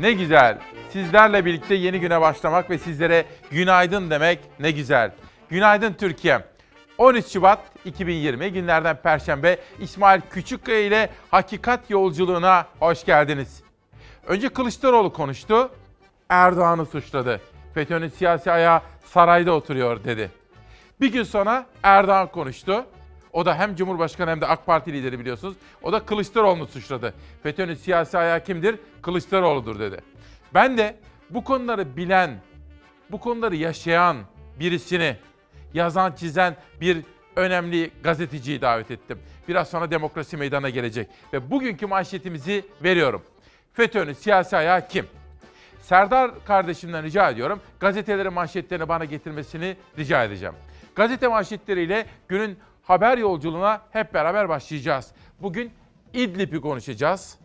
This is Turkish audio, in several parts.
Ne güzel. Sizlerle birlikte yeni güne başlamak ve sizlere günaydın demek ne güzel. Günaydın Türkiye. 13 Şubat 2020 günlerden Perşembe İsmail Küçükkaya ile Hakikat Yolculuğuna hoş geldiniz. Önce Kılıçdaroğlu konuştu, Erdoğan'ı suçladı. FETÖ'nün siyasi ayağı sarayda oturuyor dedi. Bir gün sonra Erdoğan konuştu. O da hem Cumhurbaşkanı hem de AK Parti lideri biliyorsunuz. O da Kılıçdaroğlu'nu suçladı. FETÖ'nün siyasi ayağı kimdir? Kılıçdaroğlu'dur dedi. Ben de bu konuları bilen, bu konuları yaşayan birisini, yazan çizen bir önemli gazeteciyi davet ettim. Biraz sonra demokrasi meydana gelecek. Ve bugünkü manşetimizi veriyorum. FETÖ'nün siyasi ayağı kim? Serdar kardeşimden rica ediyorum. Gazetelerin manşetlerini bana getirmesini rica edeceğim. Gazete manşetleriyle günün haber yolculuğuna hep beraber başlayacağız. Bugün İdlib'i konuşacağız.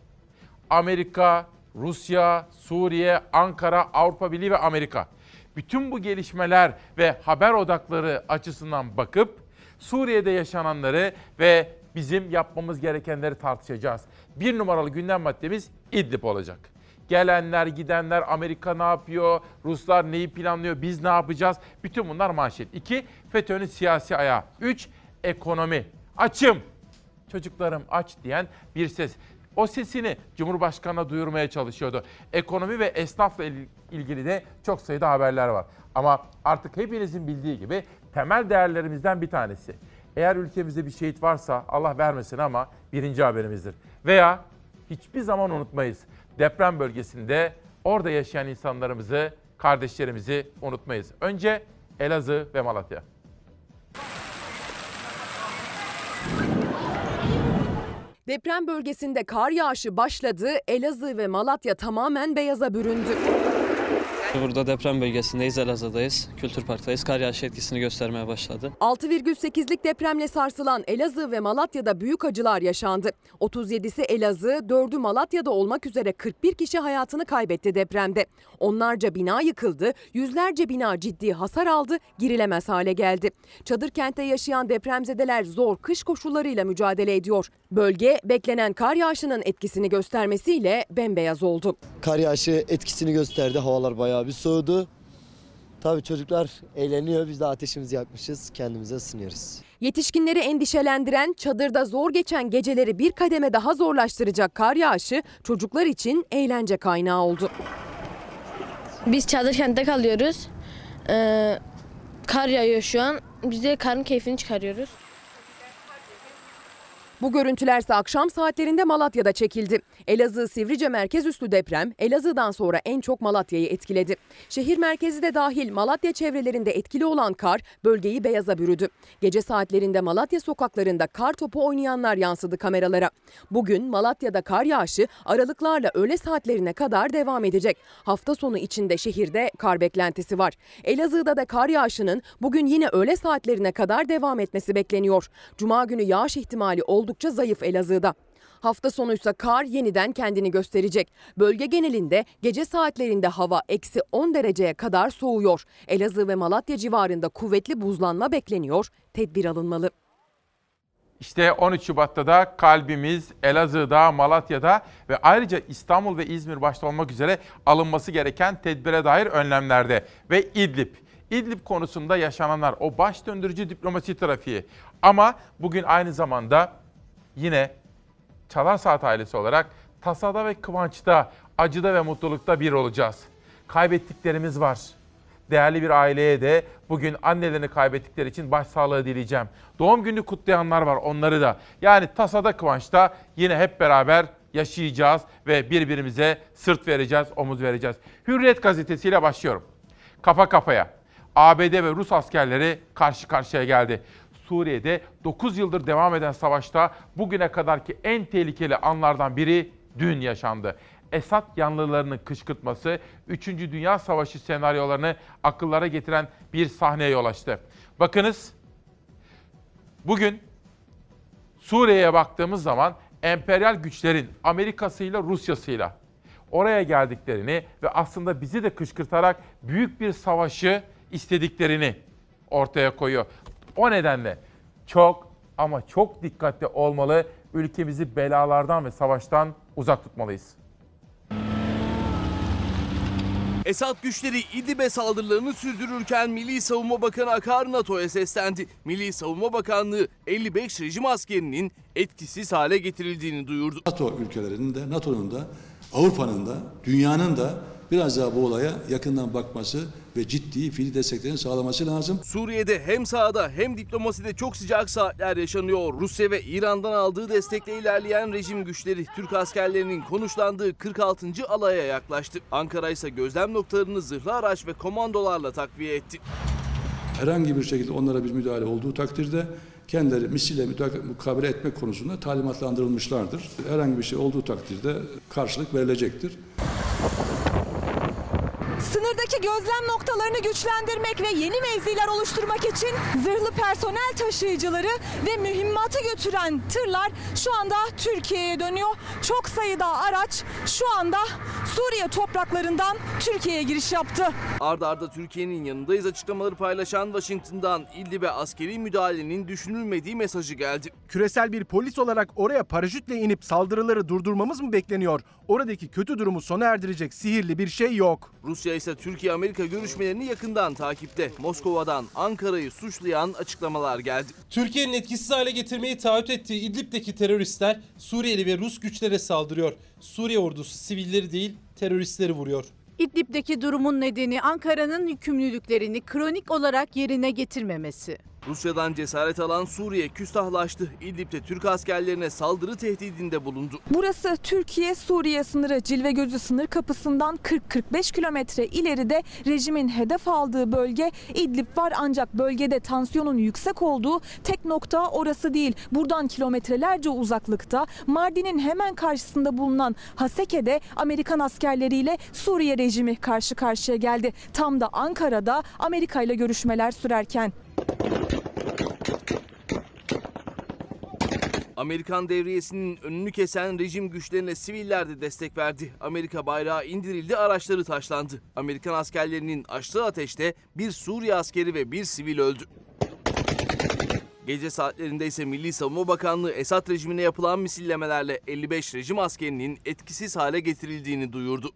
Amerika, Rusya, Suriye, Ankara, Avrupa Birliği ve Amerika. Bütün bu gelişmeler ve haber odakları açısından bakıp Suriye'de yaşananları ve bizim yapmamız gerekenleri tartışacağız. Bir numaralı gündem maddemiz İdlib olacak. Gelenler, gidenler, Amerika ne yapıyor, Ruslar neyi planlıyor, biz ne yapacağız? Bütün bunlar manşet. İki, FETÖ'nün siyasi ayağı. Üç, ekonomi. Açım, çocuklarım aç diyen bir ses. O sesini Cumhurbaşkanı'na duyurmaya çalışıyordu. Ekonomi ve esnafla ilgili de çok sayıda haberler var. Ama artık hepinizin bildiği gibi temel değerlerimizden bir tanesi. Eğer ülkemizde bir şehit varsa Allah vermesin ama birinci haberimizdir. Veya hiçbir zaman unutmayız. Deprem bölgesinde orada yaşayan insanlarımızı, kardeşlerimizi unutmayız. Önce Elazığ ve Malatya. Deprem bölgesinde kar yağışı başladı, Elazığ ve Malatya tamamen beyaza büründü. Burada deprem bölgesindeyiz, Elazığ'dayız. Kültür Park'tayız. Kar yağışı etkisini göstermeye başladı. 6,8'lik depremle sarsılan Elazığ ve Malatya'da büyük acılar yaşandı. 37'si Elazığ, 4'ü Malatya'da olmak üzere 41 kişi hayatını kaybetti depremde. Onlarca bina yıkıldı, yüzlerce bina ciddi hasar aldı, girilemez hale geldi. Çadır kentte yaşayan depremzedeler zor kış koşullarıyla mücadele ediyor. Bölge beklenen kar yağışının etkisini göstermesiyle bembeyaz oldu. Kar yağışı etkisini gösterdi. Havalar bayağı bir soğudu. Tabii çocuklar eğleniyor. Biz de ateşimizi yakmışız. Kendimize ısınıyoruz. Yetişkinleri endişelendiren, çadırda zor geçen geceleri bir kademe daha zorlaştıracak kar yağışı çocuklar için eğlence kaynağı oldu. Biz çadır kentte kalıyoruz. Ee, kar yağıyor şu an. Biz de karın keyfini çıkarıyoruz. Bu görüntülerse akşam saatlerinde Malatya'da çekildi. Elazığ Sivrice merkez üstü deprem Elazığ'dan sonra en çok Malatya'yı etkiledi. Şehir merkezi de dahil Malatya çevrelerinde etkili olan kar bölgeyi beyaza bürüdü. Gece saatlerinde Malatya sokaklarında kar topu oynayanlar yansıdı kameralara. Bugün Malatya'da kar yağışı aralıklarla öğle saatlerine kadar devam edecek. Hafta sonu içinde şehirde kar beklentisi var. Elazığ'da da kar yağışının bugün yine öğle saatlerine kadar devam etmesi bekleniyor. Cuma günü yağış ihtimali oldukça zayıf Elazığ'da. Hafta sonuysa kar yeniden kendini gösterecek. Bölge genelinde gece saatlerinde hava eksi 10 dereceye kadar soğuyor. Elazığ ve Malatya civarında kuvvetli buzlanma bekleniyor. Tedbir alınmalı. İşte 13 Şubat'ta da kalbimiz Elazığ'da, Malatya'da ve ayrıca İstanbul ve İzmir başta olmak üzere alınması gereken tedbire dair önlemlerde ve İdlib. İdlib konusunda yaşananlar o baş döndürücü diplomasi trafiği. Ama bugün aynı zamanda yine Çalar Saat ailesi olarak tasada ve kıvançta, acıda ve mutlulukta bir olacağız. Kaybettiklerimiz var. Değerli bir aileye de bugün annelerini kaybettikleri için başsağlığı dileyeceğim. Doğum günü kutlayanlar var onları da. Yani tasada kıvançta yine hep beraber yaşayacağız ve birbirimize sırt vereceğiz, omuz vereceğiz. Hürriyet gazetesiyle başlıyorum. Kafa kafaya. ABD ve Rus askerleri karşı karşıya geldi. Suriye'de 9 yıldır devam eden savaşta bugüne kadarki en tehlikeli anlardan biri dün yaşandı. Esad yanlılarının kışkırtması 3. Dünya Savaşı senaryolarını akıllara getiren bir sahneye yol açtı. Bakınız bugün Suriye'ye baktığımız zaman emperyal güçlerin Amerika'sıyla Rusya'sıyla oraya geldiklerini ve aslında bizi de kışkırtarak büyük bir savaşı istediklerini ortaya koyuyor. O nedenle çok ama çok dikkatli olmalı. Ülkemizi belalardan ve savaştan uzak tutmalıyız. Esad güçleri İdlib'e saldırılarını sürdürürken Milli Savunma Bakanı Akar NATO'ya seslendi. Milli Savunma Bakanlığı 55 rejim askerinin etkisiz hale getirildiğini duyurdu. NATO ülkelerinin de NATO'nun da Avrupa'nın da dünyanın da biraz daha bu olaya yakından bakması ve ciddi fiili desteklerini sağlaması lazım. Suriye'de hem sahada hem diplomaside çok sıcak saatler yaşanıyor. Rusya ve İran'dan aldığı destekle ilerleyen rejim güçleri Türk askerlerinin konuşlandığı 46. alaya yaklaştı. Ankara ise gözlem noktalarını zırhlı araç ve komandolarla takviye etti. Herhangi bir şekilde onlara bir müdahale olduğu takdirde kendileri misille müdahale- mukabele etmek konusunda talimatlandırılmışlardır. Herhangi bir şey olduğu takdirde karşılık verilecektir. Sınırdaki gözlem noktalarını güçlendirmek ve yeni mevziler oluşturmak için zırhlı personel taşıyıcıları ve mühimmatı götüren tırlar şu anda Türkiye'ye dönüyor. Çok sayıda araç şu anda Suriye topraklarından Türkiye'ye giriş yaptı. Arda arda Türkiye'nin yanındayız açıklamaları paylaşan Washington'dan İdlib'e askeri müdahalenin düşünülmediği mesajı geldi. Küresel bir polis olarak oraya paraşütle inip saldırıları durdurmamız mı bekleniyor? Oradaki kötü durumu sona erdirecek sihirli bir şey yok. Rusya ise Türkiye-Amerika görüşmelerini yakından takipte. Moskova'dan Ankara'yı suçlayan açıklamalar geldi. Türkiye'nin etkisiz hale getirmeyi taahhüt ettiği İdlib'deki teröristler Suriyeli ve Rus güçlere saldırıyor. Suriye ordusu sivilleri değil teröristleri vuruyor. İdlib'deki durumun nedeni Ankara'nın yükümlülüklerini kronik olarak yerine getirmemesi. Rusya'dan cesaret alan Suriye küstahlaştı. İdlib'de Türk askerlerine saldırı tehdidinde bulundu. Burası Türkiye-Suriye sınırı Cilve Gözü sınır kapısından 40-45 kilometre ileride rejimin hedef aldığı bölge İdlib var ancak bölgede tansiyonun yüksek olduğu tek nokta orası değil. Buradan kilometrelerce uzaklıkta Mardin'in hemen karşısında bulunan Haseke'de Amerikan askerleriyle Suriye rejimi karşı karşıya geldi. Tam da Ankara'da Amerika ile görüşmeler sürerken. Amerikan devriyesinin önünü kesen rejim güçlerine siviller de destek verdi. Amerika bayrağı indirildi, araçları taşlandı. Amerikan askerlerinin açtığı ateşte bir Suriye askeri ve bir sivil öldü. Gece saatlerinde ise Milli Savunma Bakanlığı Esad rejimine yapılan misillemelerle 55 rejim askerinin etkisiz hale getirildiğini duyurdu.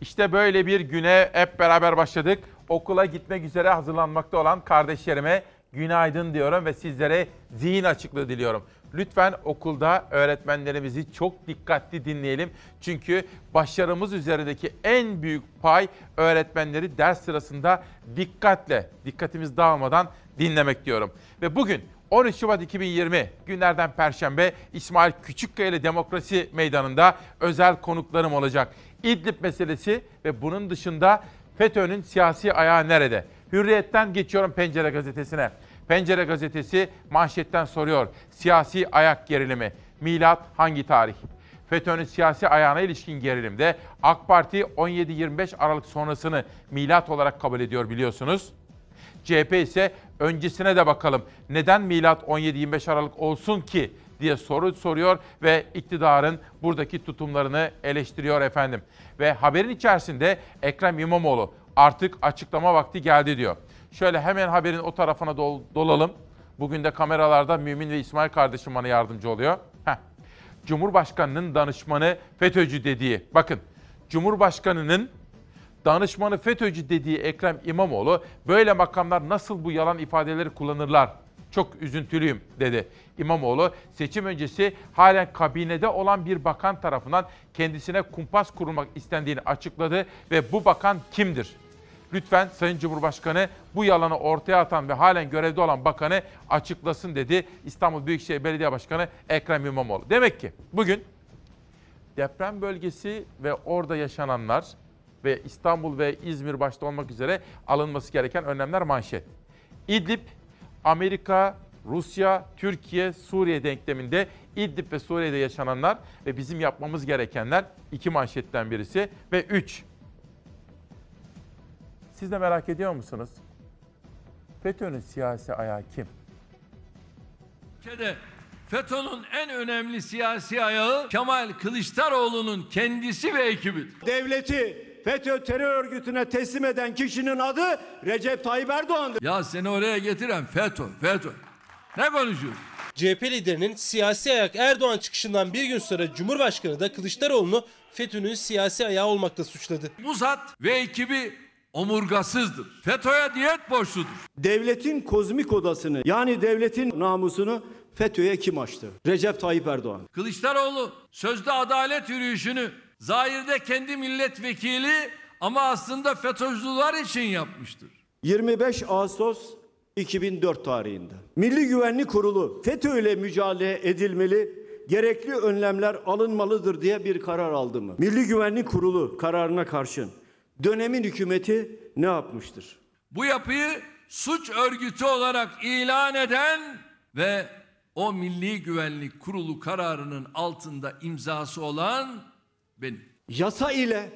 İşte böyle bir güne hep beraber başladık. Okula gitmek üzere hazırlanmakta olan kardeşlerime günaydın diyorum ve sizlere zihin açıklığı diliyorum. Lütfen okulda öğretmenlerimizi çok dikkatli dinleyelim. Çünkü başarımız üzerindeki en büyük pay öğretmenleri ders sırasında dikkatle, dikkatimiz dağılmadan dinlemek diyorum. Ve bugün 13 Şubat 2020 günlerden Perşembe İsmail Küçükkaya ile Demokrasi Meydanı'nda özel konuklarım olacak. İdlib meselesi ve bunun dışında FETÖ'nün siyasi ayağı nerede? Hürriyet'ten geçiyorum Pencere Gazetesi'ne. Pencere Gazetesi manşetten soruyor. Siyasi ayak gerilimi. Milat hangi tarih? FETÖ'nün siyasi ayağına ilişkin gerilimde AK Parti 17-25 Aralık sonrasını milat olarak kabul ediyor biliyorsunuz. CHP ise öncesine de bakalım. Neden milat 17-25 Aralık olsun ki diye soru soruyor ve iktidarın buradaki tutumlarını eleştiriyor efendim. Ve haberin içerisinde Ekrem İmamoğlu artık açıklama vakti geldi diyor. Şöyle hemen haberin o tarafına dol- dolalım. Bugün de kameralarda Mümin ve İsmail kardeşim bana yardımcı oluyor. Heh. Cumhurbaşkanının danışmanı FETÖ'cü dediği. Bakın Cumhurbaşkanının danışmanı FETÖ'cü dediği Ekrem İmamoğlu böyle makamlar nasıl bu yalan ifadeleri kullanırlar? Çok üzüntülüyüm dedi. İmamoğlu seçim öncesi halen kabinede olan bir bakan tarafından kendisine kumpas kurulmak istendiğini açıkladı ve bu bakan kimdir? Lütfen Sayın Cumhurbaşkanı bu yalanı ortaya atan ve halen görevde olan bakanı açıklasın dedi İstanbul Büyükşehir Belediye Başkanı Ekrem İmamoğlu. Demek ki bugün deprem bölgesi ve orada yaşananlar ve İstanbul ve İzmir başta olmak üzere alınması gereken önlemler manşet. İdlib, Amerika, Rusya, Türkiye, Suriye denkleminde İdlib ve Suriye'de yaşananlar ve bizim yapmamız gerekenler iki manşetten birisi ve üç. Siz de merak ediyor musunuz? FETÖ'nün siyasi ayağı kim? Ülkede FETÖ'nün en önemli siyasi ayağı Kemal Kılıçdaroğlu'nun kendisi ve ekibidir. Devleti FETÖ terör örgütüne teslim eden kişinin adı Recep Tayyip Erdoğan'dır. Ya seni oraya getiren FETÖ, FETÖ. Ne konuşuyorsun? CHP liderinin siyasi ayak Erdoğan çıkışından bir gün sonra Cumhurbaşkanı da Kılıçdaroğlu'nu FETÖ'nün siyasi ayağı olmakla suçladı. Bu zat ve ekibi omurgasızdır. FETÖ'ye diyet borçludur. Devletin kozmik odasını yani devletin namusunu FETÖ'ye kim açtı? Recep Tayyip Erdoğan. Kılıçdaroğlu sözde adalet yürüyüşünü zahirde kendi milletvekili ama aslında FETÖ'cüler için yapmıştır. 25 Ağustos 2004 tarihinde. Milli Güvenlik Kurulu FETÖ ile mücadele edilmeli, gerekli önlemler alınmalıdır diye bir karar aldı mı? Milli Güvenlik Kurulu kararına karşın dönemin hükümeti ne yapmıştır? Bu yapıyı suç örgütü olarak ilan eden ve o Milli Güvenlik Kurulu kararının altında imzası olan benim. Yasa ile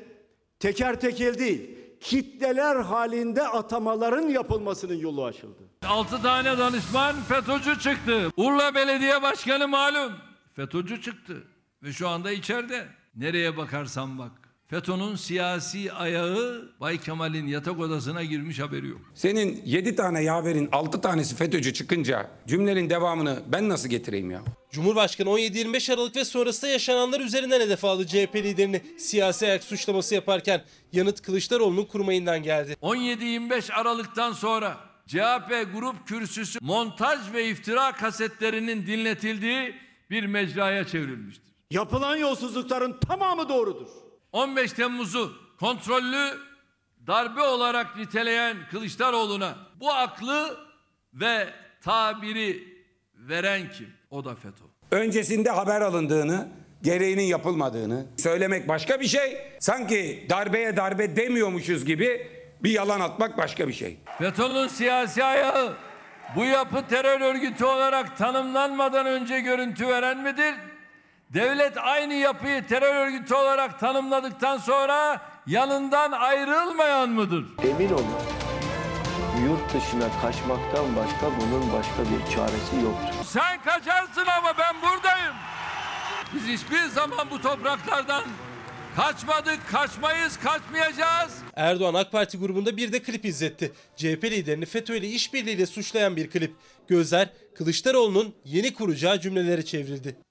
teker tekel değil, kitleler halinde atamaların yapılmasının yolu açıldı. 6 tane danışman FETÖ'cü çıktı. Urla Belediye Başkanı malum FETÖ'cü çıktı ve şu anda içeride. Nereye bakarsan bak. FETÖ'nün siyasi ayağı Bay Kemal'in yatak odasına girmiş haberi yok. Senin 7 tane yaverin 6 tanesi FETÖ'cü çıkınca cümlenin devamını ben nasıl getireyim ya? Cumhurbaşkanı 17-25 Aralık ve sonrasında yaşananlar üzerinden hedef aldı CHP liderini siyasi ayak suçlaması yaparken yanıt Kılıçdaroğlu'nun kurmayından geldi. 17-25 Aralık'tan sonra CHP grup kürsüsü montaj ve iftira kasetlerinin dinletildiği bir mecraya çevrilmiştir. Yapılan yolsuzlukların tamamı doğrudur. 15 Temmuz'u kontrollü darbe olarak niteleyen Kılıçdaroğlu'na bu aklı ve tabiri veren kim? O da FETÖ. Öncesinde haber alındığını, gereğinin yapılmadığını söylemek başka bir şey. Sanki darbeye darbe demiyormuşuz gibi bir yalan atmak başka bir şey. FETÖ'nün siyasi ayağı bu yapı terör örgütü olarak tanımlanmadan önce görüntü veren midir? Devlet aynı yapıyı terör örgütü olarak tanımladıktan sonra yanından ayrılmayan mıdır? Emin olun yurt dışına kaçmaktan başka bunun başka bir çaresi yoktur. Sen kaçarsın ama ben buradayım. Biz hiçbir zaman bu topraklardan kaçmadık, kaçmayız, kaçmayacağız. Erdoğan AK Parti grubunda bir de klip izletti. CHP liderini FETÖ ile işbirliğiyle suçlayan bir klip. Gözler Kılıçdaroğlu'nun yeni kuracağı cümlelere çevrildi.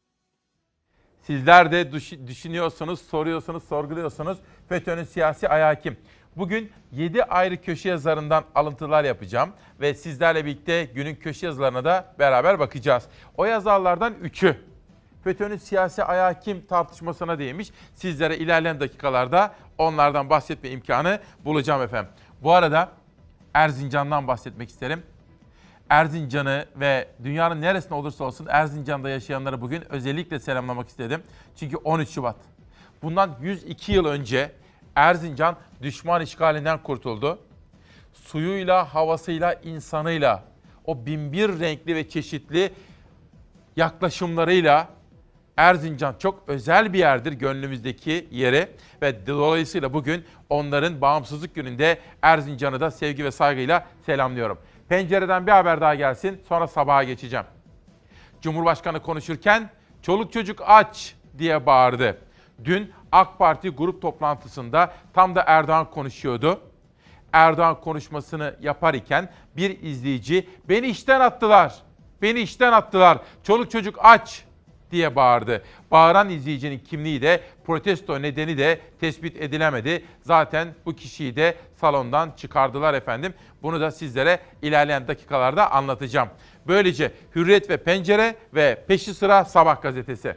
Sizler de düş- düşünüyorsunuz, soruyorsunuz, sorguluyorsunuz. FETÖ'nün siyasi ayağı kim? Bugün 7 ayrı köşe yazarından alıntılar yapacağım ve sizlerle birlikte günün köşe yazılarına da beraber bakacağız. O yazarlardan 3'ü FETÖ'nün siyasi ayağı kim tartışmasına değinmiş. Sizlere ilerleyen dakikalarda onlardan bahsetme imkanı bulacağım efendim. Bu arada Erzincan'dan bahsetmek isterim. Erzincan'ı ve dünyanın neresinde olursa olsun Erzincan'da yaşayanları bugün özellikle selamlamak istedim. Çünkü 13 Şubat. Bundan 102 yıl önce Erzincan düşman işgalinden kurtuldu. Suyuyla, havasıyla, insanıyla, o binbir renkli ve çeşitli yaklaşımlarıyla Erzincan çok özel bir yerdir gönlümüzdeki yeri ve dolayısıyla bugün onların bağımsızlık gününde Erzincan'ı da sevgi ve saygıyla selamlıyorum. Pencereden bir haber daha gelsin sonra sabaha geçeceğim. Cumhurbaşkanı konuşurken çoluk çocuk aç diye bağırdı. Dün AK Parti grup toplantısında tam da Erdoğan konuşuyordu. Erdoğan konuşmasını yapar iken bir izleyici beni işten attılar. Beni işten attılar. Çoluk çocuk aç diye bağırdı. Bağıran izleyicinin kimliği de protesto nedeni de tespit edilemedi. Zaten bu kişiyi de salondan çıkardılar efendim. Bunu da sizlere ilerleyen dakikalarda anlatacağım. Böylece Hürriyet ve Pencere ve peşi sıra Sabah gazetesi.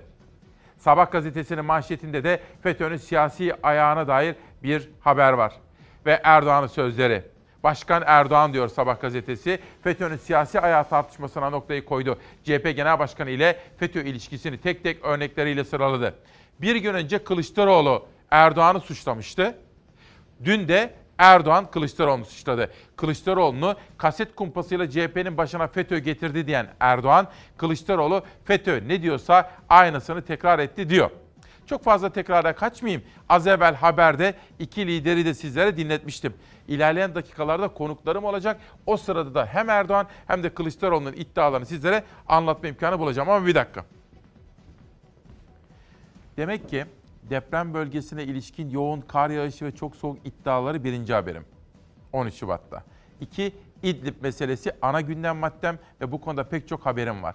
Sabah gazetesinin manşetinde de FETÖ'nün siyasi ayağına dair bir haber var. Ve Erdoğan'ın sözleri. Başkan Erdoğan diyor Sabah gazetesi. FETÖ'nün siyasi ayağı tartışmasına noktayı koydu. CHP Genel Başkanı ile FETÖ ilişkisini tek tek örnekleriyle sıraladı. Bir gün önce Kılıçdaroğlu Erdoğan'ı suçlamıştı. Dün de Erdoğan Kılıçdaroğlu'nu suçladı. Kılıçdaroğlu'nu kaset kumpasıyla CHP'nin başına FETÖ getirdi diyen Erdoğan, Kılıçdaroğlu FETÖ ne diyorsa aynısını tekrar etti diyor. Çok fazla tekrara kaçmayayım. Az evvel haberde iki lideri de sizlere dinletmiştim. İlerleyen dakikalarda konuklarım olacak. O sırada da hem Erdoğan hem de Kılıçdaroğlu'nun iddialarını sizlere anlatma imkanı bulacağım. Ama bir dakika. Demek ki deprem bölgesine ilişkin yoğun kar yağışı ve çok soğuk iddiaları birinci haberim. 13 Şubat'ta. İki, İdlib meselesi ana gündem maddem ve bu konuda pek çok haberim var.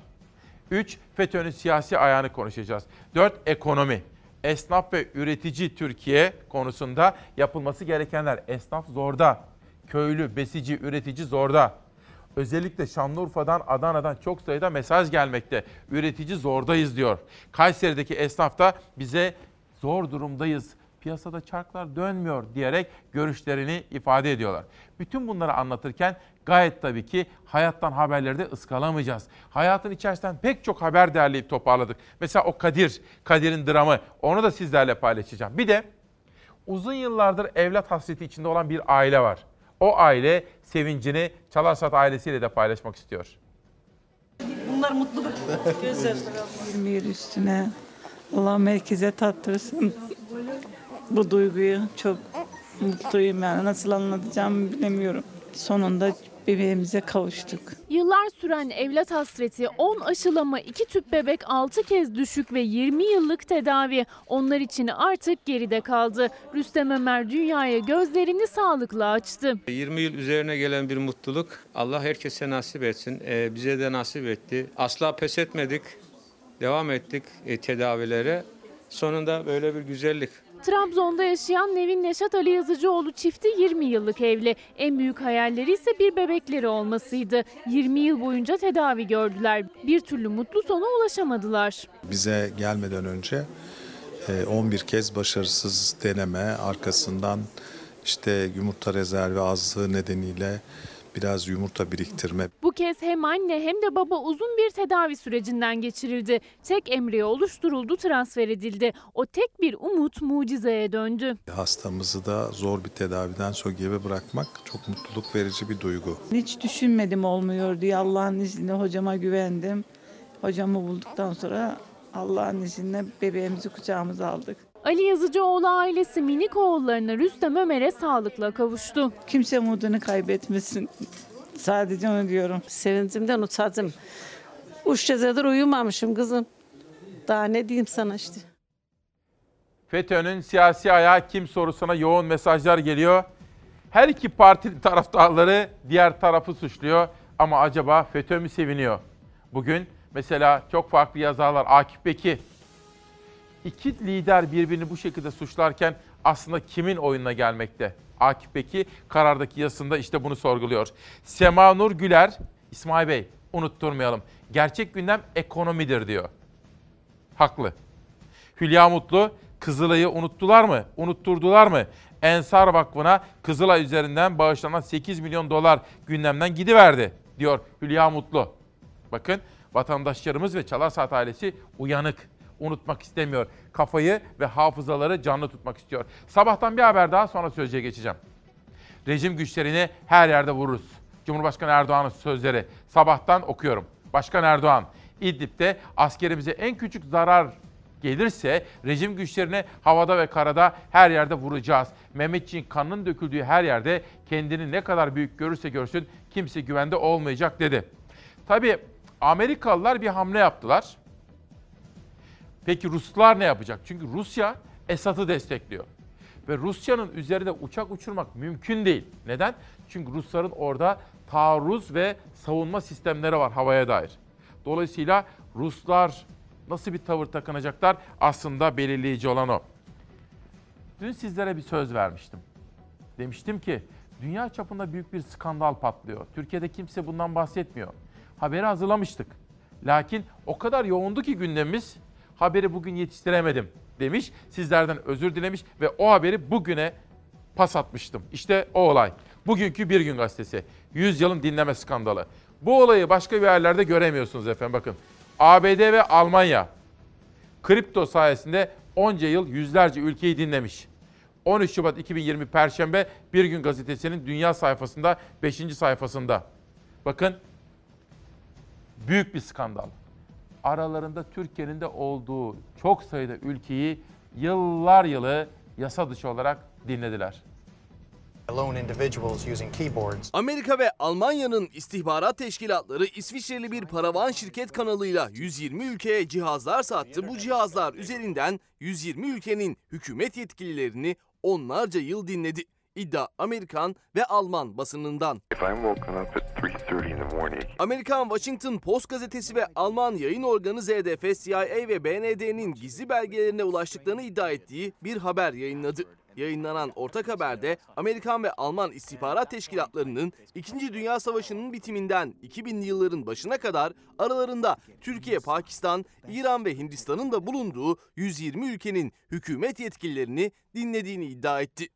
3. FETÖ'nün siyasi ayağını konuşacağız. 4. Ekonomi. Esnaf ve üretici Türkiye konusunda yapılması gerekenler. Esnaf zorda. Köylü, besici, üretici zorda. Özellikle Şanlıurfa'dan, Adana'dan çok sayıda mesaj gelmekte. Üretici zordayız diyor. Kayseri'deki esnaf da bize zor durumdayız. Piyasada çarklar dönmüyor diyerek görüşlerini ifade ediyorlar. Bütün bunları anlatırken gayet tabii ki hayattan haberleri de ıskalamayacağız. Hayatın içerisinden pek çok haber derleyip toparladık. Mesela o Kadir, Kadir'in dramı onu da sizlerle paylaşacağım. Bir de uzun yıllardır evlat hasreti içinde olan bir aile var. O aile sevincini Çalarsat ailesiyle de paylaşmak istiyor. Bunlar mutluluk gözyaşları. 20 yıl üstüne Allah merkeze tattırsın. Bu duyguyu çok mutluyum yani nasıl anlatacağımı bilemiyorum. Sonunda bebeğimize kavuştuk. Yıllar süren evlat hasreti, 10 aşılama, 2 tüp bebek, 6 kez düşük ve 20 yıllık tedavi onlar için artık geride kaldı. Rüstem Ömer dünyaya gözlerini sağlıkla açtı. 20 yıl üzerine gelen bir mutluluk. Allah herkese nasip etsin. Ee, bize de nasip etti. Asla pes etmedik. Devam ettik e, tedavilere. Sonunda böyle bir güzellik. Trabzon'da yaşayan Nevin Neşat Ali Yazıcıoğlu çifti 20 yıllık evli. En büyük hayalleri ise bir bebekleri olmasıydı. 20 yıl boyunca tedavi gördüler. Bir türlü mutlu sona ulaşamadılar. Bize gelmeden önce e, 11 kez başarısız deneme arkasından işte yumurta rezervi azlığı nedeniyle biraz yumurta biriktirme. Bu kez hem anne hem de baba uzun bir tedavi sürecinden geçirildi. Tek embriyo oluşturuldu, transfer edildi. O tek bir umut mucizeye döndü. Hastamızı da zor bir tedaviden sonra gebe bırakmak çok mutluluk verici bir duygu. Hiç düşünmedim olmuyor diye Allah'ın izniyle hocama güvendim. Hocamı bulduktan sonra Allah'ın izniyle bebeğimizi kucağımıza aldık. Ali Yazıcıoğlu ailesi minik oğullarına Rüstem Ömer'e sağlıkla kavuştu. Kimse umudunu kaybetmesin. Sadece onu diyorum. Sevincimden uçadım. Üç gecedir uyumamışım kızım. Daha ne diyeyim sana işte. FETÖ'nün siyasi ayağı kim sorusuna yoğun mesajlar geliyor. Her iki partinin taraftarları diğer tarafı suçluyor. Ama acaba FETÖ mü seviniyor? Bugün mesela çok farklı yazarlar Akif Beki. İki lider birbirini bu şekilde suçlarken aslında kimin oyununa gelmekte? Akif Beki karardaki yazısında işte bunu sorguluyor. Sema Nur Güler, İsmail Bey unutturmayalım. Gerçek gündem ekonomidir diyor. Haklı. Hülya Mutlu, Kızılay'ı unuttular mı? Unutturdular mı? Ensar Vakfı'na Kızılay üzerinden bağışlanan 8 milyon dolar gündemden gidiverdi diyor Hülya Mutlu. Bakın vatandaşlarımız ve Çalar ailesi uyanık. Unutmak istemiyor. Kafayı ve hafızaları canlı tutmak istiyor. Sabahtan bir haber daha sonra sözcüye geçeceğim. Rejim güçlerini her yerde vururuz. Cumhurbaşkanı Erdoğan'ın sözleri. Sabahtan okuyorum. Başkan Erdoğan, İdlib'de askerimize en küçük zarar gelirse rejim güçlerine havada ve karada her yerde vuracağız. Mehmetçiğin kanının döküldüğü her yerde kendini ne kadar büyük görürse görsün kimse güvende olmayacak dedi. Tabii Amerikalılar bir hamle yaptılar. Peki Ruslar ne yapacak? Çünkü Rusya Esad'ı destekliyor. Ve Rusya'nın üzerinde uçak uçurmak mümkün değil. Neden? Çünkü Rusların orada taarruz ve savunma sistemleri var havaya dair. Dolayısıyla Ruslar nasıl bir tavır takınacaklar aslında belirleyici olan o. Dün sizlere bir söz vermiştim. Demiştim ki dünya çapında büyük bir skandal patlıyor. Türkiye'de kimse bundan bahsetmiyor. Haberi hazırlamıştık. Lakin o kadar yoğundu ki gündemimiz haberi bugün yetiştiremedim demiş. Sizlerden özür dilemiş ve o haberi bugüne pas atmıştım. İşte o olay. Bugünkü Bir Gün Gazetesi. 100 yılın dinleme skandalı. Bu olayı başka bir yerlerde göremiyorsunuz efendim bakın. ABD ve Almanya kripto sayesinde onca yıl yüzlerce ülkeyi dinlemiş. 13 Şubat 2020 Perşembe Bir Gün Gazetesi'nin dünya sayfasında 5. sayfasında. Bakın büyük bir skandal. Aralarında Türkiye'nin de olduğu çok sayıda ülkeyi yıllar yılı yasa dışı olarak dinlediler. Amerika ve Almanya'nın istihbarat teşkilatları İsviçreli bir paravan şirket kanalıyla 120 ülkeye cihazlar sattı. Bu cihazlar üzerinden 120 ülkenin hükümet yetkililerini onlarca yıl dinledi. İddia Amerikan ve Alman basınından. If I'm woken up at 3:30 in the morning, Amerikan Washington Post gazetesi ve Alman yayın organı ZDF, CIA ve BND'nin gizli belgelerine ulaştıklarını iddia ettiği bir haber yayınladı. Yayınlanan ortak haberde Amerikan ve Alman istihbarat teşkilatlarının 2. Dünya Savaşı'nın bitiminden 2000'li yılların başına kadar aralarında Türkiye, Pakistan, İran ve Hindistan'ın da bulunduğu 120 ülkenin hükümet yetkililerini dinlediğini iddia etti.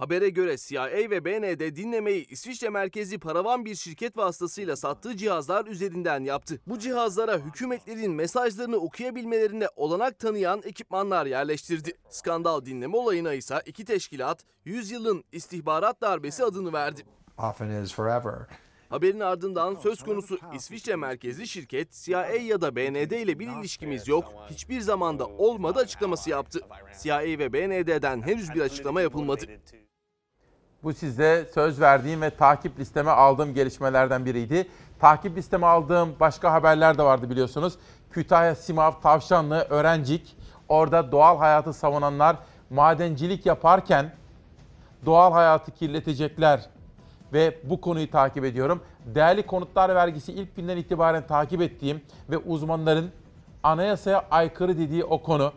Habere göre CIA ve BND dinlemeyi İsviçre merkezli paravan bir şirket vasıtasıyla sattığı cihazlar üzerinden yaptı. Bu cihazlara hükümetlerin mesajlarını okuyabilmelerine olanak tanıyan ekipmanlar yerleştirdi. Skandal dinleme olayına ise iki teşkilat 100 yılın istihbarat darbesi adını verdi. often is forever. Haberin ardından söz konusu İsviçre merkezli şirket CIA ya da BND ile bir ilişkimiz yok, hiçbir zamanda olmadı açıklaması yaptı. CIA ve BND'den henüz bir açıklama yapılmadı. Bu size söz verdiğim ve takip listeme aldığım gelişmelerden biriydi. Takip listeme aldığım başka haberler de vardı biliyorsunuz. Kütahya, Simav, Tavşanlı, Öğrencik. Orada doğal hayatı savunanlar madencilik yaparken doğal hayatı kirletecekler ve bu konuyu takip ediyorum. Değerli konutlar vergisi ilk günden itibaren takip ettiğim ve uzmanların anayasaya aykırı dediği o konu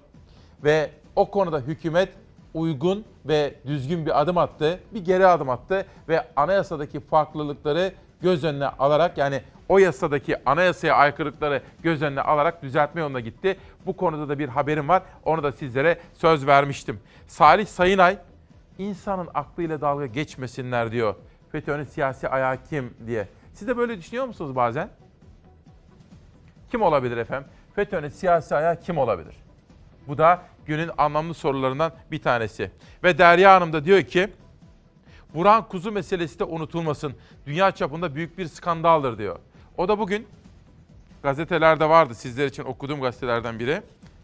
ve o konuda hükümet uygun ve düzgün bir adım attı, bir geri adım attı ve anayasadaki farklılıkları göz önüne alarak yani o yasadaki anayasaya aykırılıkları göz önüne alarak düzeltme yoluna gitti. Bu konuda da bir haberim var. Onu da sizlere söz vermiştim. Salih Sayınay insanın aklıyla dalga geçmesinler diyor. FETÖ'nün siyasi ayağı kim diye. Siz de böyle düşünüyor musunuz bazen? Kim olabilir efendim? FETÖ'nün siyasi ayağı kim olabilir? Bu da günün anlamlı sorularından bir tanesi. Ve Derya Hanım da diyor ki, Burhan Kuzu meselesi de unutulmasın. Dünya çapında büyük bir skandaldır diyor. O da bugün gazetelerde vardı. Sizler için okuduğum gazetelerden biri.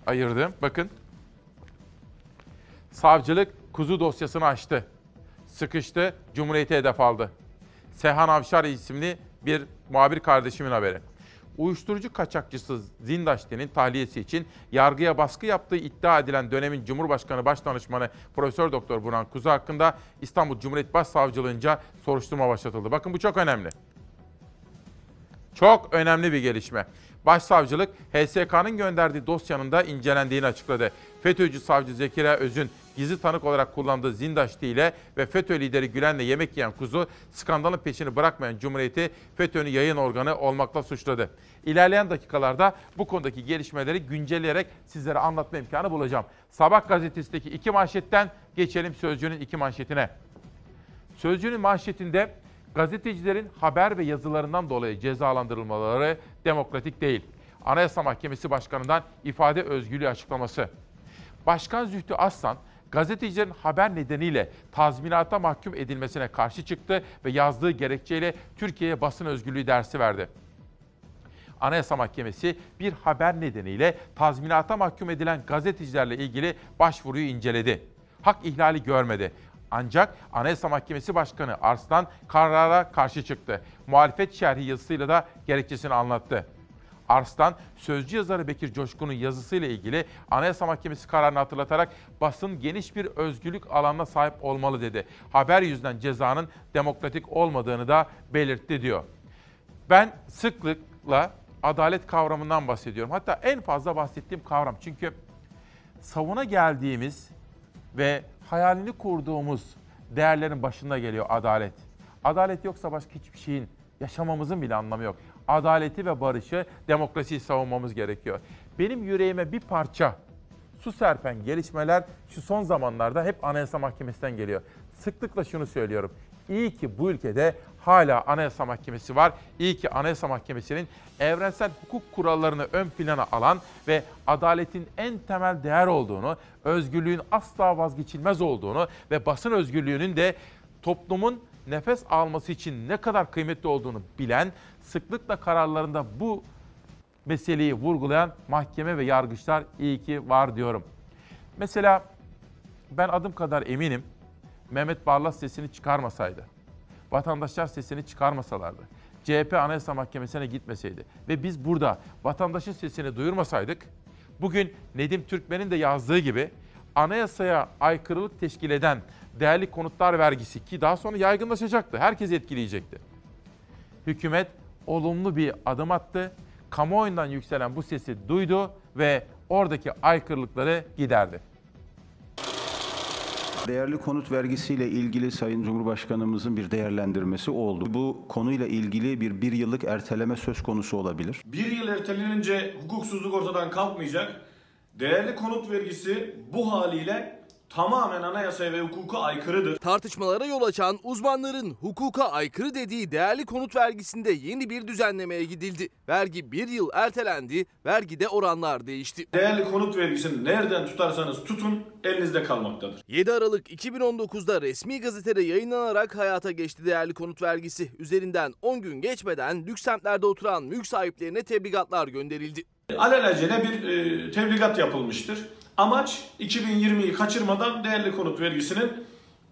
Ayırdım. Bakın. Savcılık kuzu dosyasını açtı. Sıkıştı, Cumhuriyeti hedef aldı. Sehan Avşar isimli bir muhabir kardeşimin haberi. Uyuşturucu kaçakçısı Zindaşti'nin tahliyesi için yargıya baskı yaptığı iddia edilen dönemin Cumhurbaşkanı Başdanışmanı Profesör Doktor Burhan Kuzu hakkında İstanbul Cumhuriyet Başsavcılığınca soruşturma başlatıldı. Bakın bu çok önemli. Çok önemli bir gelişme. Başsavcılık HSK'nın gönderdiği dosyanın da incelendiğini açıkladı. FETÖ'cü savcı Zekeriya Öz'ün gizli tanık olarak kullandığı Zindaşti ile ve FETÖ lideri Gülen'le yemek yiyen kuzu skandalın peşini bırakmayan Cumhuriyeti FETÖ'nün yayın organı olmakla suçladı. İlerleyen dakikalarda bu konudaki gelişmeleri güncelleyerek sizlere anlatma imkanı bulacağım. Sabah gazetesindeki iki manşetten geçelim Sözcü'nün iki manşetine. Sözcü'nün manşetinde gazetecilerin haber ve yazılarından dolayı cezalandırılmaları demokratik değil. Anayasa Mahkemesi Başkanı'ndan ifade özgürlüğü açıklaması. Başkan Zühtü Aslan, gazetecilerin haber nedeniyle tazminata mahkum edilmesine karşı çıktı ve yazdığı gerekçeyle Türkiye'ye basın özgürlüğü dersi verdi. Anayasa Mahkemesi bir haber nedeniyle tazminata mahkum edilen gazetecilerle ilgili başvuruyu inceledi. Hak ihlali görmedi. Ancak Anayasa Mahkemesi Başkanı Arslan karara karşı çıktı. Muhalefet şerhi yazısıyla da gerekçesini anlattı. Arslan, sözcü yazarı Bekir Coşkun'un yazısıyla ilgili Anayasa Mahkemesi kararını hatırlatarak basın geniş bir özgürlük alanına sahip olmalı dedi. Haber yüzünden cezanın demokratik olmadığını da belirtti diyor. Ben sıklıkla adalet kavramından bahsediyorum. Hatta en fazla bahsettiğim kavram. Çünkü savuna geldiğimiz ve hayalini kurduğumuz değerlerin başında geliyor adalet. Adalet yoksa başka hiçbir şeyin yaşamamızın bile anlamı yok. Adaleti ve barışı, demokrasiyi savunmamız gerekiyor. Benim yüreğime bir parça su serpen gelişmeler şu son zamanlarda hep Anayasa Mahkemesi'nden geliyor. Sıklıkla şunu söylüyorum. İyi ki bu ülkede hala Anayasa Mahkemesi var. İyi ki Anayasa Mahkemesi'nin evrensel hukuk kurallarını ön plana alan ve adaletin en temel değer olduğunu, özgürlüğün asla vazgeçilmez olduğunu ve basın özgürlüğünün de toplumun nefes alması için ne kadar kıymetli olduğunu bilen, sıklıkla kararlarında bu meseleyi vurgulayan mahkeme ve yargıçlar iyi ki var diyorum. Mesela ben adım kadar eminim Mehmet Barlas sesini çıkarmasaydı, vatandaşlar sesini çıkarmasalardı, CHP Anayasa Mahkemesi'ne gitmeseydi ve biz burada vatandaşın sesini duyurmasaydık, bugün Nedim Türkmen'in de yazdığı gibi anayasaya aykırılık teşkil eden değerli konutlar vergisi ki daha sonra yaygınlaşacaktı. Herkes etkileyecekti. Hükümet olumlu bir adım attı. Kamuoyundan yükselen bu sesi duydu ve oradaki aykırılıkları giderdi. Değerli konut vergisiyle ilgili Sayın Cumhurbaşkanımızın bir değerlendirmesi oldu. Bu konuyla ilgili bir bir yıllık erteleme söz konusu olabilir. Bir yıl ertelenince hukuksuzluk ortadan kalkmayacak. Değerli konut vergisi bu haliyle tamamen anayasaya ve hukuka aykırıdır. Tartışmalara yol açan uzmanların hukuka aykırı dediği değerli konut vergisinde yeni bir düzenlemeye gidildi. Vergi bir yıl ertelendi, vergide oranlar değişti. Değerli konut vergisini nereden tutarsanız tutun elinizde kalmaktadır. 7 Aralık 2019'da resmi gazetede yayınlanarak hayata geçti değerli konut vergisi. Üzerinden 10 gün geçmeden lüks semtlerde oturan mülk sahiplerine tebligatlar gönderildi. Alelacele bir e, tebligat yapılmıştır. Amaç 2020'yi kaçırmadan değerli konut vergisinin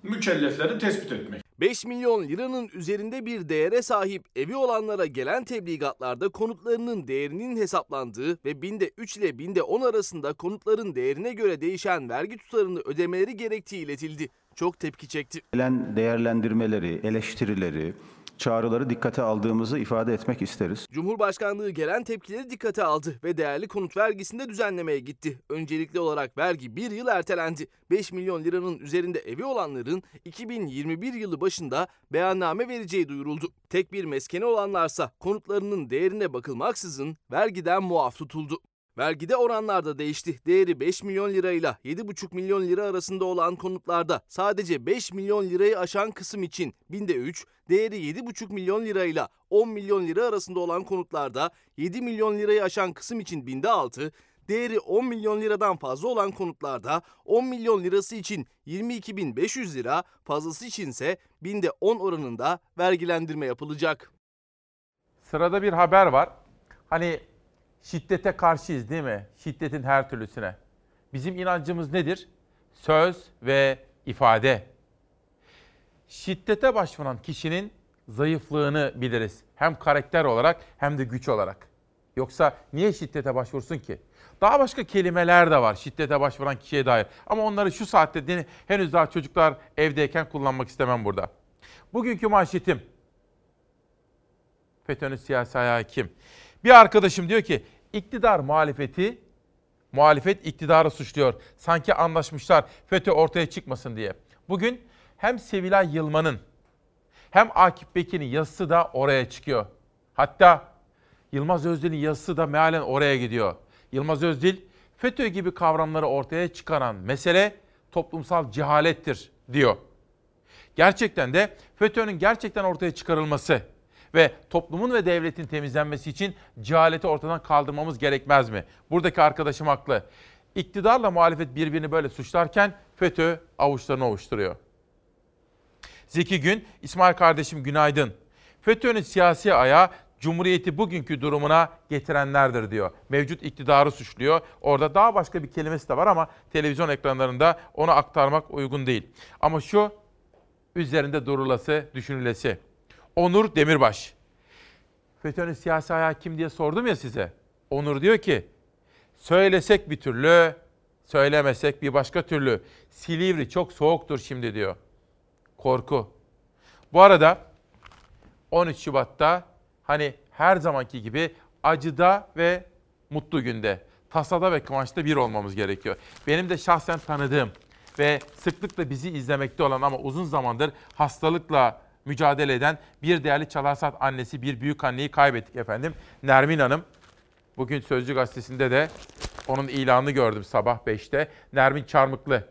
mükelleflerini tespit etmek. 5 milyon liranın üzerinde bir değere sahip evi olanlara gelen tebligatlarda konutlarının değerinin hesaplandığı ve binde 3 ile binde 10 arasında konutların değerine göre değişen vergi tutarını ödemeleri gerektiği iletildi. Çok tepki çekti. Gelen değerlendirmeleri, eleştirileri, çağrıları dikkate aldığımızı ifade etmek isteriz. Cumhurbaşkanlığı gelen tepkileri dikkate aldı ve değerli konut vergisinde düzenlemeye gitti. Öncelikli olarak vergi bir yıl ertelendi. 5 milyon liranın üzerinde evi olanların 2021 yılı başında beyanname vereceği duyuruldu. Tek bir meskeni olanlarsa konutlarının değerine bakılmaksızın vergiden muaf tutuldu. Vergide oranlar da değişti. Değeri 5 milyon lirayla 7,5 milyon lira arasında olan konutlarda sadece 5 milyon lirayı aşan kısım için binde 3, değeri 7,5 milyon lirayla 10 milyon lira arasında olan konutlarda 7 milyon lirayı aşan kısım için binde 6, değeri 10 milyon liradan fazla olan konutlarda 10 milyon lirası için 22.500 lira, fazlası içinse binde 10 oranında vergilendirme yapılacak. Sırada bir haber var. Hani şiddete karşıyız değil mi? Şiddetin her türlüsüne. Bizim inancımız nedir? Söz ve ifade. Şiddete başvuran kişinin zayıflığını biliriz. Hem karakter olarak hem de güç olarak. Yoksa niye şiddete başvursun ki? Daha başka kelimeler de var şiddete başvuran kişiye dair. Ama onları şu saatte henüz daha çocuklar evdeyken kullanmak istemem burada. Bugünkü manşetim. FETÖ'nün siyasi ayağı kim? Bir arkadaşım diyor ki iktidar muhalefeti, muhalefet iktidarı suçluyor. Sanki anlaşmışlar FETÖ ortaya çıkmasın diye. Bugün hem Sevilay Yılmaz'ın hem Akif Bekir'in yazısı da oraya çıkıyor. Hatta Yılmaz Özdil'in yazısı da mealen oraya gidiyor. Yılmaz Özdil, FETÖ gibi kavramları ortaya çıkaran mesele toplumsal cehalettir diyor. Gerçekten de FETÖ'nün gerçekten ortaya çıkarılması ve toplumun ve devletin temizlenmesi için cehaleti ortadan kaldırmamız gerekmez mi? Buradaki arkadaşım haklı. İktidarla muhalefet birbirini böyle suçlarken FETÖ avuçlarını ovuşturuyor. Zeki Gün, İsmail kardeşim günaydın. FETÖ'nün siyasi ayağı Cumhuriyeti bugünkü durumuna getirenlerdir diyor. Mevcut iktidarı suçluyor. Orada daha başka bir kelimesi de var ama televizyon ekranlarında onu aktarmak uygun değil. Ama şu üzerinde durulası, düşünülesi. Onur Demirbaş. FETÖ'nün siyasi ayağı kim diye sordum ya size. Onur diyor ki, söylesek bir türlü, söylemesek bir başka türlü. Silivri çok soğuktur şimdi diyor. Korku. Bu arada 13 Şubat'ta hani her zamanki gibi acıda ve mutlu günde, tasada ve kıvançta bir olmamız gerekiyor. Benim de şahsen tanıdığım ve sıklıkla bizi izlemekte olan ama uzun zamandır hastalıkla mücadele eden bir değerli Çalarsat annesi, bir büyük anneyi kaybettik efendim. Nermin Hanım. Bugün Sözcü Gazetesi'nde de onun ilanını gördüm sabah 5'te. Nermin Çarmıklı.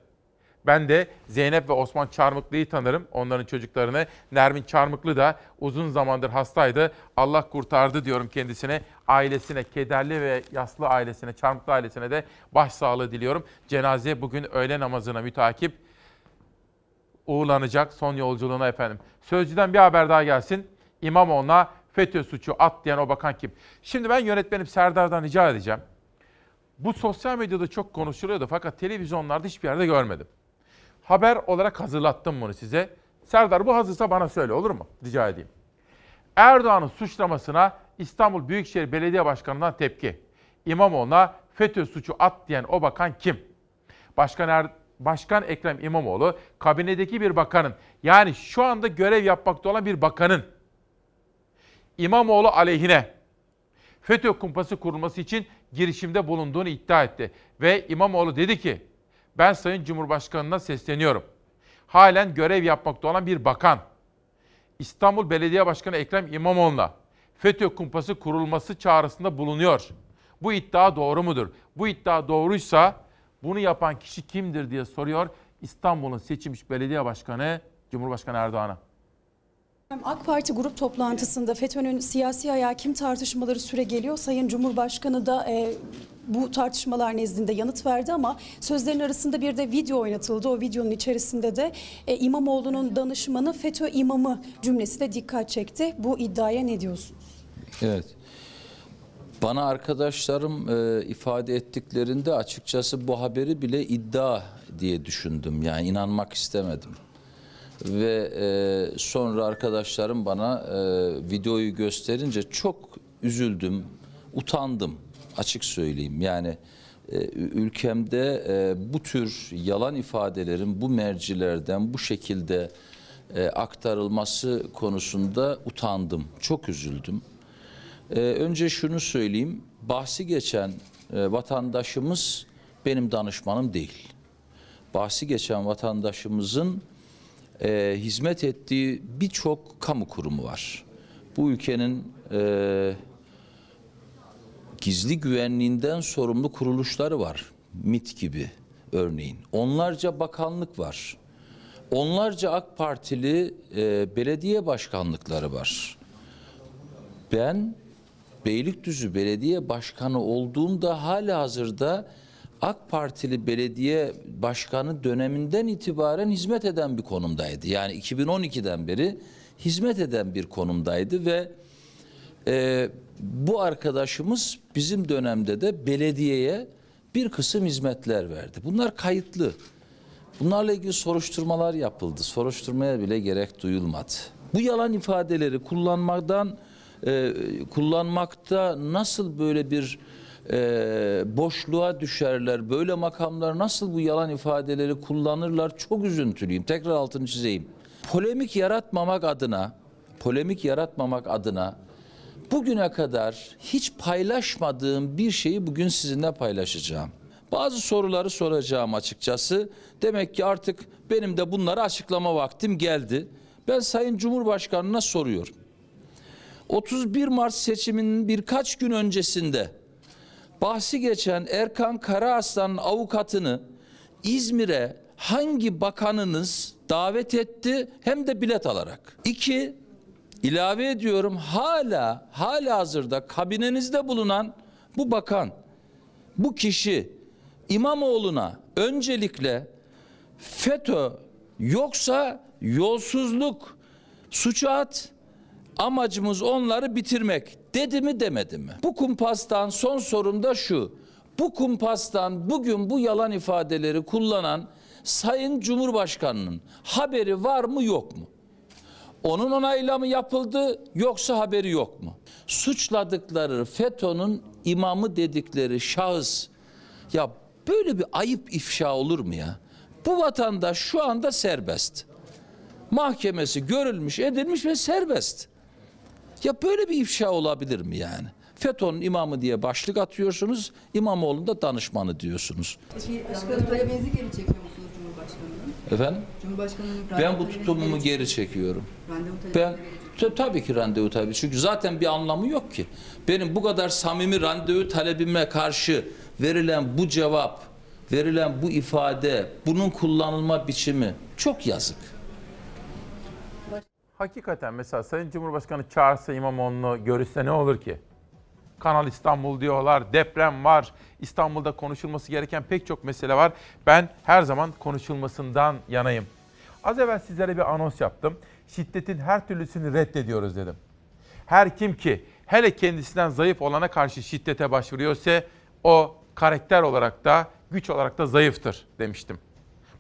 Ben de Zeynep ve Osman Çarmıklı'yı tanırım, onların çocuklarını. Nermin Çarmıklı da uzun zamandır hastaydı. Allah kurtardı diyorum kendisine. Ailesine, kederli ve yaslı ailesine, Çarmıklı ailesine de başsağlığı diliyorum. Cenaze bugün öğle namazına mütakip uğurlanacak son yolculuğuna efendim. Sözcüden bir haber daha gelsin. İmamoğlu'na FETÖ suçu at diyen o bakan kim? Şimdi ben yönetmenim Serdar'dan rica edeceğim. Bu sosyal medyada çok konuşuluyordu fakat televizyonlarda hiçbir yerde görmedim. Haber olarak hazırlattım bunu size. Serdar bu hazırsa bana söyle olur mu? Rica edeyim. Erdoğan'ın suçlamasına İstanbul Büyükşehir Belediye Başkanı'ndan tepki. İmamoğlu'na FETÖ suçu at diyen o bakan kim? Başkan, er, Başkan Ekrem İmamoğlu kabinedeki bir bakanın yani şu anda görev yapmakta olan bir bakanın İmamoğlu aleyhine FETÖ kumpası kurulması için girişimde bulunduğunu iddia etti. Ve İmamoğlu dedi ki ben Sayın Cumhurbaşkanı'na sesleniyorum. Halen görev yapmakta olan bir bakan İstanbul Belediye Başkanı Ekrem İmamoğlu'na FETÖ kumpası kurulması çağrısında bulunuyor. Bu iddia doğru mudur? Bu iddia doğruysa bunu yapan kişi kimdir diye soruyor İstanbul'un seçilmiş belediye başkanı Cumhurbaşkanı Erdoğan'a. AK Parti grup toplantısında FETÖ'nün siyasi ayağı kim tartışmaları süre geliyor. Sayın Cumhurbaşkanı da e, bu tartışmalar nezdinde yanıt verdi ama sözlerin arasında bir de video oynatıldı. O videonun içerisinde de e, İmamoğlu'nun danışmanı FETÖ imamı cümlesi de dikkat çekti. Bu iddiaya ne diyorsunuz? Evet. Bana arkadaşlarım e, ifade ettiklerinde açıkçası bu haberi bile iddia diye düşündüm. Yani inanmak istemedim. Ve e, sonra arkadaşlarım bana e, videoyu gösterince çok üzüldüm, utandım açık söyleyeyim. Yani e, ülkemde e, bu tür yalan ifadelerin bu mercilerden bu şekilde e, aktarılması konusunda utandım, çok üzüldüm. Ee, önce şunu söyleyeyim. Bahsi geçen e, vatandaşımız benim danışmanım değil. Bahsi geçen vatandaşımızın e, hizmet ettiği birçok kamu kurumu var. Bu ülkenin e, gizli güvenliğinden sorumlu kuruluşları var. MIT gibi örneğin. Onlarca bakanlık var. Onlarca AK Partili e, belediye başkanlıkları var. Ben Beylikdüzü Belediye Başkanı olduğumda hala hazırda AK Partili belediye başkanı döneminden itibaren hizmet eden bir konumdaydı. Yani 2012'den beri hizmet eden bir konumdaydı ve e, bu arkadaşımız bizim dönemde de belediyeye bir kısım hizmetler verdi. Bunlar kayıtlı. Bunlarla ilgili soruşturmalar yapıldı. Soruşturmaya bile gerek duyulmadı. Bu yalan ifadeleri kullanmaktan e, kullanmakta nasıl böyle bir e, boşluğa düşerler, böyle makamlar nasıl bu yalan ifadeleri kullanırlar çok üzüntülüyüm. Tekrar altını çizeyim. Polemik yaratmamak adına, polemik yaratmamak adına bugüne kadar hiç paylaşmadığım bir şeyi bugün sizinle paylaşacağım. Bazı soruları soracağım açıkçası. Demek ki artık benim de bunları açıklama vaktim geldi. Ben Sayın Cumhurbaşkanı'na soruyorum. 31 Mart seçiminin birkaç gün öncesinde bahsi geçen Erkan Karaaslan'ın avukatını İzmir'e hangi bakanınız davet etti hem de bilet alarak? İki, ilave ediyorum hala hala hazırda kabinenizde bulunan bu bakan, bu kişi İmamoğlu'na öncelikle FETÖ yoksa yolsuzluk suçu at amacımız onları bitirmek dedi mi demedi mi? Bu kumpastan son sorum da şu. Bu kumpastan bugün bu yalan ifadeleri kullanan Sayın Cumhurbaşkanı'nın haberi var mı yok mu? Onun onayla mı yapıldı yoksa haberi yok mu? Suçladıkları FETÖ'nün imamı dedikleri şahıs ya böyle bir ayıp ifşa olur mu ya? Bu vatandaş şu anda serbest. Mahkemesi görülmüş, edilmiş ve serbest. Ya böyle bir ifşa olabilir mi yani? FETÖ'nün imamı diye başlık atıyorsunuz, İmamoğlu'nun da danışmanı diyorsunuz. Peki başkanı talebinizi geri çekiyor musunuz Cumhurbaşkanı'nın? Efendim? Cumhurbaşkanı'nın Ben bu tutumumu geri çekiyorum. Randevu Ben tabii ki randevu tabii. Çünkü zaten bir anlamı yok ki. Benim bu kadar samimi randevu talebime karşı verilen bu cevap, verilen bu ifade, bunun kullanılma biçimi çok yazık. Hakikaten mesela Sayın Cumhurbaşkanı çağırsa İmamoğlu'nu görüşse ne olur ki? Kanal İstanbul diyorlar, deprem var, İstanbul'da konuşulması gereken pek çok mesele var. Ben her zaman konuşulmasından yanayım. Az evvel sizlere bir anons yaptım. Şiddetin her türlüsünü reddediyoruz dedim. Her kim ki hele kendisinden zayıf olana karşı şiddete başvuruyorsa o karakter olarak da güç olarak da zayıftır demiştim.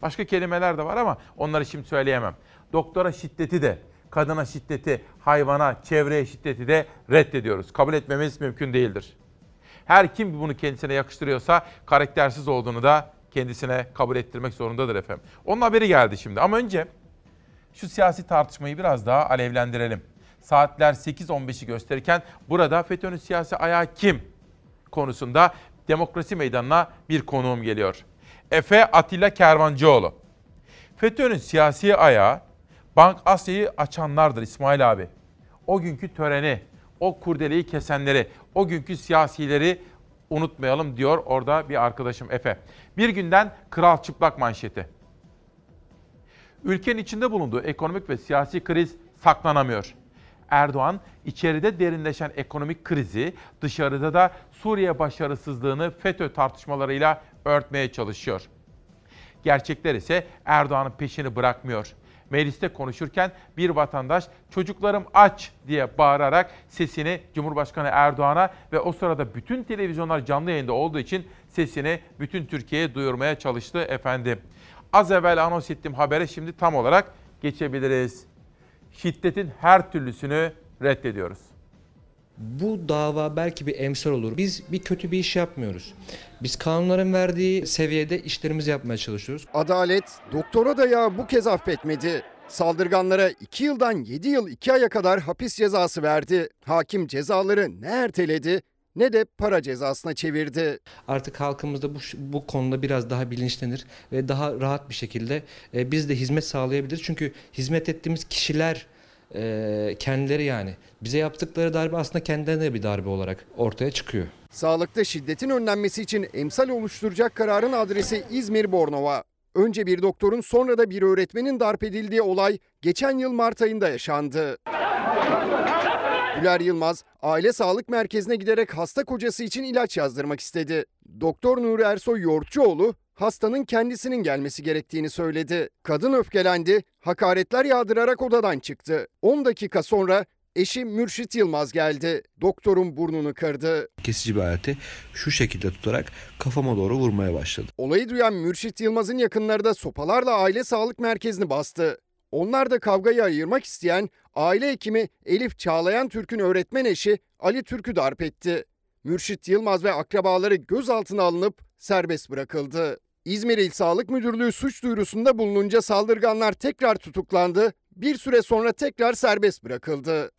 Başka kelimeler de var ama onları şimdi söyleyemem. Doktora şiddeti de, kadına şiddeti, hayvana, çevreye şiddeti de reddediyoruz. Kabul etmemiz mümkün değildir. Her kim bunu kendisine yakıştırıyorsa karaktersiz olduğunu da kendisine kabul ettirmek zorundadır efendim. Onun haberi geldi şimdi ama önce şu siyasi tartışmayı biraz daha alevlendirelim. Saatler 8.15'i gösterirken burada FETÖ'nün siyasi ayağı kim konusunda demokrasi meydanına bir konuğum geliyor. Efe Atilla Kervancıoğlu. FETÖ'nün siyasi ayağı Bank Asya'yı açanlardır İsmail abi. O günkü töreni, o kurdeleyi kesenleri, o günkü siyasileri unutmayalım diyor orada bir arkadaşım Efe. Bir günden kral çıplak manşeti. Ülkenin içinde bulunduğu ekonomik ve siyasi kriz saklanamıyor. Erdoğan içeride derinleşen ekonomik krizi, dışarıda da Suriye başarısızlığını FETÖ tartışmalarıyla örtmeye çalışıyor. Gerçekler ise Erdoğan'ın peşini bırakmıyor. Mecliste konuşurken bir vatandaş çocuklarım aç diye bağırarak sesini Cumhurbaşkanı Erdoğan'a ve o sırada bütün televizyonlar canlı yayında olduğu için sesini bütün Türkiye'ye duyurmaya çalıştı efendim. Az evvel anons ettiğim habere şimdi tam olarak geçebiliriz. Şiddetin her türlüsünü reddediyoruz. Bu dava belki bir emsal olur. Biz bir kötü bir iş yapmıyoruz. Biz kanunların verdiği seviyede işlerimizi yapmaya çalışıyoruz. Adalet doktora dayağı bu kez affetmedi. Saldırganlara 2 yıldan 7 yıl 2 aya kadar hapis cezası verdi. Hakim cezaları ne erteledi ne de para cezasına çevirdi. Artık halkımız da bu, bu konuda biraz daha bilinçlenir ve daha rahat bir şekilde e, biz de hizmet sağlayabiliriz. Çünkü hizmet ettiğimiz kişiler e, kendileri yani bize yaptıkları darbe aslında kendilerine bir darbe olarak ortaya çıkıyor. Sağlıkta şiddetin önlenmesi için emsal oluşturacak kararın adresi İzmir Bornova. Önce bir doktorun sonra da bir öğretmenin darp edildiği olay geçen yıl Mart ayında yaşandı. Güler Yılmaz aile sağlık merkezine giderek hasta kocası için ilaç yazdırmak istedi. Doktor Nuri Ersoy Yoğurtçuoğlu hastanın kendisinin gelmesi gerektiğini söyledi. Kadın öfkelendi, hakaretler yağdırarak odadan çıktı. 10 dakika sonra eşi Mürşit Yılmaz geldi. Doktorun burnunu kırdı. Kesici bir aleti şu şekilde tutarak kafama doğru vurmaya başladı. Olayı duyan Mürşit Yılmaz'ın yakınları da sopalarla aile sağlık merkezini bastı. Onlar da kavgayı ayırmak isteyen aile hekimi Elif Çağlayan Türk'ün öğretmen eşi Ali Türk'ü darp etti. Mürşit Yılmaz ve akrabaları gözaltına alınıp serbest bırakıldı. İzmir İl Sağlık Müdürlüğü suç duyurusunda bulununca saldırganlar tekrar tutuklandı. Bir süre sonra tekrar serbest bırakıldı.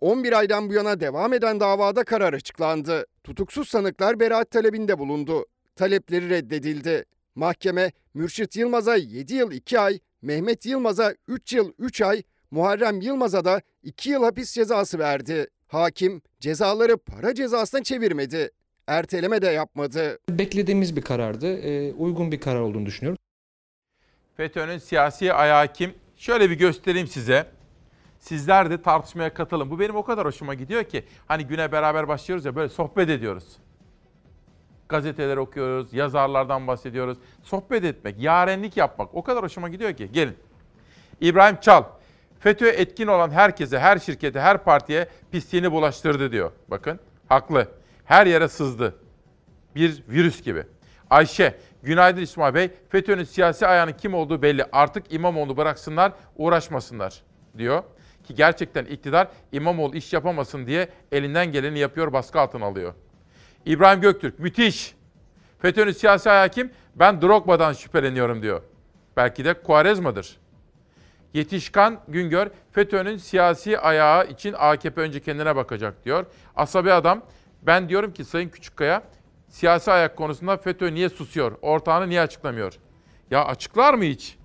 11 aydan bu yana devam eden davada karar açıklandı. Tutuksuz sanıklar beraat talebinde bulundu. Talepleri reddedildi. Mahkeme Mürşit Yılmaz'a 7 yıl 2 ay, Mehmet Yılmaz'a 3 yıl 3 ay, Muharrem Yılmaz'a da 2 yıl hapis cezası verdi. Hakim cezaları para cezasına çevirmedi. Erteleme de yapmadı. Beklediğimiz bir karardı. E, uygun bir karar olduğunu düşünüyorum. FETÖ'nün siyasi ayağı kim? Şöyle bir göstereyim size. Sizler de tartışmaya katılın. Bu benim o kadar hoşuma gidiyor ki. Hani güne beraber başlıyoruz ya böyle sohbet ediyoruz. Gazeteler okuyoruz, yazarlardan bahsediyoruz. Sohbet etmek, yarenlik yapmak o kadar hoşuma gidiyor ki. Gelin. İbrahim Çal, FETÖ etkin olan herkese, her şirkete, her partiye pisliğini bulaştırdı diyor. Bakın, haklı. Her yere sızdı. Bir virüs gibi. Ayşe, günaydın İsmail Bey. FETÖ'nün siyasi ayağının kim olduğu belli. Artık İmamoğlu bıraksınlar, uğraşmasınlar diyor. Ki gerçekten iktidar İmamoğlu iş yapamasın diye elinden geleni yapıyor, baskı altına alıyor. İbrahim Göktürk, müthiş. FETÖ'nün siyasi ayağı kim? Ben Drogba'dan şüpheleniyorum diyor. Belki de Kuarezma'dır. Yetişkan Güngör, FETÖ'nün siyasi ayağı için AKP önce kendine bakacak diyor. Asabi adam, ben diyorum ki Sayın Küçükkaya, siyasi ayak konusunda FETÖ niye susuyor? Ortağını niye açıklamıyor? Ya açıklar mı hiç?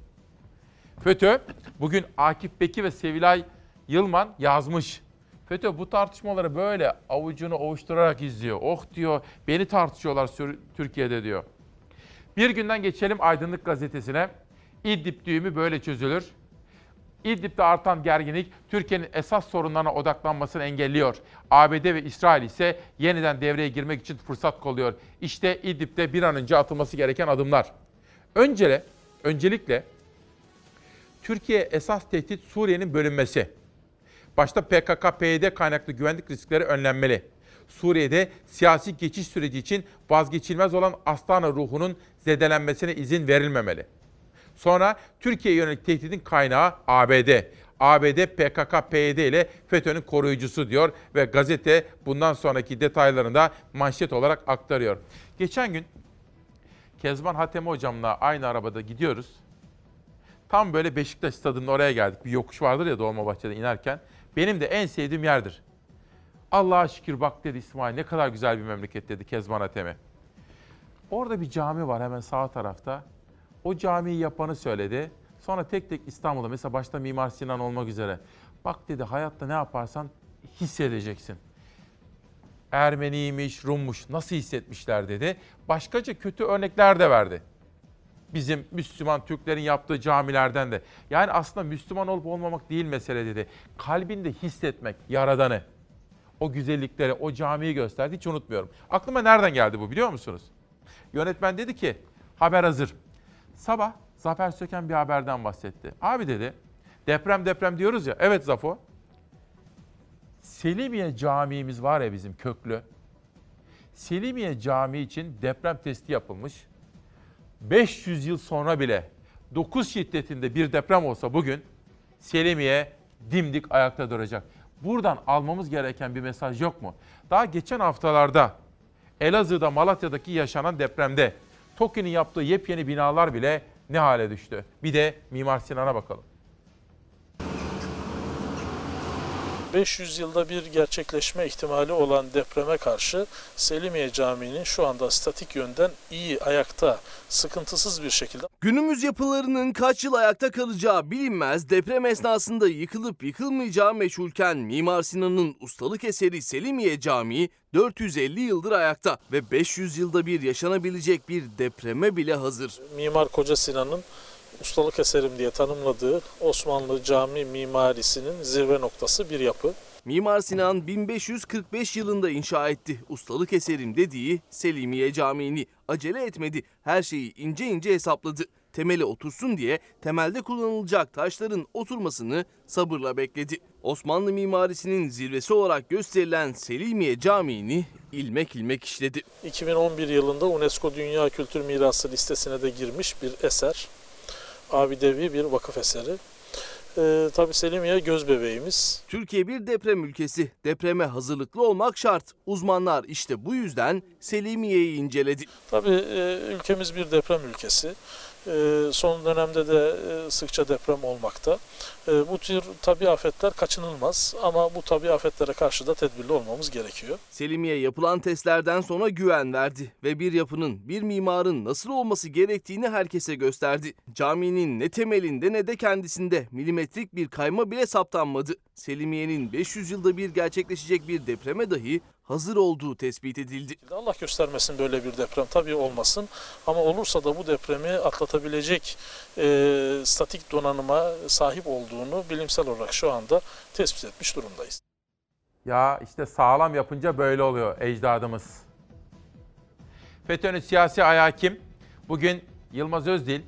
FETÖ, bugün Akif Beki ve Sevilay Yılman yazmış. FETÖ bu tartışmaları böyle avucunu ovuşturarak izliyor. Oh diyor, beni tartışıyorlar Türkiye'de diyor. Bir günden geçelim Aydınlık Gazetesi'ne. İdlib düğümü böyle çözülür. İdlib'de artan gerginlik Türkiye'nin esas sorunlarına odaklanmasını engelliyor. ABD ve İsrail ise yeniden devreye girmek için fırsat kolluyor. İşte İdlib'de bir an önce atılması gereken adımlar. Öncele, öncelikle Türkiye esas tehdit Suriye'nin bölünmesi. Başta PKK-PYD kaynaklı güvenlik riskleri önlenmeli. Suriye'de siyasi geçiş süreci için vazgeçilmez olan Astana ruhunun zedelenmesine izin verilmemeli. Sonra Türkiye yönelik tehdidin kaynağı ABD. ABD PKK-PYD ile FETÖ'nün koruyucusu diyor ve gazete bundan sonraki detaylarını da manşet olarak aktarıyor. Geçen gün Kezban Hatemi hocamla aynı arabada gidiyoruz. Tam böyle Beşiktaş stadının oraya geldik. Bir yokuş vardır ya Dolmabahçe'de inerken. Benim de en sevdiğim yerdir. Allah'a şükür bak dedi İsmail ne kadar güzel bir memleket dedi Kezban Atemi. Orada bir cami var hemen sağ tarafta. O camiyi yapanı söyledi. Sonra tek tek İstanbul'da mesela başta Mimar Sinan olmak üzere. Bak dedi hayatta ne yaparsan hissedeceksin. Ermeniymiş, Rummuş nasıl hissetmişler dedi. Başkaca kötü örnekler de verdi. Bizim Müslüman Türklerin yaptığı camilerden de. Yani aslında Müslüman olup olmamak değil mesele dedi. Kalbinde hissetmek, yaradanı. O güzellikleri, o camiyi gösterdi hiç unutmuyorum. Aklıma nereden geldi bu biliyor musunuz? Yönetmen dedi ki haber hazır. Sabah Zafer Söken bir haberden bahsetti. Abi dedi deprem deprem diyoruz ya. Evet Zafo. Selimiye Camii'miz var ya bizim köklü. Selimiye Camii için deprem testi yapılmış. 500 yıl sonra bile 9 şiddetinde bir deprem olsa bugün Selimiye dimdik ayakta duracak. Buradan almamız gereken bir mesaj yok mu? Daha geçen haftalarda Elazığ'da Malatya'daki yaşanan depremde TOKİ'nin yaptığı yepyeni binalar bile ne hale düştü? Bir de Mimar Sinan'a bakalım. 500 yılda bir gerçekleşme ihtimali olan depreme karşı Selimiye Camii'nin şu anda statik yönden iyi ayakta, sıkıntısız bir şekilde Günümüz yapılarının kaç yıl ayakta kalacağı bilinmez, deprem esnasında yıkılıp yıkılmayacağı meçhulken Mimar Sinan'ın ustalık eseri Selimiye Camii 450 yıldır ayakta ve 500 yılda bir yaşanabilecek bir depreme bile hazır. Mimar Koca Sinan'ın ustalık eserim diye tanımladığı Osmanlı cami mimarisinin zirve noktası bir yapı. Mimar Sinan 1545 yılında inşa etti. Ustalık eserim dediği Selimiye Camii'ni acele etmedi. Her şeyi ince ince hesapladı. Temeli otursun diye temelde kullanılacak taşların oturmasını sabırla bekledi. Osmanlı mimarisinin zirvesi olarak gösterilen Selimiye Camii'ni ilmek ilmek işledi. 2011 yılında UNESCO Dünya Kültür Mirası listesine de girmiş bir eser. Abidevi bir vakıf eseri. Ee, tabii Selimiye göz bebeğimiz. Türkiye bir deprem ülkesi. Depreme hazırlıklı olmak şart. Uzmanlar işte bu yüzden Selimiye'yi inceledi. Tabii e, ülkemiz bir deprem ülkesi. E, son dönemde de e, sıkça deprem olmakta. E, bu tür tabi afetler kaçınılmaz ama bu tabi afetlere karşı da tedbirli olmamız gerekiyor. Selimiye yapılan testlerden sonra güven verdi ve bir yapının, bir mimarın nasıl olması gerektiğini herkese gösterdi. Caminin ne temelinde ne de kendisinde milimetrik bir kayma bile saptanmadı. Selimiye'nin 500 yılda bir gerçekleşecek bir depreme dahi hazır olduğu tespit edildi. Allah göstermesin böyle bir deprem tabii olmasın ama olursa da bu depremi atlatabilecek e, statik donanıma sahip olduğunu bilimsel olarak şu anda tespit etmiş durumdayız. Ya işte sağlam yapınca böyle oluyor ecdadımız. FETÖ'nün siyasi ayağı kim? Bugün Yılmaz Özdil,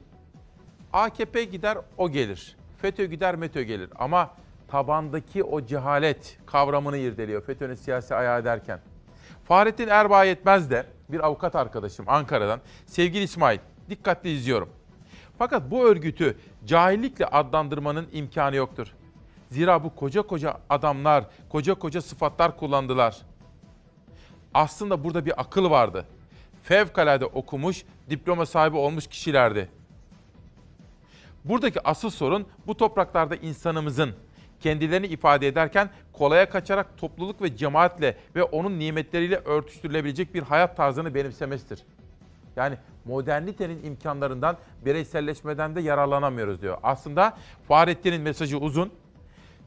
AKP gider o gelir. FETÖ gider METÖ gelir. Ama tabandaki o cehalet kavramını irdeliyor FETÖ'nün siyasi ayağı derken. Fahrettin Erbaa Yetmez de bir avukat arkadaşım Ankara'dan. Sevgili İsmail, dikkatli izliyorum. Fakat bu örgütü cahillikle adlandırmanın imkanı yoktur. Zira bu koca koca adamlar, koca koca sıfatlar kullandılar. Aslında burada bir akıl vardı. Fevkalade okumuş, diploma sahibi olmuş kişilerdi. Buradaki asıl sorun bu topraklarda insanımızın kendilerini ifade ederken kolaya kaçarak topluluk ve cemaatle ve onun nimetleriyle örtüştürülebilecek bir hayat tarzını benimsemesidir. Yani modernitenin imkanlarından, bireyselleşmeden de yararlanamıyoruz diyor. Aslında Fahrettin'in mesajı uzun.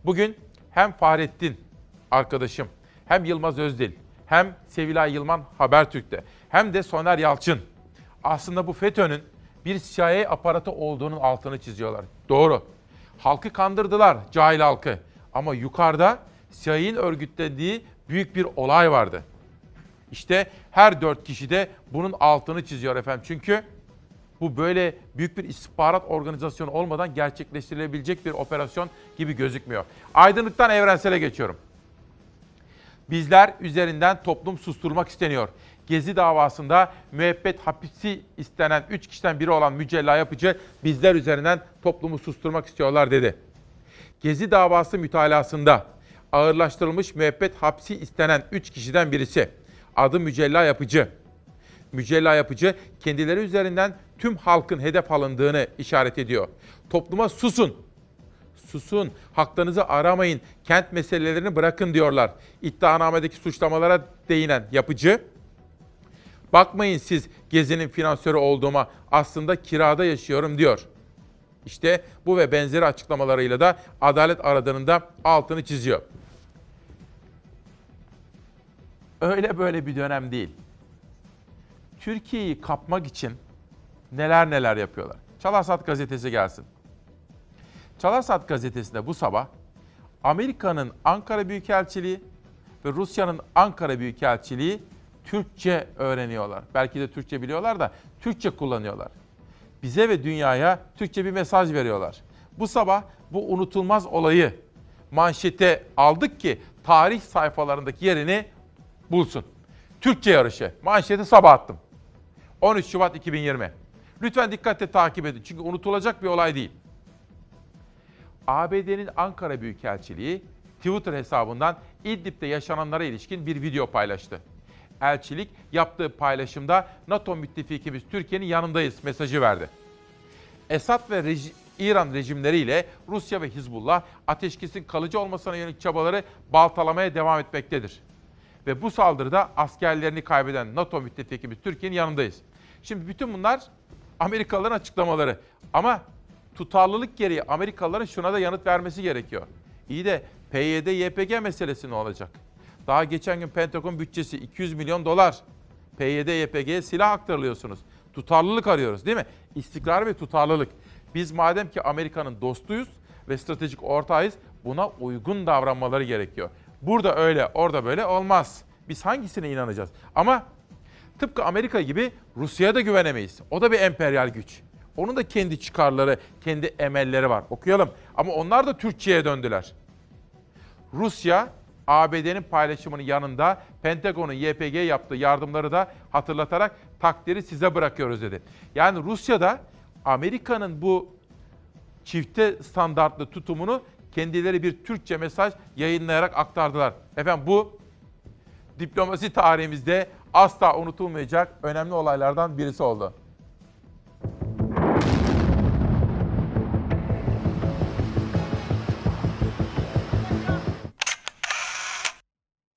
Bugün hem Fahrettin arkadaşım, hem Yılmaz Özdil, hem Sevilay Yılman Habertürk'te, hem de Soner Yalçın aslında bu FETÖ'nün bir CIA aparatı olduğunun altını çiziyorlar. Doğru. Halkı kandırdılar, cahil halkı. Ama yukarıda CIA'nin örgütlendiği büyük bir olay vardı. İşte her dört kişi de bunun altını çiziyor efendim. Çünkü bu böyle büyük bir istihbarat organizasyonu olmadan gerçekleştirilebilecek bir operasyon gibi gözükmüyor. Aydınlıktan evrensele geçiyorum. Bizler üzerinden toplum susturmak isteniyor. Gezi davasında müebbet hapisi istenen 3 kişiden biri olan Mücella Yapıcı bizler üzerinden toplumu susturmak istiyorlar dedi. Gezi davası mütalasında ağırlaştırılmış müebbet hapsi istenen 3 kişiden birisi. Adı Mücella Yapıcı. Mücella Yapıcı kendileri üzerinden tüm halkın hedef alındığını işaret ediyor. Topluma susun, susun, haklarınızı aramayın, kent meselelerini bırakın diyorlar. İddianamedeki suçlamalara değinen Yapıcı, bakmayın siz Gezi'nin finansörü olduğuma aslında kirada yaşıyorum diyor. İşte bu ve benzeri açıklamalarıyla da adalet aradığının da altını çiziyor. Öyle böyle bir dönem değil. Türkiye'yi kapmak için neler neler yapıyorlar. Çalarsat gazetesi gelsin. Çalarsat gazetesinde bu sabah Amerika'nın Ankara Büyükelçiliği ve Rusya'nın Ankara Büyükelçiliği Türkçe öğreniyorlar. Belki de Türkçe biliyorlar da Türkçe kullanıyorlar. Bize ve dünyaya Türkçe bir mesaj veriyorlar. Bu sabah bu unutulmaz olayı manşete aldık ki tarih sayfalarındaki yerini bulsun. Türkçe yarışı. Manşeti sabah attım. 13 Şubat 2020. Lütfen dikkatle takip edin çünkü unutulacak bir olay değil. ABD'nin Ankara Büyükelçiliği Twitter hesabından İdlib'de yaşananlara ilişkin bir video paylaştı. Elçilik yaptığı paylaşımda NATO müttefikimiz Türkiye'nin yanındayız mesajı verdi. Esad ve reji- İran rejimleriyle Rusya ve Hizbullah ateşkesin kalıcı olmasına yönelik çabaları baltalamaya devam etmektedir. Ve bu saldırıda askerlerini kaybeden NATO müttefikimiz Türkiye'nin yanındayız. Şimdi bütün bunlar Amerikalıların açıklamaları. Ama tutarlılık gereği Amerikalıların şuna da yanıt vermesi gerekiyor. İyi de PYD, YPG meselesi ne olacak? Daha geçen gün Pentagon bütçesi 200 milyon dolar. PYD, YPG'ye silah aktarılıyorsunuz. Tutarlılık arıyoruz değil mi? İstikrar ve tutarlılık. Biz madem ki Amerika'nın dostuyuz ve stratejik ortağıyız buna uygun davranmaları gerekiyor. Burada öyle, orada böyle olmaz. Biz hangisine inanacağız? Ama tıpkı Amerika gibi Rusya'ya da güvenemeyiz. O da bir emperyal güç. Onun da kendi çıkarları, kendi emelleri var. Okuyalım. Ama onlar da Türkçe'ye döndüler. Rusya, ABD'nin paylaşımının yanında Pentagon'un YPG'ye yaptığı yardımları da hatırlatarak takdiri size bırakıyoruz dedi. Yani Rusya'da Amerika'nın bu çifte standartlı tutumunu kendileri bir Türkçe mesaj yayınlayarak aktardılar. Efendim bu diplomasi tarihimizde asla unutulmayacak önemli olaylardan birisi oldu.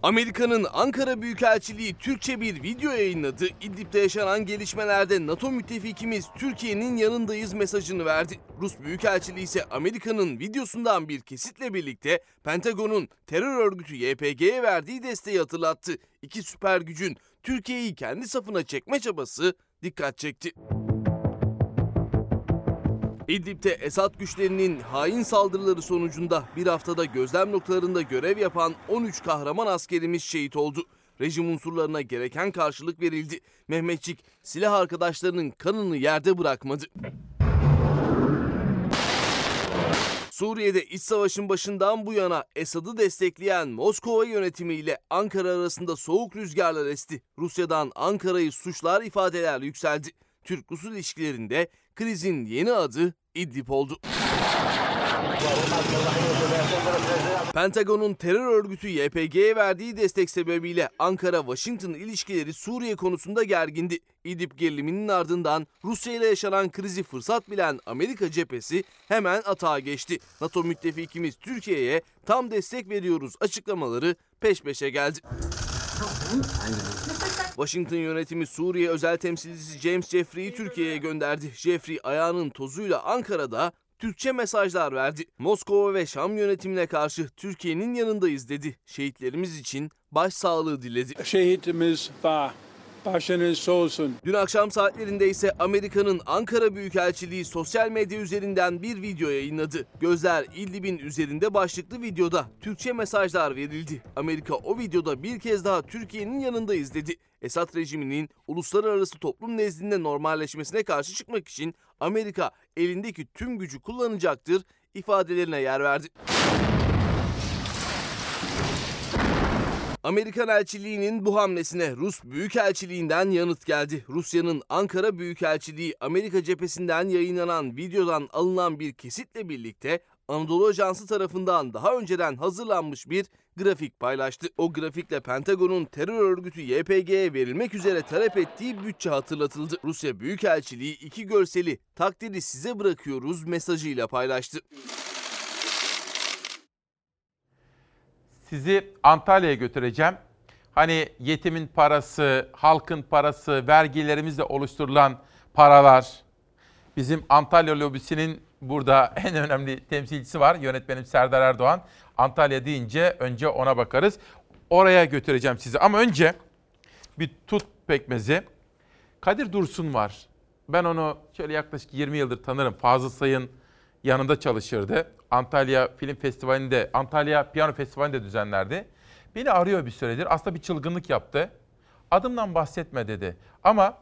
Amerika'nın Ankara Büyükelçiliği Türkçe bir video yayınladı. İdlib'de yaşanan gelişmelerde NATO müttefikimiz Türkiye'nin yanındayız mesajını verdi. Rus Büyükelçiliği ise Amerika'nın videosundan bir kesitle birlikte Pentagon'un terör örgütü YPG'ye verdiği desteği hatırlattı. İki süper gücün Türkiye'yi kendi safına çekme çabası dikkat çekti. İdlib'de Esad güçlerinin hain saldırıları sonucunda bir haftada gözlem noktalarında görev yapan 13 kahraman askerimiz şehit oldu. Rejim unsurlarına gereken karşılık verildi. Mehmetçik silah arkadaşlarının kanını yerde bırakmadı. Suriye'de iç savaşın başından bu yana Esad'ı destekleyen Moskova yönetimiyle Ankara arasında soğuk rüzgarlar esti. Rusya'dan Ankara'yı suçlar ifadeler yükseldi. Türk-Rus ilişkilerinde krizin yeni adı İdlib oldu. Pentagon'un terör örgütü YPG'ye verdiği destek sebebiyle Ankara-Washington ilişkileri Suriye konusunda gergindi. İdlib geriliminin ardından Rusya ile yaşanan krizi fırsat bilen Amerika cephesi hemen atağa geçti. NATO müttefikimiz Türkiye'ye tam destek veriyoruz açıklamaları peş peşe geldi. Washington yönetimi Suriye özel temsilcisi James Jeffrey'i Türkiye'ye gönderdi. Jeffrey ayağının tozuyla Ankara'da Türkçe mesajlar verdi. Moskova ve Şam yönetimine karşı Türkiye'nin yanındayız dedi. Şehitlerimiz için başsağlığı diledi. Şehitimiz var. Başınız sağ olsun. Dün akşam saatlerinde ise Amerika'nın Ankara Büyükelçiliği sosyal medya üzerinden bir video yayınladı. Gözler İdlib'in üzerinde başlıklı videoda Türkçe mesajlar verildi. Amerika o videoda bir kez daha Türkiye'nin yanındayız dedi. Esad rejiminin uluslararası toplum nezdinde normalleşmesine karşı çıkmak için Amerika elindeki tüm gücü kullanacaktır ifadelerine yer verdi. Amerikan elçiliğinin bu hamlesine Rus Büyükelçiliğinden yanıt geldi. Rusya'nın Ankara Büyükelçiliği Amerika cephesinden yayınlanan videodan alınan bir kesitle birlikte Anadolu Ajansı tarafından daha önceden hazırlanmış bir grafik paylaştı. O grafikle Pentagon'un terör örgütü YPG'ye verilmek üzere talep ettiği bütçe hatırlatıldı. Rusya Büyükelçiliği iki görseli takdiri size bırakıyoruz mesajıyla paylaştı. Sizi Antalya'ya götüreceğim. Hani yetimin parası, halkın parası, vergilerimizle oluşturulan paralar. Bizim Antalya lobisinin burada en önemli temsilcisi var. Yönetmenim Serdar Erdoğan. Antalya deyince önce ona bakarız. Oraya götüreceğim sizi. Ama önce bir tut pekmezi. Kadir Dursun var. Ben onu şöyle yaklaşık 20 yıldır tanırım. Fazıl Say'ın yanında çalışırdı. Antalya Film Festivali'nde, Antalya Piyano Festivali'nde düzenlerdi. Beni arıyor bir süredir. Aslında bir çılgınlık yaptı. Adımdan bahsetme dedi. Ama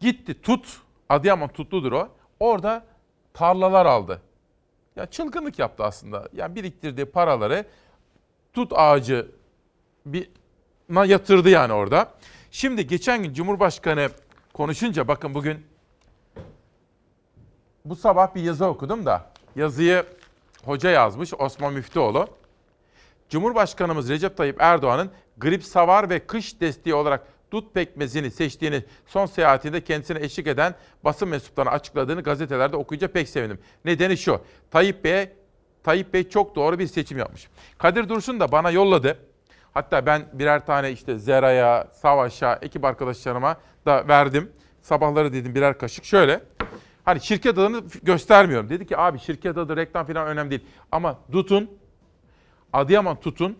gitti tut, Adıyaman tutludur o. Orada tarlalar aldı. Ya çılgınlık yaptı aslında. Yani biriktirdiği paraları tut ağacı bir yatırdı yani orada. Şimdi geçen gün Cumhurbaşkanı konuşunca bakın bugün bu sabah bir yazı okudum da yazıyı hoca yazmış Osman Müftüoğlu. Cumhurbaşkanımız Recep Tayyip Erdoğan'ın grip savar ve kış desteği olarak dut pekmezini seçtiğini son seyahatinde kendisine eşlik eden basın mensuplarına açıkladığını gazetelerde okuyunca pek sevindim. Nedeni şu. Tayyip Bey Tayyip Bey çok doğru bir seçim yapmış. Kadir Dursun da bana yolladı. Hatta ben birer tane işte Zera'ya, Savaş'a, ekip arkadaşlarıma da verdim. Sabahları dedim birer kaşık. Şöyle. Hani şirket adını göstermiyorum. Dedi ki abi şirket adı reklam falan önemli değil. Ama Dut'un, Adıyaman Tut'un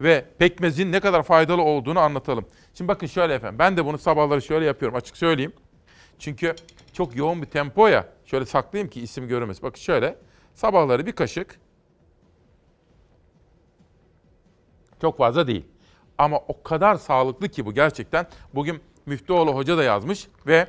ve pekmezin ne kadar faydalı olduğunu anlatalım. Şimdi bakın şöyle efendim. Ben de bunu sabahları şöyle yapıyorum açık söyleyeyim. Çünkü çok yoğun bir tempo ya. Şöyle saklayayım ki isim görünmesin. Bakın şöyle. Sabahları bir kaşık. Çok fazla değil. Ama o kadar sağlıklı ki bu gerçekten. Bugün Müftüoğlu Hoca da yazmış ve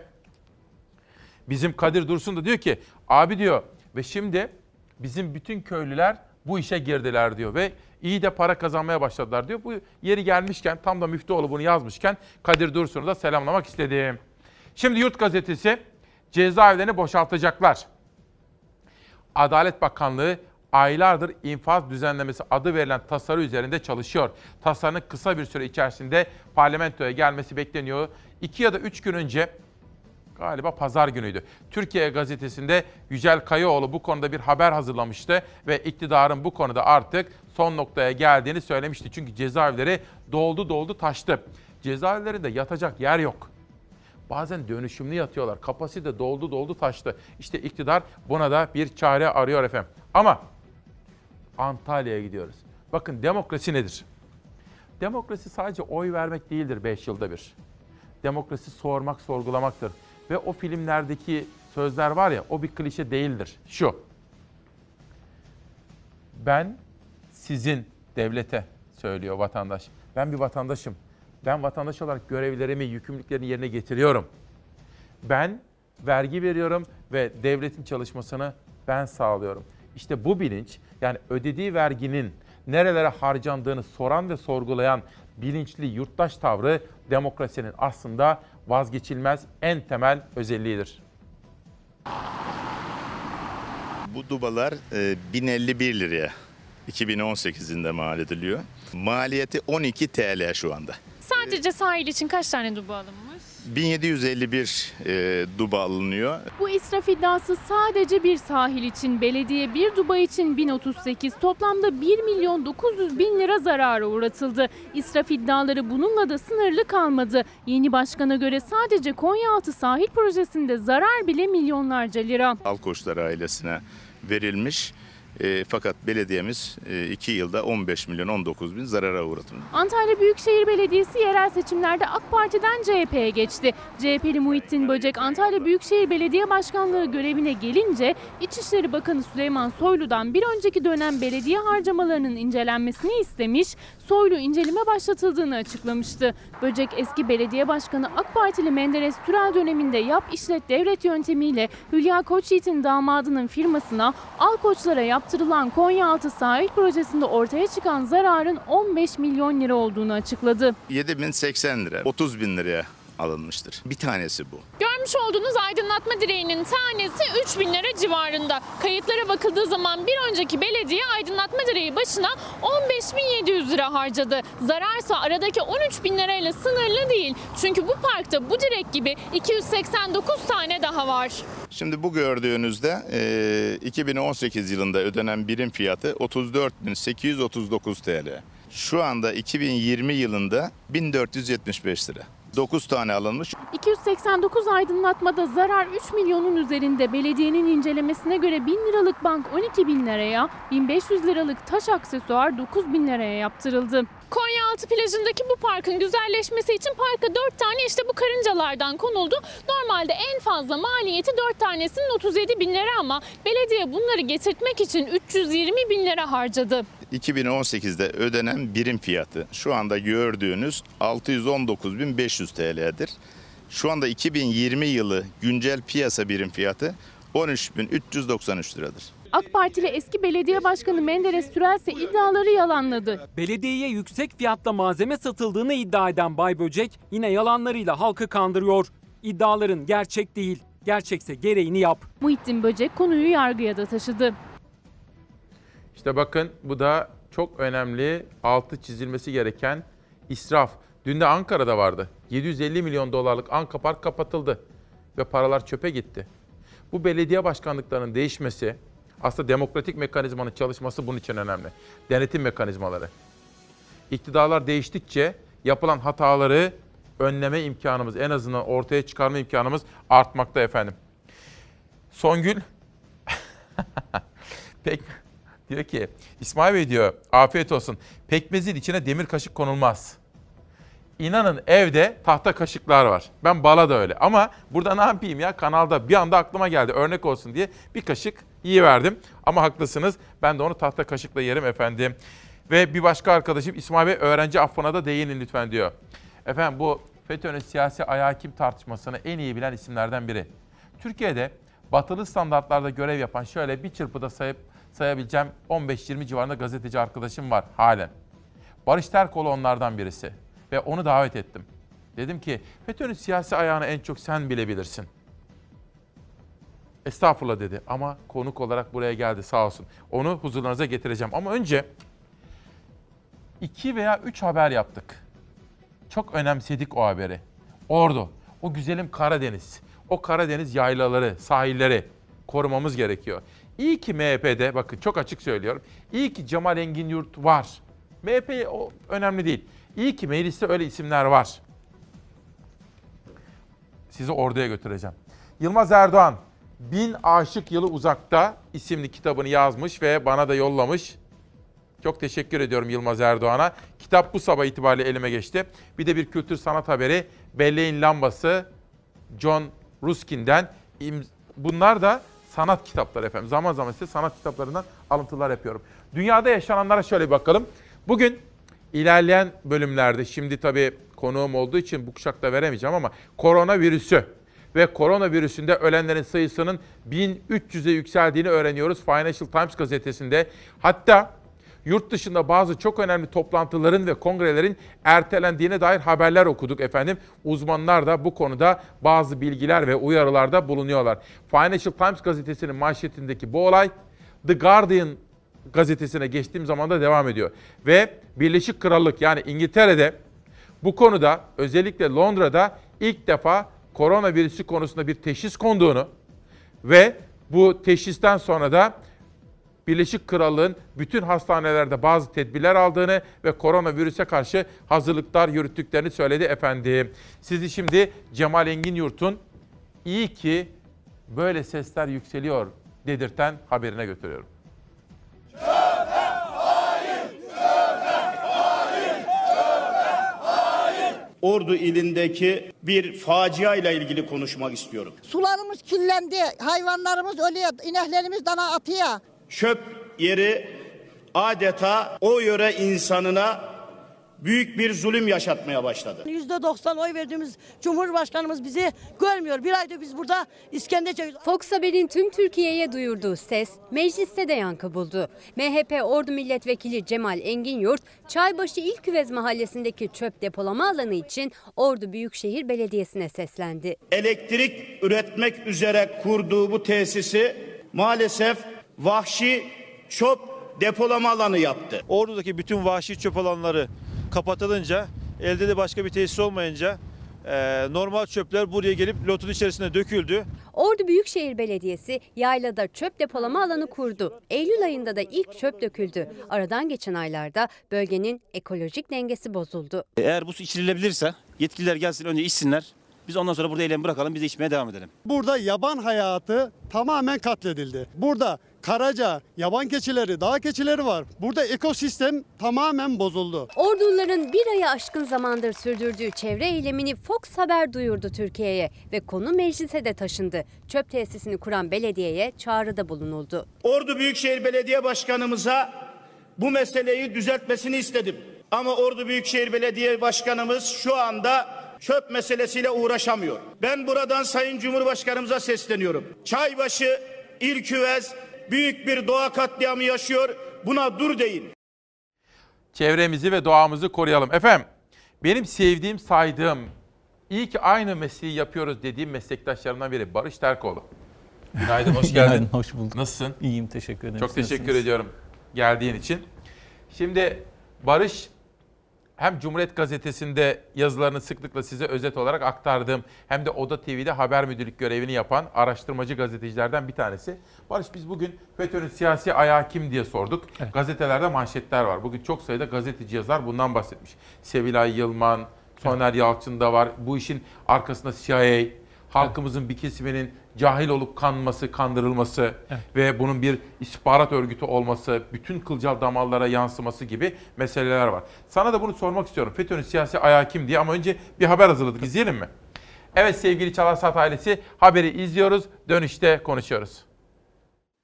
bizim Kadir Dursun da diyor ki abi diyor ve şimdi bizim bütün köylüler bu işe girdiler diyor ve iyi de para kazanmaya başladılar diyor. Bu yeri gelmişken tam da Müftüoğlu bunu yazmışken Kadir Dursun'u da selamlamak istedim. Şimdi Yurt Gazetesi cezaevlerini boşaltacaklar. Adalet Bakanlığı aylardır infaz düzenlemesi adı verilen tasarı üzerinde çalışıyor. Tasarının kısa bir süre içerisinde parlamentoya gelmesi bekleniyor. İki ya da üç gün önce galiba pazar günüydü. Türkiye gazetesinde Yücel Kayaoğlu bu konuda bir haber hazırlamıştı ve iktidarın bu konuda artık son noktaya geldiğini söylemişti. Çünkü cezaevleri doldu doldu taştı. Cezaevlerinde yatacak yer yok. Bazen dönüşümlü yatıyorlar. Kapasite doldu doldu taştı. İşte iktidar buna da bir çare arıyor efendim. Ama Antalya'ya gidiyoruz. Bakın demokrasi nedir? Demokrasi sadece oy vermek değildir 5 yılda bir. Demokrasi sormak, sorgulamaktır. Ve o filmlerdeki sözler var ya o bir klişe değildir. Şu. Ben sizin devlete söylüyor vatandaş. Ben bir vatandaşım. Ben vatandaş olarak görevlerimi, yükümlülüklerimi yerine getiriyorum. Ben vergi veriyorum ve devletin çalışmasını ben sağlıyorum. İşte bu bilinç yani ödediği verginin nerelere harcandığını soran ve sorgulayan bilinçli yurttaş tavrı demokrasinin aslında vazgeçilmez en temel özelliğidir. Bu dubalar e, 1051 liraya 2018'inde mal ediliyor. Maliyeti 12 TL şu anda. Sadece sahil için kaç tane duba alınmış? 1751 e, duba alınıyor. Bu israf iddiası sadece bir sahil için, belediye bir Dubai için 1038, toplamda 1 milyon 900 bin lira zarara uğratıldı. İsraf iddiaları bununla da sınırlı kalmadı. Yeni başkana göre sadece Konyaaltı sahil projesinde zarar bile milyonlarca lira. Alkoçlar ailesine verilmiş. E, fakat belediyemiz 2 yılda 15 milyon 19 bin zarara uğratılmış. Antalya Büyükşehir Belediyesi yerel seçimlerde AK Parti'den CHP'ye geçti. CHP'li Muhittin Böcek Antalya Büyükşehir Belediye Başkanlığı görevine gelince İçişleri Bakanı Süleyman Soylu'dan bir önceki dönem belediye harcamalarının incelenmesini istemiş, Soylu inceleme başlatıldığını açıklamıştı. Böcek eski belediye başkanı AK Partili Menderes Türel döneminde yap işlet devlet yöntemiyle Hülya Koçyiğit'in damadının firmasına al koçlara yaptırılan Konyaaltı sahil projesinde ortaya çıkan zararın 15 milyon lira olduğunu açıkladı. 7080 lira 30 bin liraya alınmıştır. Bir tanesi bu. Görmüş olduğunuz aydınlatma direğinin tanesi 3 bin lira civarında. Kayıtlara bakıldığı zaman bir önceki belediye aydınlatma direği başına 15.700 lira harcadı. Zararsa aradaki 13 bin lirayla sınırlı değil. Çünkü bu parkta bu direk gibi 289 tane daha var. Şimdi bu gördüğünüzde e, 2018 yılında ödenen birim fiyatı 34.839 TL. Şu anda 2020 yılında 1475 lira. 9 tane alınmış. 289 aydınlatmada zarar 3 milyonun üzerinde. Belediyenin incelemesine göre 1000 liralık bank 12 bin liraya, 1500 liralık taş aksesuar 9 bin liraya yaptırıldı. Konyaaltı plajındaki bu parkın güzelleşmesi için parka 4 tane işte bu karıncalardan konuldu. Normalde en fazla maliyeti 4 tanesinin 37 bin lira ama belediye bunları getirtmek için 320 bin lira harcadı. 2018'de ödenen birim fiyatı şu anda gördüğünüz 619.500 TL'dir. Şu anda 2020 yılı güncel piyasa birim fiyatı 13.393 liradır. AK Partili eski belediye başkanı Menderes Türel ise iddiaları yalanladı. Belediyeye yüksek fiyatla malzeme satıldığını iddia eden Bay Böcek yine yalanlarıyla halkı kandırıyor. İddiaların gerçek değil, gerçekse gereğini yap. Muhittin Böcek konuyu yargıya da taşıdı. İşte bakın bu da çok önemli altı çizilmesi gereken israf. Dün de Ankara'da vardı. 750 milyon dolarlık Anka Park kapatıldı ve paralar çöpe gitti. Bu belediye başkanlıklarının değişmesi, aslında demokratik mekanizmanın çalışması bunun için önemli. Denetim mekanizmaları. İktidarlar değiştikçe yapılan hataları önleme imkanımız, en azından ortaya çıkarma imkanımız artmakta efendim. Songül pek diyor ki İsmail Bey diyor afiyet olsun. Pekmezin içine demir kaşık konulmaz. İnanın evde tahta kaşıklar var. Ben bala da öyle. Ama burada ne yapayım ya kanalda bir anda aklıma geldi örnek olsun diye bir kaşık iyi verdim. Ama haklısınız ben de onu tahta kaşıkla yerim efendim. Ve bir başka arkadaşım İsmail Bey öğrenci affına da değinin lütfen diyor. Efendim bu FETÖ'nün siyasi ayağı kim tartışmasını en iyi bilen isimlerden biri. Türkiye'de batılı standartlarda görev yapan şöyle bir çırpıda sayıp sayabileceğim 15-20 civarında gazeteci arkadaşım var halen. Barış Terkoğlu onlardan birisi ve onu davet ettim. Dedim ki FETÖ'nün siyasi ayağını en çok sen bilebilirsin. Estağfurullah dedi ama konuk olarak buraya geldi sağ olsun. Onu huzurlarınıza getireceğim ama önce iki veya üç haber yaptık. Çok önemsedik o haberi. Ordu, o güzelim Karadeniz, o Karadeniz yaylaları, sahilleri korumamız gerekiyor. İyi ki MHP'de, bakın çok açık söylüyorum, iyi ki Cemal Engin Yurt var. MHP o önemli değil. İyi ki mecliste öyle isimler var. Sizi orduya götüreceğim. Yılmaz Erdoğan, Bin Aşık Yılı Uzakta isimli kitabını yazmış ve bana da yollamış. Çok teşekkür ediyorum Yılmaz Erdoğan'a. Kitap bu sabah itibariyle elime geçti. Bir de bir kültür sanat haberi. Belleğin Lambası John Ruskin'den. Bunlar da sanat kitapları efendim. Zaman zaman size sanat kitaplarından alıntılar yapıyorum. Dünyada yaşananlara şöyle bir bakalım. Bugün ilerleyen bölümlerde şimdi tabii konuğum olduğu için bu kuşakta veremeyeceğim ama koronavirüsü ve koronavirüsünde ölenlerin sayısının 1300'e yükseldiğini öğreniyoruz Financial Times gazetesinde. Hatta yurt dışında bazı çok önemli toplantıların ve kongrelerin ertelendiğine dair haberler okuduk efendim. Uzmanlar da bu konuda bazı bilgiler ve uyarılarda bulunuyorlar. Financial Times gazetesinin manşetindeki bu olay The Guardian gazetesine geçtiğim zaman da devam ediyor. Ve Birleşik Krallık yani İngiltere'de bu konuda özellikle Londra'da ilk defa koronavirüsü konusunda bir teşhis konduğunu ve bu teşhisten sonra da Birleşik Krallığın bütün hastanelerde bazı tedbirler aldığını ve koronavirüse karşı hazırlıklar yürüttüklerini söyledi efendim. Sizi şimdi Cemal Engin Yurt'un iyi ki böyle sesler yükseliyor dedirten haberine götürüyorum. Ordu ilindeki bir facia ile ilgili konuşmak istiyorum. Sularımız kirlendi, hayvanlarımız ölüyor, ineklerimiz dana atıyor. Çöp yeri adeta o yöre insanına büyük bir zulüm yaşatmaya başladı. %90 oy verdiğimiz Cumhurbaşkanımız bizi görmüyor. Bir aydır biz burada İskender çekiyoruz. Fox Haber'in tüm Türkiye'ye duyurduğu ses mecliste de yankı buldu. MHP Ordu Milletvekili Cemal Engin Yurt, Çaybaşı İlküvez mahallesindeki çöp depolama alanı için Ordu Büyükşehir Belediyesi'ne seslendi. Elektrik üretmek üzere kurduğu bu tesisi maalesef vahşi çöp depolama alanı yaptı. Ordu'daki bütün vahşi çöp alanları kapatılınca elde de başka bir tesis olmayınca e, normal çöpler buraya gelip lotun içerisine döküldü. Ordu Büyükşehir Belediyesi yaylada çöp depolama alanı kurdu. Eylül ayında da ilk çöp döküldü. Aradan geçen aylarda bölgenin ekolojik dengesi bozuldu. Eğer bu su içilebilirse yetkililer gelsin önce içsinler. Biz ondan sonra burada eylemi bırakalım biz de içmeye devam edelim. Burada yaban hayatı tamamen katledildi. Burada karaca, yaban keçileri, dağ keçileri var. Burada ekosistem tamamen bozuldu. Orduların bir ayı aşkın zamandır sürdürdüğü çevre eylemini Fox Haber duyurdu Türkiye'ye ve konu meclise de taşındı. Çöp tesisini kuran belediyeye çağrıda bulunuldu. Ordu Büyükşehir Belediye Başkanımıza bu meseleyi düzeltmesini istedim. Ama Ordu Büyükşehir Belediye Başkanımız şu anda çöp meselesiyle uğraşamıyor. Ben buradan Sayın Cumhurbaşkanımıza sesleniyorum. Çaybaşı, İlküvez büyük bir doğa katliamı yaşıyor. Buna dur deyin. Çevremizi ve doğamızı koruyalım. Efendim, benim sevdiğim, saydığım, iyi ki aynı mesleği yapıyoruz dediğim meslektaşlarımdan biri Barış Terkoğlu. Günaydın, hoş geldin. Günaydın, hoş bulduk. Nasılsın? İyiyim, teşekkür ederim. Çok teşekkür ediyorum geldiğin için. Şimdi Barış hem Cumhuriyet Gazetesi'nde yazılarını sıklıkla size özet olarak aktardığım hem de Oda TV'de haber müdürlük görevini yapan araştırmacı gazetecilerden bir tanesi. Barış biz bugün FETÖ'nün siyasi ayağı kim diye sorduk. Gazetelerde manşetler var. Bugün çok sayıda gazeteci yazar bundan bahsetmiş. Sevilay Yılman, Soner Yalçın da var. Bu işin arkasında CIA, halkımızın bir kesiminin cahil olup kanması, kandırılması ve bunun bir istihbarat örgütü olması, bütün kılcal damarlara yansıması gibi meseleler var. Sana da bunu sormak istiyorum. FETÖ'nün siyasi ayağı kim diye ama önce bir haber hazırladık. İzleyelim mi? Evet sevgili Çalarsat ailesi haberi izliyoruz. Dönüşte konuşuyoruz.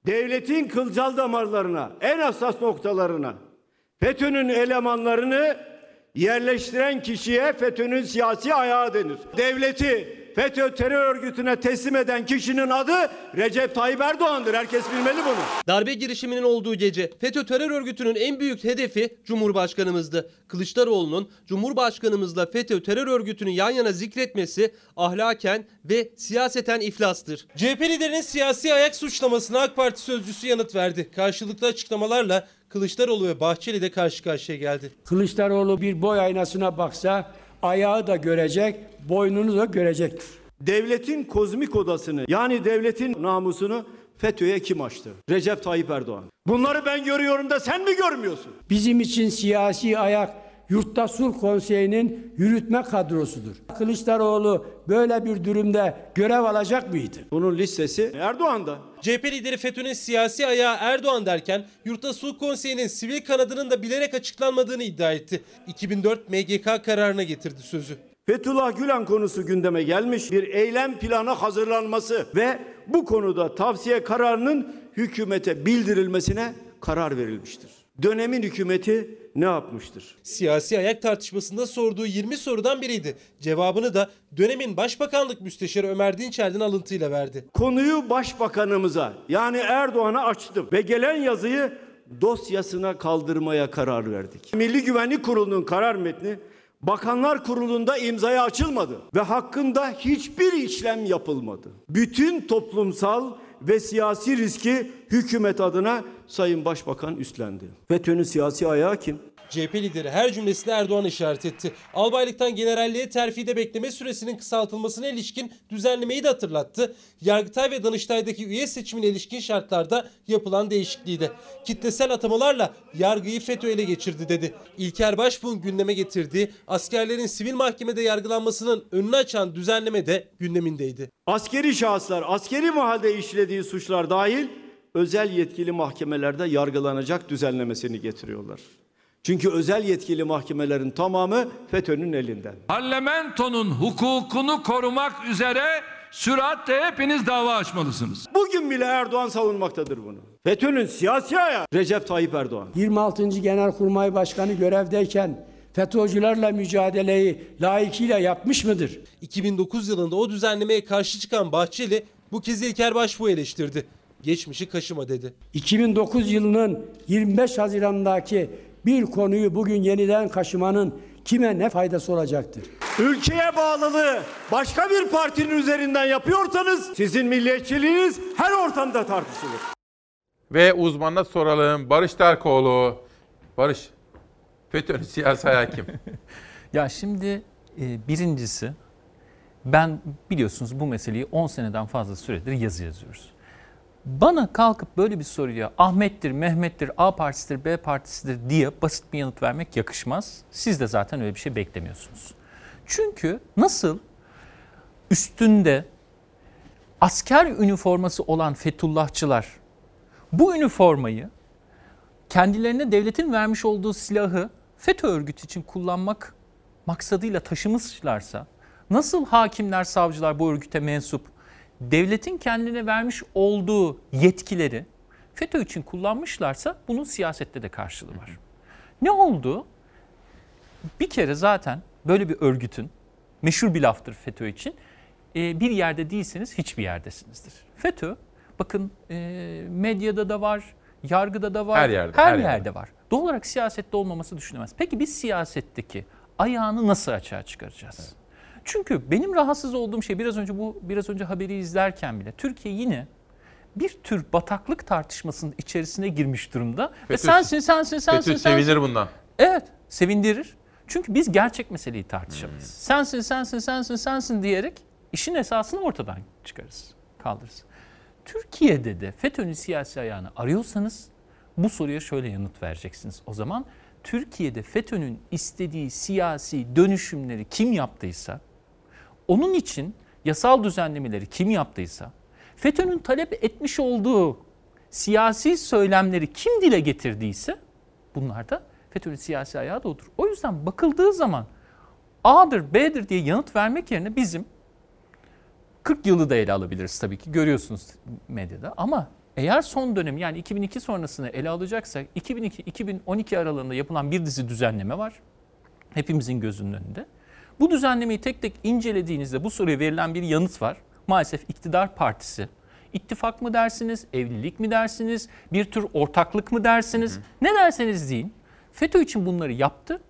devletin kılcal damarlarına, en hassas noktalarına FETÖ'nün elemanlarını yerleştiren kişiye FETÖ'nün siyasi ayağı denir. Devleti FETÖ terör örgütüne teslim eden kişinin adı Recep Tayyip Erdoğan'dır. Herkes bilmeli bunu. Darbe girişiminin olduğu gece FETÖ terör örgütünün en büyük hedefi Cumhurbaşkanımızdı. Kılıçdaroğlu'nun Cumhurbaşkanımızla FETÖ terör örgütünü yan yana zikretmesi ahlaken ve siyaseten iflastır. CHP liderinin siyasi ayak suçlamasına AK Parti sözcüsü yanıt verdi. Karşılıklı açıklamalarla Kılıçdaroğlu ve Bahçeli de karşı karşıya geldi. Kılıçdaroğlu bir boy aynasına baksa ayağı da görecek, boynunu da görecektir. Devletin kozmik odasını yani devletin namusunu FETÖ'ye kim açtı? Recep Tayyip Erdoğan. Bunları ben görüyorum da sen mi görmüyorsun? Bizim için siyasi ayak Yurtta Sulh Konseyi'nin yürütme kadrosudur. Kılıçdaroğlu böyle bir durumda görev alacak mıydı? Bunun listesi Erdoğan'da. CHP lideri FETÖ'nün siyasi ayağı Erdoğan derken Yurtta Sulh Konseyi'nin sivil kanadının da bilerek açıklanmadığını iddia etti. 2004 MGK kararına getirdi sözü. Fethullah Gülen konusu gündeme gelmiş bir eylem planı hazırlanması ve bu konuda tavsiye kararının hükümete bildirilmesine karar verilmiştir. Dönemin hükümeti ne yapmıştır? Siyasi ayak tartışmasında sorduğu 20 sorudan biriydi. Cevabını da dönemin Başbakanlık Müsteşarı Ömer Dinçer'den alıntıyla verdi. Konuyu başbakanımıza yani Erdoğan'a açtım ve gelen yazıyı dosyasına kaldırmaya karar verdik. Milli Güvenlik Kurulu'nun karar metni Bakanlar Kurulu'nda imzaya açılmadı ve hakkında hiçbir işlem yapılmadı. Bütün toplumsal ve siyasi riski hükümet adına Sayın Başbakan üstlendi. FETÖ'nün siyasi ayağı kim? CHP lideri her cümlesinde Erdoğan işaret etti. Albaylıktan generalliğe terfide bekleme süresinin kısaltılmasına ilişkin düzenlemeyi de hatırlattı. Yargıtay ve Danıştay'daki üye seçimine ilişkin şartlarda yapılan değişikliği de. Kitlesel atamalarla yargıyı FETÖ ele geçirdi dedi. İlker Başbuğ'un gündeme getirdiği askerlerin sivil mahkemede yargılanmasının önünü açan düzenleme de gündemindeydi. Askeri şahıslar askeri mahalde işlediği suçlar dahil özel yetkili mahkemelerde yargılanacak düzenlemesini getiriyorlar. Çünkü özel yetkili mahkemelerin tamamı FETÖ'nün elinden. Parlamentonun hukukunu korumak üzere süratle hepiniz dava açmalısınız. Bugün bile Erdoğan savunmaktadır bunu. FETÖ'nün siyasi ayağı Recep Tayyip Erdoğan. 26. Genelkurmay Başkanı görevdeyken FETÖ'cülerle mücadeleyi layıkıyla yapmış mıdır? 2009 yılında o düzenlemeye karşı çıkan Bahçeli bu kez İlker Başbuğ'u eleştirdi. Geçmişi kaşıma dedi. 2009 yılının 25 Haziran'daki bir konuyu bugün yeniden kaşımanın kime ne faydası olacaktır? Ülkeye bağlılığı başka bir partinin üzerinden yapıyorsanız sizin milliyetçiliğiniz her ortamda tartışılır. Ve uzmanına soralım. Barış Terkoğlu. Barış, FETÖ'nün siyasi ayağı kim? Ya şimdi e, birincisi ben biliyorsunuz bu meseleyi 10 seneden fazla süredir yazı yazıyoruz. Bana kalkıp böyle bir soruya Ahmet'tir, Mehmet'tir, A partisidir, B partisidir diye basit bir yanıt vermek yakışmaz. Siz de zaten öyle bir şey beklemiyorsunuz. Çünkü nasıl üstünde asker üniforması olan Fethullahçılar bu üniformayı kendilerine devletin vermiş olduğu silahı FETÖ örgütü için kullanmak maksadıyla taşımışlarsa nasıl hakimler, savcılar bu örgüte mensup devletin kendine vermiş olduğu yetkileri FETÖ için kullanmışlarsa bunun siyasette de karşılığı var. Ne oldu? Bir kere zaten böyle bir örgütün meşhur bir laftır FETÖ için e, bir yerde değilseniz hiçbir yerdesinizdir. FETÖ bakın e, medyada da var, yargıda da var, Her yerde, her, her yerde. yerde var. Doğal olarak siyasette olmaması düşünülemez. Peki biz siyasetteki ayağını nasıl açığa çıkaracağız? Çünkü benim rahatsız olduğum şey biraz önce bu biraz önce haberi izlerken bile Türkiye yine bir tür bataklık tartışmasının içerisine girmiş durumda. Ve FETÖ- sensin, sensin, sensin, FETÖ sensin. sevinir bundan. Evet, sevindirir. Çünkü biz gerçek meseleyi tartışamayız. Sensin, sensin, sensin, sensin diyerek işin esasını ortadan çıkarız, kaldırırız. Türkiye'de de FETÖ'nün siyasi ayağını arıyorsanız bu soruya şöyle yanıt vereceksiniz. O zaman Türkiye'de FETÖ'nün istediği siyasi dönüşümleri kim yaptıysa, onun için yasal düzenlemeleri kim yaptıysa, FETÖ'nün talep etmiş olduğu siyasi söylemleri kim dile getirdiyse bunlar da FETÖ'nün siyasi ayağı da odur. O yüzden bakıldığı zaman A'dır, B'dir diye yanıt vermek yerine bizim 40 yılı da ele alabiliriz tabii ki görüyorsunuz medyada ama eğer son dönem yani 2002 sonrasını ele alacaksak 2002-2012 aralığında yapılan bir dizi düzenleme var. Hepimizin gözünün önünde. Bu düzenlemeyi tek tek incelediğinizde bu soruya verilen bir yanıt var. Maalesef iktidar partisi ittifak mı dersiniz, evlilik mi dersiniz, bir tür ortaklık mı dersiniz? Ne derseniz deyin. FETÖ için bunları yaptı.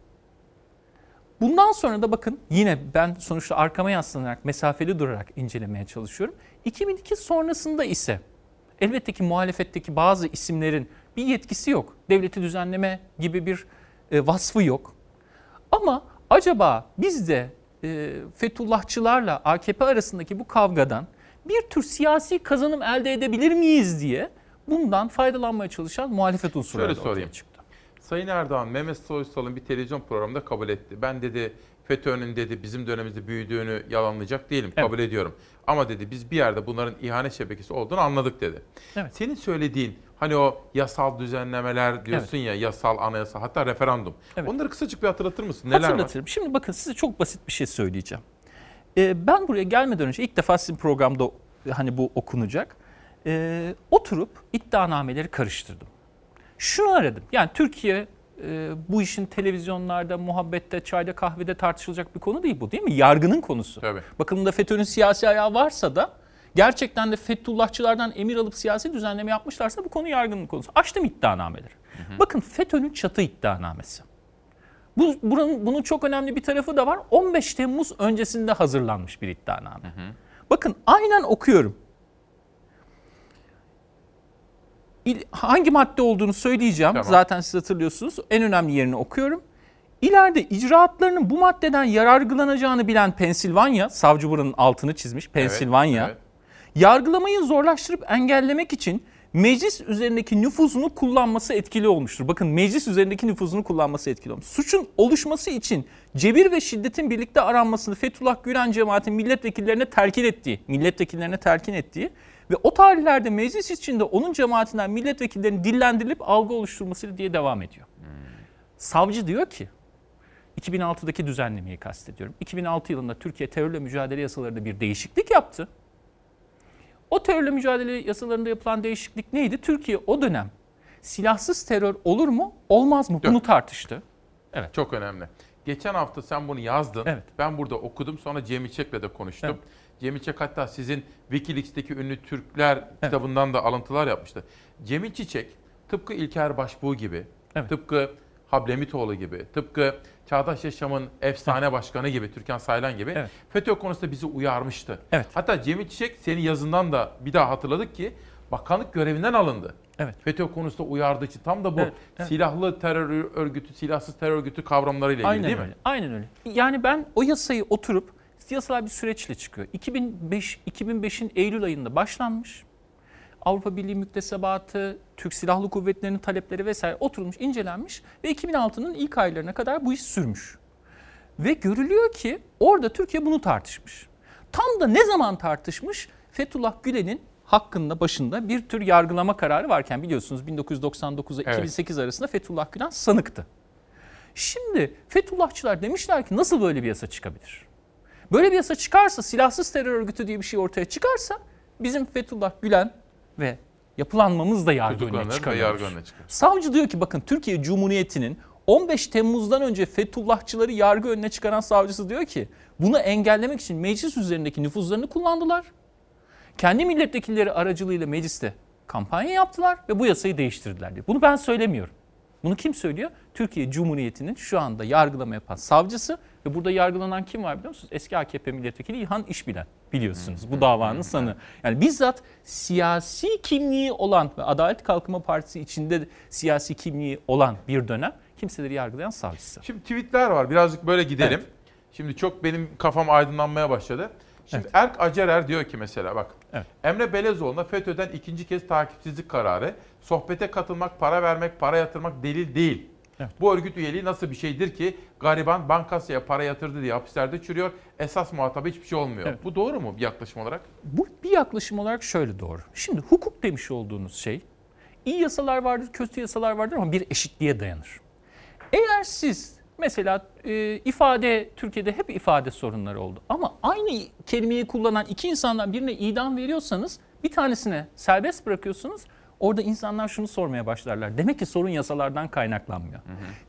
Bundan sonra da bakın yine ben sonuçta arkama yaslanarak mesafeli durarak incelemeye çalışıyorum. 2002 sonrasında ise elbette ki muhalefetteki bazı isimlerin bir yetkisi yok. Devleti düzenleme gibi bir e, vasfı yok. Ama acaba biz de e, Fethullahçılarla AKP arasındaki bu kavgadan bir tür siyasi kazanım elde edebilir miyiz diye bundan faydalanmaya çalışan muhalefet unsurları Şöyle sorayım. çıktı. Sayın Erdoğan, Mehmet Soysal'ın bir televizyon programında kabul etti. Ben dedi FETÖ'nün dedi bizim dönemimizde büyüdüğünü yalanlayacak değilim. Kabul ediyorum. Ama dedi biz bir yerde bunların ihanet şebekesi olduğunu anladık dedi. Evet. Senin söylediğin hani o yasal düzenlemeler diyorsun ya yasal anayasa hatta referandum. Onları kısacık bir hatırlatır mısın? Neler Hatırlatırım. Şimdi bakın size çok basit bir şey söyleyeceğim. Ee, ben buraya gelmeden önce ilk defa sizin programda hani bu okunacak. Ee, oturup iddianameleri karıştırdım. Şunu aradım. Yani Türkiye e, bu işin televizyonlarda, muhabbette, çayda, kahvede tartışılacak bir konu değil bu değil mi? Yargının konusu. Tabii. Bakın bunda FETÖ'nün siyasi ayağı varsa da gerçekten de Fethullahçılardan emir alıp siyasi düzenleme yapmışlarsa bu konu yargının konusu. Açtım iddianameleri. Bakın FETÖ'nün çatı iddianamesi. Bu, buranın, bunun çok önemli bir tarafı da var. 15 Temmuz öncesinde hazırlanmış bir iddianame. Bakın aynen okuyorum. İl- hangi madde olduğunu söyleyeceğim. Tamam. Zaten siz hatırlıyorsunuz. En önemli yerini okuyorum. İleride icraatlarının bu maddeden yararlanacağını bilen Pensilvanya, savcı buranın altını çizmiş Pensilvanya, evet. Yargılamayı zorlaştırıp engellemek için meclis üzerindeki nüfuzunu kullanması etkili olmuştur. Bakın meclis üzerindeki nüfuzunu kullanması etkili olmuş. Suçun oluşması için cebir ve şiddetin birlikte aranmasını Fethullah Gülen cemaatin milletvekillerine telkin ettiği, milletvekillerine telkin ettiği ve o tarihlerde meclis içinde onun cemaatinden milletvekillerinin dillendirilip algı oluşturması diye devam ediyor. Savcı diyor ki 2006'daki düzenlemeyi kastediyorum. 2006 yılında Türkiye terörle mücadele yasalarında bir değişiklik yaptı. O terörle mücadele yasalarında yapılan değişiklik neydi? Türkiye o dönem silahsız terör olur mu, olmaz mı? Bunu tartıştı. Evet. Çok önemli. Geçen hafta sen bunu yazdın. Evet. Ben burada okudum. Sonra Cem İlçek'le de konuştum. Evet. Cem İlçek hatta sizin Wikileaks'teki ünlü Türkler kitabından da alıntılar yapmıştı. Cemil Çiçek tıpkı İlker Başbuğ gibi, tıpkı Hablemitoğlu gibi, tıpkı Çağdaş Yaşam'ın efsane başkanı gibi, Türkan Saylan gibi FETÖ konusunda bizi uyarmıştı. Evet. Hatta Cemil Çiçek senin yazından da bir daha hatırladık ki bakanlık görevinden alındı. Evet. FETÖ konusunda uyardığı için tam da bu Evet, evet. silahlı terör örgütü, silahsız terör örgütü kavramlarıyla ilgili Aynen değil öyle. mi? Aynen öyle. Yani ben o yasayı oturup yasal bir süreçle çıkıyor. 2005 2005'in Eylül ayında başlanmış. Avrupa Birliği müktesebatı, Türk Silahlı Kuvvetleri'nin talepleri vesaire oturulmuş, incelenmiş ve 2006'nın ilk aylarına kadar bu iş sürmüş. Ve görülüyor ki orada Türkiye bunu tartışmış. Tam da ne zaman tartışmış? Fethullah Gülen'in hakkında başında bir tür yargılama kararı varken biliyorsunuz 1999'a Evet. 2008 arasında Fethullah Gülen sanıktı. Şimdi Fethullahçılar demişler ki nasıl böyle bir yasa çıkabilir? Böyle bir yasa çıkarsa, silahsız terör örgütü diye bir şey ortaya çıkarsa bizim Fethullah Gülen ve yapılanmamız da yargı önüne çıkar. Savcı diyor ki bakın Türkiye Cumhuriyeti'nin 15 Temmuz'dan önce Fethullahçıları yargı önüne çıkaran savcısı diyor ki bunu engellemek için meclis üzerindeki nüfuzlarını kullandılar. Kendi milletvekilleri aracılığıyla mecliste kampanya yaptılar ve bu yasayı değiştirdiler diyor. Bunu ben söylemiyorum. Bunu kim söylüyor? Türkiye Cumhuriyeti'nin şu anda yargılama yapan savcısı ve burada yargılanan kim var biliyor musunuz? Eski AKP milletvekili İlhan İşbilen biliyorsunuz bu davanın sanığı. Yani bizzat siyasi kimliği olan ve Adalet Kalkınma Partisi içinde de siyasi kimliği olan bir dönem kimseleri yargılayan savcısı. Şimdi tweetler var. Birazcık böyle gidelim. Şimdi çok benim kafam aydınlanmaya başladı. Şimdi Erk Acerer diyor ki mesela bak. Emre Belezoğlu'na FETÖ'den ikinci kez takipsizlik kararı. Sohbete katılmak, para vermek, para yatırmak delil değil. Bu örgüt üyeliği nasıl bir şeydir ki gariban bankasya para yatırdı diye hapislerde çürüyor. Esas muhatabı hiçbir şey olmuyor. Evet. Bu doğru mu bir yaklaşım olarak? Bu bir yaklaşım olarak şöyle doğru. Şimdi hukuk demiş olduğunuz şey iyi yasalar vardır, kötü yasalar vardır ama bir eşitliğe dayanır. Eğer siz mesela e, ifade Türkiye'de hep ifade sorunları oldu ama aynı kelimeyi kullanan iki insandan birine idam veriyorsanız bir tanesine serbest bırakıyorsunuz. Orada insanlar şunu sormaya başlarlar. Demek ki sorun yasalardan kaynaklanmıyor.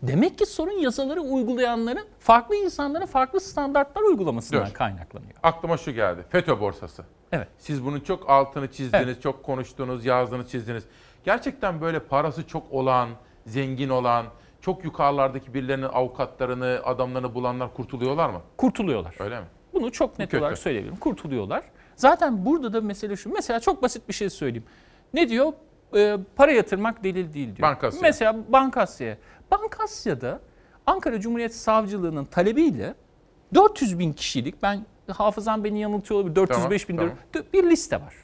Demek ki sorun yasaları uygulayanların farklı insanlara farklı standartlar uygulamasından Dur. kaynaklanıyor. Aklıma şu geldi. FETÖ borsası. Evet. Siz bunun çok altını çizdiniz, çok konuştunuz, yazdınız, çizdiniz. Gerçekten böyle parası çok olan, zengin olan, çok yukarılardaki birilerinin avukatlarını, adamlarını bulanlar kurtuluyorlar mı? Kurtuluyorlar. Öyle mi? Bunu çok net kötü. olarak söyleyebilirim. Kurtuluyorlar. Zaten burada da mesele şu. Mesela çok basit bir şey söyleyeyim. Ne diyor? Ee, para yatırmak delil değil diyor. Bankasya. Mesela Bankasya'ya. Bankasya'da Ankara Cumhuriyet Savcılığı'nın talebiyle 400 bin kişilik, ben hafızam beni yanıltıyor olabilir, 405 bin Tamam, bir liste var.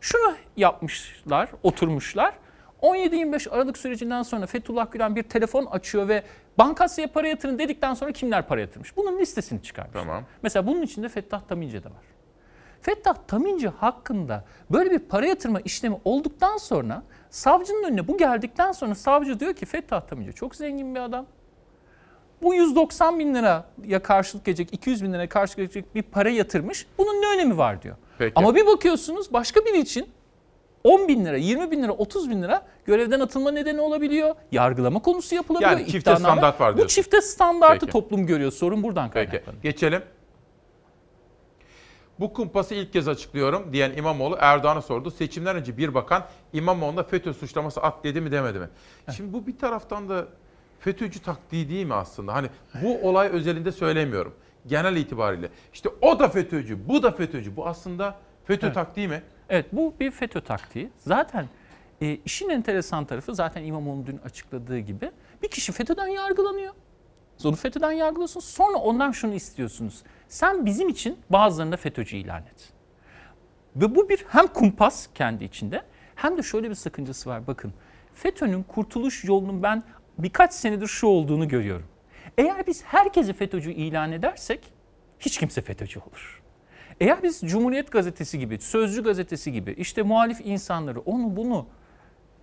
Şunu yapmışlar, oturmuşlar. 17-25 Aralık sürecinden sonra Fethullah Gülen bir telefon açıyor ve Bankasya'ya para yatırın dedikten sonra kimler para yatırmış? Bunun listesini çıkarmış. Tamam. Mesela bunun içinde Fettah Tamince de var. Fettah Tamince hakkında böyle bir para yatırma işlemi olduktan sonra savcının önüne bu geldikten sonra savcı diyor ki Fettah Tamince çok zengin bir adam. Bu 190 bin liraya karşılık gelecek, 200 bin liraya karşılık gelecek bir para yatırmış. Bunun ne önemi var diyor. Peki. Ama bir bakıyorsunuz başka biri için 10 bin lira, 20 bin lira, 30 bin lira görevden atılma nedeni olabiliyor. Yargılama konusu yapılabiliyor. Yani çifte standart var Bu diyorsun. çifte standartı Peki. toplum görüyor. Sorun buradan Peki. kaynaklanıyor. Geçelim. Bu kumpası ilk kez açıklıyorum diyen İmamoğlu Erdoğan'a sordu. Seçimden önce bir bakan İmamoğlu'na FETÖ suçlaması at dedi mi demedi mi? Şimdi bu bir taraftan da FETÖ'cü taktiği değil mi aslında? Hani bu olay özelinde söylemiyorum. Genel itibariyle. İşte o da FETÖ'cü, bu da FETÖ'cü. Bu aslında FETÖ Evet. taktiği mi? Evet bu bir FETÖ taktiği. Zaten e, işin enteresan tarafı zaten İmamoğlu dün açıkladığı gibi bir kişi FETÖ'den yargılanıyor. Onu FETÖ'den yargılıyorsunuz. Sonra ondan şunu istiyorsunuz. Sen bizim için bazılarını da FETÖ'cü ilan et. Ve bu bir hem kumpas kendi içinde hem de şöyle bir sakıncası var. Bakın FETÖ'nün kurtuluş yolunun ben birkaç senedir şu olduğunu görüyorum. Eğer biz herkesi FETÖ'cü ilan edersek hiç kimse FETÖ'cü olur. Eğer biz Cumhuriyet Gazetesi gibi, Sözcü Gazetesi gibi işte muhalif insanları onu bunu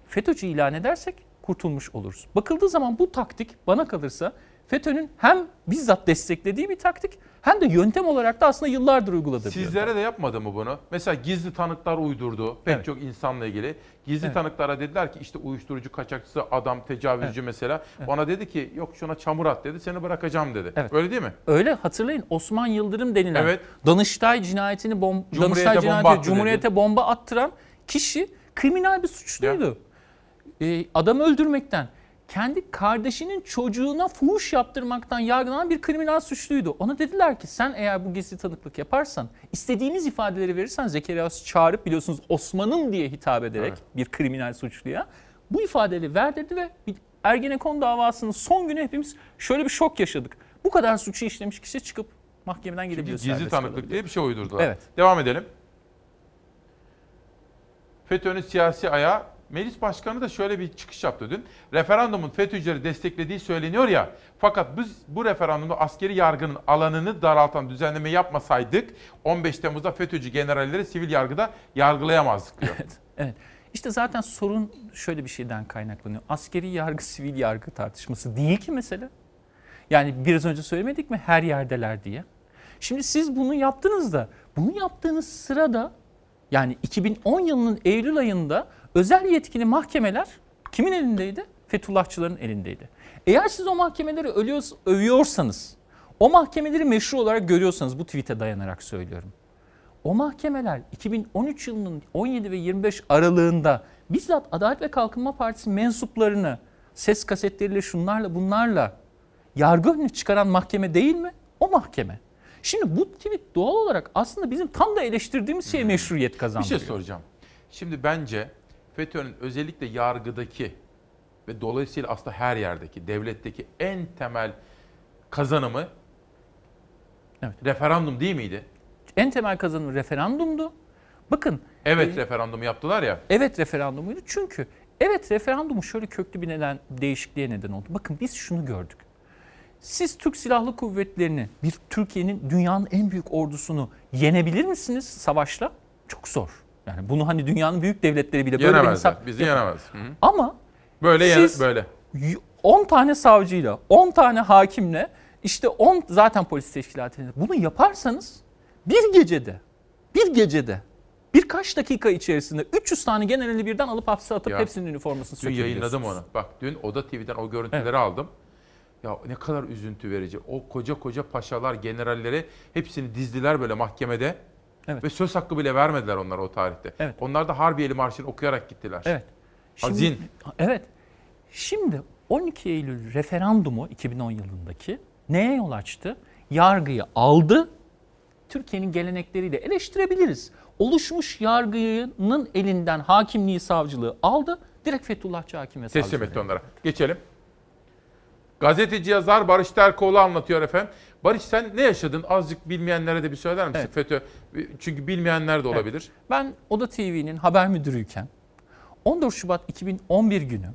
FETÖ'cü ilan edersek kurtulmuş oluruz. Bakıldığı zaman bu taktik bana kalırsa FETÖ'nün hem bizzat desteklediği bir taktik hem de yöntem olarak da aslında yıllardır uyguladığı bir Sizlere de yapmadı mı bunu? Mesela gizli tanıklar uydurdu pek Evet. çok insanla ilgili. Gizli Evet. tanıklara dediler ki işte uyuşturucu kaçakçısı adam tecavüzcü mesela. Bana dedi ki yok şuna çamur at dedi seni bırakacağım dedi. Evet. Öyle değil mi? Öyle hatırlayın Osman Yıldırım denilen Evet. Danıştay cinayetini bom Cumhuriyete Danıştay bomba cinayeti attı Cumhuriyete bomba attıran kişi kriminal bir suçluydu. Ee, adam öldürmekten, kendi kardeşinin çocuğuna fuhuş yaptırmaktan yargılanan bir kriminal suçluydu. Ona dediler ki sen eğer bu gizli tanıklık yaparsan, istediğiniz ifadeleri verirsen Zekeriya çağırıp biliyorsunuz Osman'ım diye hitap ederek Evet. bir kriminal suçluya bu ifadeleri verdirdi ve bir Ergenekon davasının son günü hepimiz şöyle bir şok yaşadık. Bu kadar suçu işlemiş kişi çıkıp mahkemeden gidebiliyor. Gizli tanıklık diye bir şey uydurdular. Evet. Devam edelim. FETÖ'nün siyasi ayağı Meclis Başkanı da şöyle bir çıkış yaptı dün. Referandumun FETÖ'cüleri desteklediği söyleniyor ya. Fakat biz bu referandumda askeri yargının alanını daraltan düzenleme yapmasaydık 15 Temmuz'da FETÖ'cü generalleri sivil yargıda yargılayamazdık diyor. Evet, evet. İşte zaten sorun şöyle bir şeyden kaynaklanıyor. Askeri yargı, sivil yargı tartışması değil ki mesele. Yani biraz önce söylemedik mi her yerdeler diye. Şimdi siz bunu yaptınız da bunu yaptığınız sırada yani 2010 yılının Eylül ayında özel yetkili mahkemeler kimin elindeydi? Fethullahçıların elindeydi. Eğer siz o mahkemeleri ölüyor- övüyorsanız, o mahkemeleri meşru olarak görüyorsanız bu tweet'e dayanarak söylüyorum. O mahkemeler 2013 yılının 17 ve 25 aralığında bizzat Adalet ve Kalkınma Partisi mensuplarını ses kasetleriyle şunlarla bunlarla yargı önüne çıkaran mahkeme değil mi? O mahkeme. Şimdi bu tweet doğal olarak aslında bizim tam da eleştirdiğimiz şeye meşruiyet Bir kazandırıyor. şey soracağım. Şimdi bence FETÖ'nün özellikle yargıdaki ve dolayısıyla aslında her yerdeki, devletteki en temel kazanımı referandum değil miydi? En temel kazanım referandumdu. Bakın. Evet e, referandum yaptılar ya. Evet referandumuydu. Çünkü evet referandumu şöyle köklü bir neden değişikliğe neden oldu. Bakın biz şunu gördük. Siz Türk Silahlı Kuvvetleri'ni, bir Türkiye'nin dünyanın en büyük ordusunu yenebilir misiniz savaşla? Çok zor. Yani bunu hani dünyanın büyük devletleri bile böyle bir hesap Bizi yapar. yenemez. Hı. Ama Böyle siz böyle. 10 tane savcıyla, 10 tane hakimle, işte 10 zaten polis teşkilatıyla bunu yaparsanız bir gecede, bir gecede birkaç dakika içerisinde 300 tane generali birden alıp hapse atıp Ya, hepsinin üniformasını Dün yayınladım onu. Bak dün Oda TV'den o görüntüleri aldım. Ya ne kadar üzüntü verici. O koca koca paşalar, generalleri hepsini dizdiler böyle mahkemede. Evet. Ve söz hakkı bile vermediler onlara o tarihte. Evet. Onlar da Harbiyeli Marşı'nı okuyarak gittiler. Evet. Hazin. Evet. Şimdi 12 Eylül referandumu 2010 yılındaki neye yol açtı? Yargıyı aldı. Türkiye'nin gelenekleriyle eleştirebiliriz. Oluşmuş yargının elinden hakimliği, savcılığı aldı. Direkt Fethullahçı hakim ve Teslim etti onlara. Geçelim. Gazeteci yazar Barış Terkoğlu anlatıyor efendim. Barış sen ne yaşadın? Azıcık bilmeyenlere de bir söyler misin Evet. FETÖ? Çünkü bilmeyenler de olabilir. Ben Oda TV'nin haber müdürüyken 14 Şubat 2011 günü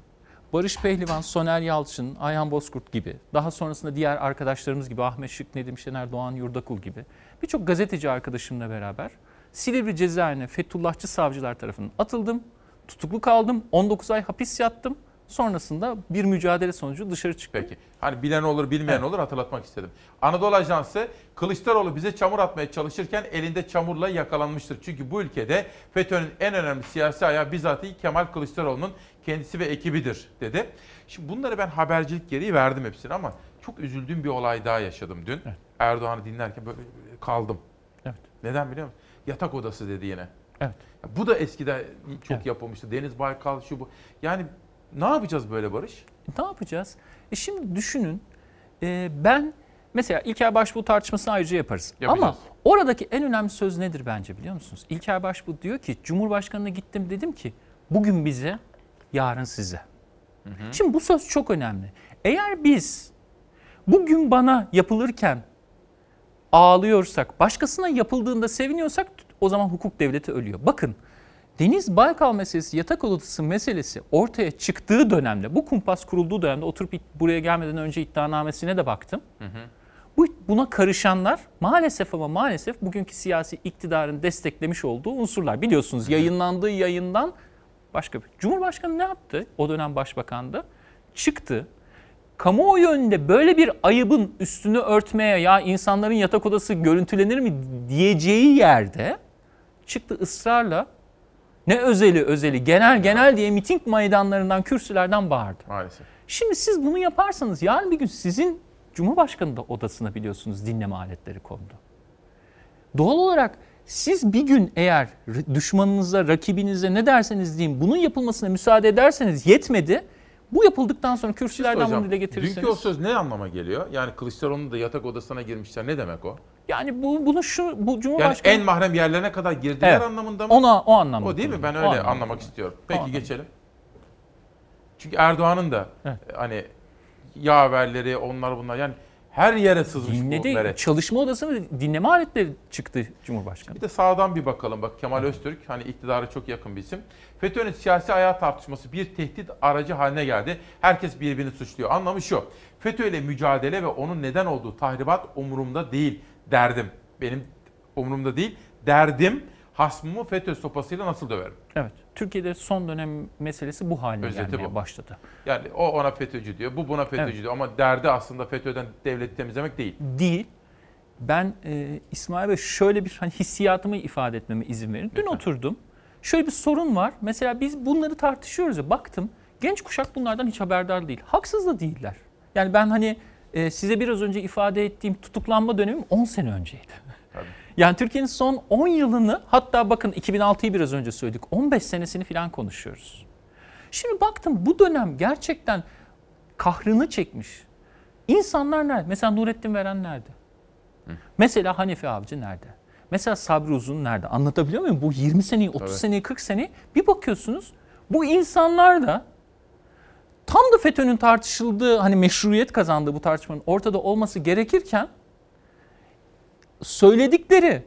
Barış Pehlivan, Soner Yalçın, Ayhan Bozkurt gibi, daha sonrasında diğer arkadaşlarımız gibi Ahmet Şık, Nedim Şener, Doğan Yurdakul gibi birçok gazeteci arkadaşımla beraber Silivri cezaevine Fethullahçı savcılar tarafından atıldım. Tutuklu kaldım. 19 ay hapis yattım. Sonrasında bir mücadele sonucu dışarı çıktım. Peki. Hani bilen olur bilmeyen olur hatırlatmak istedim. Anadolu Ajansı Kılıçdaroğlu bize çamur atmaya çalışırken elinde çamurla yakalanmıştır. Çünkü bu ülkede FETÖ'nün en önemli siyasi ayağı bizatihi Kemal Kılıçdaroğlu'nun kendisi ve ekibidir dedi. Şimdi bunları ben habercilik gereği verdim hepsini ama çok üzüldüğüm bir olay daha yaşadım dün. Erdoğan'ı dinlerken böyle kaldım. Evet. Neden biliyor musun? Yatak odası dedi yine. Evet. Bu da eskiden çok yapılmıştı. Deniz Baykal şu bu. Yani ne yapacağız böyle Barış? Ne yapacağız? E şimdi düşünün e, ben mesela İlker Başbuğ tartışmasını ayrıca yaparız. Yapacağız. Ama oradaki en önemli söz nedir bence biliyor musunuz? İlker Başbuğ diyor ki Cumhurbaşkanı'na gittim dedim ki bugün bize yarın size. Şimdi bu söz çok önemli. Eğer biz bugün bana yapılırken ağlıyorsak, başkasına yapıldığında seviniyorsak o zaman hukuk devleti ölüyor. Bakın Deniz Baykal meselesi, yatak odası meselesi ortaya çıktığı dönemde, bu kumpas kurulduğu dönemde oturup buraya gelmeden önce iddianamesine de baktım. Bu buna karışanlar maalesef ama maalesef bugünkü siyasi iktidarın desteklemiş olduğu unsurlar. Biliyorsunuz yayınlandığı yayından başka bir. Cumhurbaşkanı ne yaptı? O dönem başbakandı. Çıktı. kamuoyu önünde böyle bir ayıbın üstünü örtmeye ya insanların yatak odası görüntülenir mi diyeceği yerde çıktı ısrarla ne özeli özeli genel genel diye miting meydanlarından kürsülerden bağırdı. Maalesef. Şimdi siz bunu yaparsanız yarın bir gün sizin Cumhurbaşkanı da odasına biliyorsunuz dinleme aletleri kondu. Doğal olarak siz bir gün eğer düşmanınıza, rakibinize ne derseniz deyin bunun yapılmasına müsaade ederseniz yetmedi. Bu yapıldıktan sonra kürsülerden Hocam, bunu dile getirirseniz. Dünkü o söz ne anlama geliyor? Yani Kılıçdaroğlu'nun da yatak odasına girmişler. Ne demek o? Yani bu bunu şu bu Yani Cumhurbaşkanı en mahrem yerlerine kadar girdiler Evet. anlamında mı? Ona o anlamda. O değil mi? Ben öyle anlamda. anlamak istiyorum. Peki anlamda. geçelim. Çünkü Erdoğan'ın da Evet. e, hani yaverleri onlar bunlar yani her yere sızmış bu Dinledi. meret. Çalışma odasına dinleme aletleri çıktı Cumhurbaşkanı. Bir de sağdan bir bakalım. Bak Kemal Öztürk hani iktidara çok yakın bir isim. FETÖ'nün siyasi ayağı tartışması bir tehdit aracı haline geldi. Herkes birbirini suçluyor. Anlamı şu. FETÖ ile mücadele ve onun neden olduğu tahribat umurumda değil derdim. Benim umurumda değil. Derdim hasmımı FETÖ sopasıyla nasıl döverim? Evet. Türkiye'de son dönem meselesi bu haline Özeti gelmeye bu. başladı. Yani o ona FETÖ'cü diyor, bu buna FETÖ'cü Evet. diyor. Ama derdi aslında FETÖ'den devleti temizlemek değil. Değil. Ben e, İsmail Bey şöyle bir hani hissiyatımı ifade etmeme izin verin. Dün oturdum. Şöyle bir sorun var. Mesela biz bunları tartışıyoruz ya baktım. Genç kuşak bunlardan hiç haberdar değil. Haksız da değiller. Yani ben hani e, size biraz önce ifade ettiğim tutuklanma dönemim 10 sene önceydi. Yani Türkiye'nin son 10 yılını hatta bakın 2006'yı biraz önce söyledik. 15 senesini falan konuşuyoruz. Şimdi baktım bu dönem gerçekten kahrını çekmiş. İnsanlar nerede? Mesela Nurettin Veren nerede? Mesela Hanife Avcı nerede? Mesela Sabri Uzun nerede? Anlatabiliyor muyum? Bu 20 seneyi, 30 Tabii. seneyi, 40 seneyi bir bakıyorsunuz bu insanlar da tam da FETÖ'nün tartışıldığı hani meşruiyet kazandığı bu tartışmanın ortada olması gerekirken söyledikleri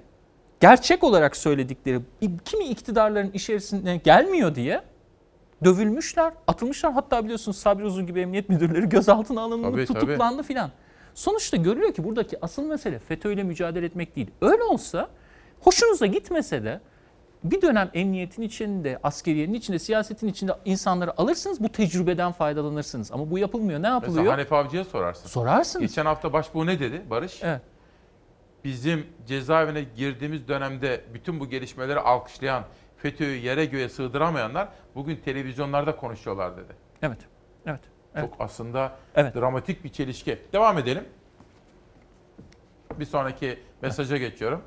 gerçek olarak söyledikleri kimi iktidarların içerisine gelmiyor diye dövülmüşler, atılmışlar. Hatta biliyorsunuz Sabri Uzun gibi emniyet müdürleri gözaltına alındı, Tabii, tutuklandı filan. Sonuçta görülüyor ki buradaki asıl mesele FETÖ ile mücadele etmek değil. Öyle olsa hoşunuza gitmese de bir dönem emniyetin içinde, askeriyenin içinde, siyasetin içinde insanları alırsınız bu tecrübeden faydalanırsınız. Ama bu yapılmıyor. Ne yapılıyor? Mesela Hanife Avcı'ya sorarsın. Sorarsınız. Geçen hafta başbuğ ne dedi Barış? Evet. Bizim cezaevine girdiğimiz dönemde bütün bu gelişmeleri alkışlayan, FETÖ'yü yere göğe sığdıramayanlar bugün televizyonlarda konuşuyorlar dedi. Evet. Evet. Çok aslında Evet. dramatik bir çelişki. Devam edelim. Bir sonraki mesaja geçiyorum.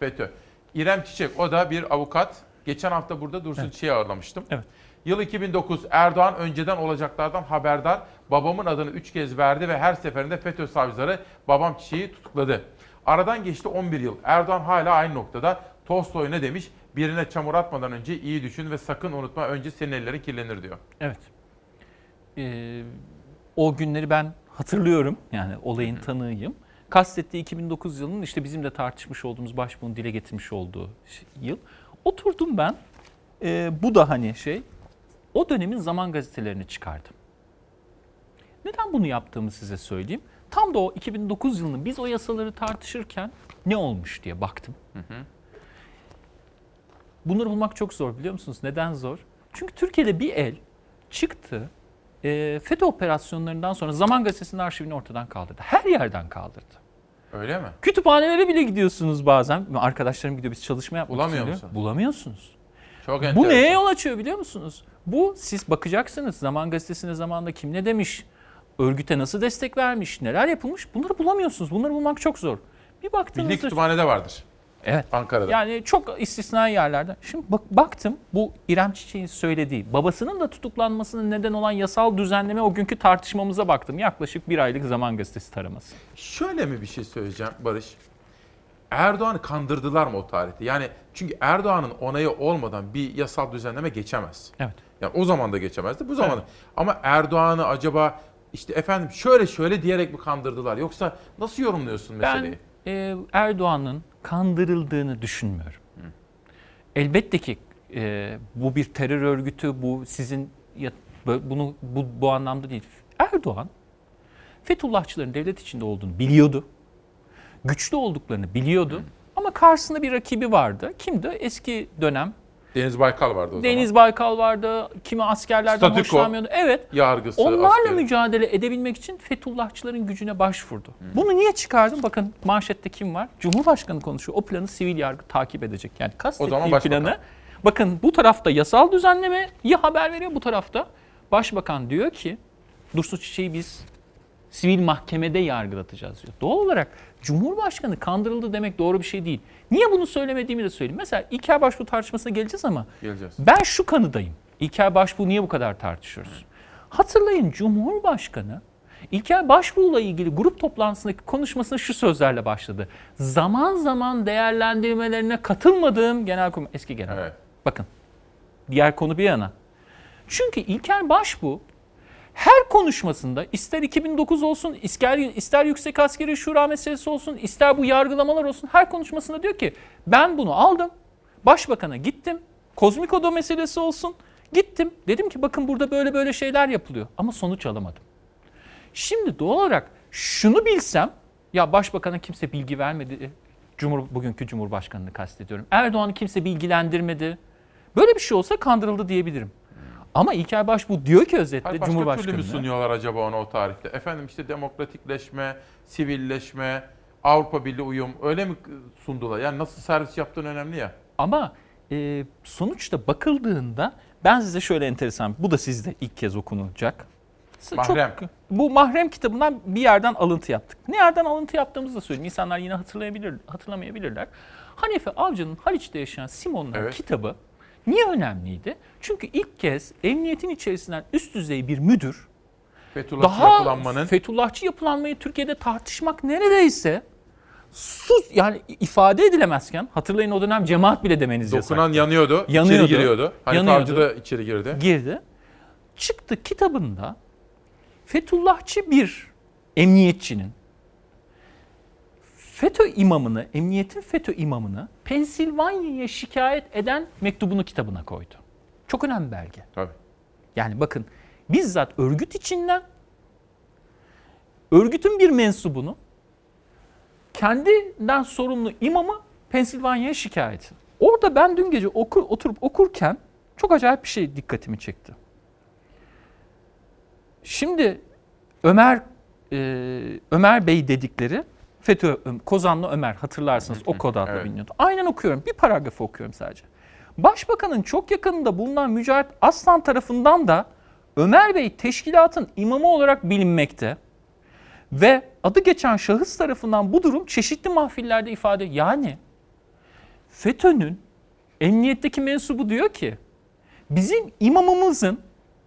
FETÖ. İrem Çiçek o da bir avukat. Geçen hafta burada Dursun Çiçek'i ağırlamıştım. Evet. Yıl 2009 Erdoğan önceden olacaklardan haberdar. Babamın adını 3 kez verdi ve her seferinde FETÖ savcıları babam Çiçek'i tutukladı. Aradan geçti 11 yıl. Erdoğan hala aynı noktada. Tolstoy ne demiş? Birine çamur atmadan önce iyi düşün ve sakın unutma önce senin ellerin kirlenir diyor. Evet. Ee, o günleri ben hatırlıyorum. Yani olayın tanığıyım. Kastettiği 2009 yılının işte bizim de tartışmış olduğumuz başbuğun dile getirmiş olduğu ş- yıl. Oturdum ben. Ee, bu da hani şey. O dönemin zaman gazetelerini çıkardım. Neden bunu yaptığımı size söyleyeyim. Tam da o 2009 yılının biz o yasaları tartışırken ne olmuş diye baktım. Bunları bulmak çok zor biliyor musunuz? Neden zor? Çünkü Türkiye'de bir el çıktı. E, FETÖ operasyonlarından sonra Zaman Gazetesi'nin arşivini ortadan kaldırdı. Her yerden kaldırdı. Öyle mi? Kütüphanelere bile gidiyorsunuz bazen. Arkadaşlarım gidiyor biz çalışma yapmak Bulamıyor istiyoruz. musun? Bulamıyorsunuz. Çok Bu enteresan. neye yol açıyor biliyor musunuz? Bu siz bakacaksınız Zaman Gazetesi'ne zamanında kim ne demiş, örgüte nasıl destek vermiş, neler yapılmış bunları bulamıyorsunuz. Bunları bulmak çok zor. Bir baktığınızda... Milli Kütüphane'de vardır. Evet. Ankara'da. Yani çok istisnai yerlerden. Şimdi bak, baktım bu İrem Çiçek'in söylediği babasının da tutuklanmasının neden olan yasal düzenleme o günkü tartışmamıza baktım. Yaklaşık bir aylık Zaman Gazetesi taraması. Şöyle mi bir şey söyleyeceğim Barış? Erdoğan'ı kandırdılar mı o tarihte? Yani çünkü Erdoğan'ın onayı olmadan bir yasal düzenleme geçemez. Evet. Yani o zaman da geçemezdi, bu zaman. Evet. Ama Erdoğan'ı acaba işte efendim şöyle şöyle diyerek mi kandırdılar? Yoksa nasıl yorumluyorsun meseleyi? Ben e, Erdoğan'ın kandırıldığını düşünmüyorum. Elbette ki e, bu bir terör örgütü, bu sizin ya, bunu bu, bu anlamda değil. Erdoğan Fethullahçıların devlet içinde olduğunu biliyordu. Güçlü olduklarını biliyordu. Ama karşısında bir rakibi vardı. Kimdi? Eski dönem Deniz Baykal vardı o Deniz Baykal vardı. Kimi askerlerden Statüko, hoşlanmıyordu. Evet. yargısı, Onlarla askeri. mücadele edebilmek için Fethullahçıların gücüne başvurdu. Bunu niye çıkardım? Bakın manşette kim var? Cumhurbaşkanı konuşuyor. O planı sivil yargı takip edecek. Yani kastettiği planı. Bakın bu tarafta yasal düzenlemeyi haber veriyor. Bu tarafta başbakan diyor ki Dursun Çiçek'i biz sivil mahkemede yargılatacağız diyor. Doğal olarak Cumhurbaşkanı kandırıldı demek doğru bir şey değil. Niye bunu söylemediğimi de söyleyeyim. Mesela İlker Başbuğ tartışmasına geleceğiz ama Geleceğiz. ben şu kanıdayım. İlker Başbuğ niye bu kadar tartışıyoruz? Hatırlayın Cumhurbaşkanı İlker Başbuğ'la ilgili grup toplantısındaki konuşmasına şu sözlerle başladı. Zaman zaman değerlendirmelerine katılmadığım genelkurmay eski genel. Bakın. Diğer konu bir yana. Çünkü İlker Başbuğ her konuşmasında ister 2009 olsun, ister, ister Yüksek Askeri Şura meselesi olsun, ister bu yargılamalar olsun her konuşmasında diyor ki ben bunu aldım, başbakana gittim, Kozmikodo meselesi olsun, gittim. Dedim ki bakın burada böyle böyle şeyler yapılıyor ama sonuç alamadım. Şimdi doğal olarak şunu bilsem, ya başbakana kimse bilgi vermedi, Cumhur, bugünkü Cumhurbaşkanını kastediyorum. Erdoğan'ı kimse bilgilendirmedi. Böyle bir şey olsa kandırıldı diyebilirim. Ama İlker Başbuğ diyor ki özetle Hayır, başka türlü mü sunuyorlar acaba onu o tarihte? Efendim işte demokratikleşme, sivilleşme, Avrupa Birliği uyum öyle mi sundular? Yani nasıl servis yaptığın önemli ya. Ama e, sonuçta bakıldığında ben size şöyle enteresan, bu da sizde ilk kez okunacak. Çok- Mahrem. bu Mahrem kitabından bir yerden alıntı yaptık. Ne yerden alıntı yaptığımızı da söyleyeyim. İnsanlar yine hatırlayabilir, hatırlamayabilirler. Hanefi Avcı'nın Haliç'te yaşayan Simonlar Evet. kitabı niye önemliydi? Çünkü ilk kez emniyetin içerisinden üst düzey bir müdür Fethullahçı daha yapılanmanın Fethullahçı yapılanmayı Türkiye'de tartışmak neredeyse sus yani ifade edilemezken hatırlayın o dönem cemaat bile demeniz yasak. dokunan yanıyordu, Yanıyordu. içeri giriyordu. Hani Yanıyordu. Avcı da içeri girdi. Girdi. Çıktı kitabında Fethullahçı bir emniyetçinin FETÖ imamını, emniyetin FETÖ imamını Pensilvanya'ya şikayet eden mektubunu kitabına koydu. Çok önemli belge. Tabii. Yani bakın bizzat örgüt içinden örgütün bir mensubunu kendinden sorumlu imamı Pensilvanya'ya şikayet. Orada ben dün gece okur, oturup okurken çok acayip bir şey dikkatimi çekti. Şimdi Ömer e, Ömer Bey dedikleri FETÖ Kozanlı Ömer hatırlarsınız o kod adlı evet. biliniyordu. Aynen okuyorum. Bir paragrafı okuyorum sadece. Başbakanın çok yakınında bulunan Mücahit Aslan tarafından da Ömer Bey teşkilatın imamı olarak bilinmekte. Ve adı geçen şahıs tarafından bu durum çeşitli mahfillerde ifade yani FETÖ'nün emniyetteki mensubu diyor ki bizim imamımızın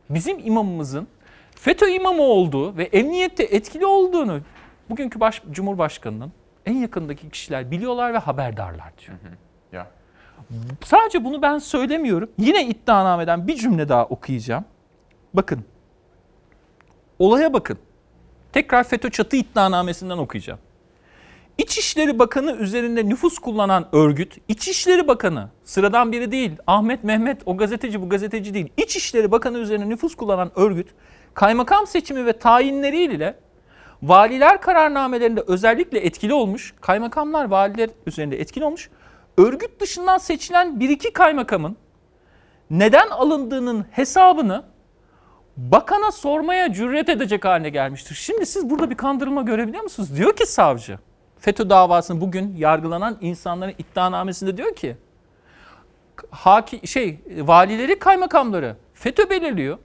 bizim imamımızın FETÖ imamı olduğu ve emniyette etkili olduğunu bugünkü baş, Cumhurbaşkanı'nın en yakındaki kişiler biliyorlar ve haberdarlar diyor. Ya. Sadece bunu ben söylemiyorum. Yine iddianameden bir cümle daha okuyacağım. Bakın. Olaya bakın. Tekrar FETÖ çatı iddianamesinden okuyacağım. İçişleri Bakanı üzerinde nüfus kullanan örgüt, İçişleri Bakanı sıradan biri değil, Ahmet Mehmet o gazeteci bu gazeteci değil. İçişleri Bakanı üzerine nüfus kullanan örgüt, kaymakam seçimi ve tayinleriyle valiler kararnamelerinde özellikle etkili olmuş, kaymakamlar valiler üzerinde etkili olmuş, örgüt dışından seçilen bir iki kaymakamın neden alındığının hesabını bakana sormaya cüret edecek haline gelmiştir. Şimdi siz burada bir kandırılma görebiliyor musunuz? Diyor ki savcı, FETÖ davasını bugün yargılanan insanların iddianamesinde diyor ki, haki, şey valileri kaymakamları FETÖ belirliyor.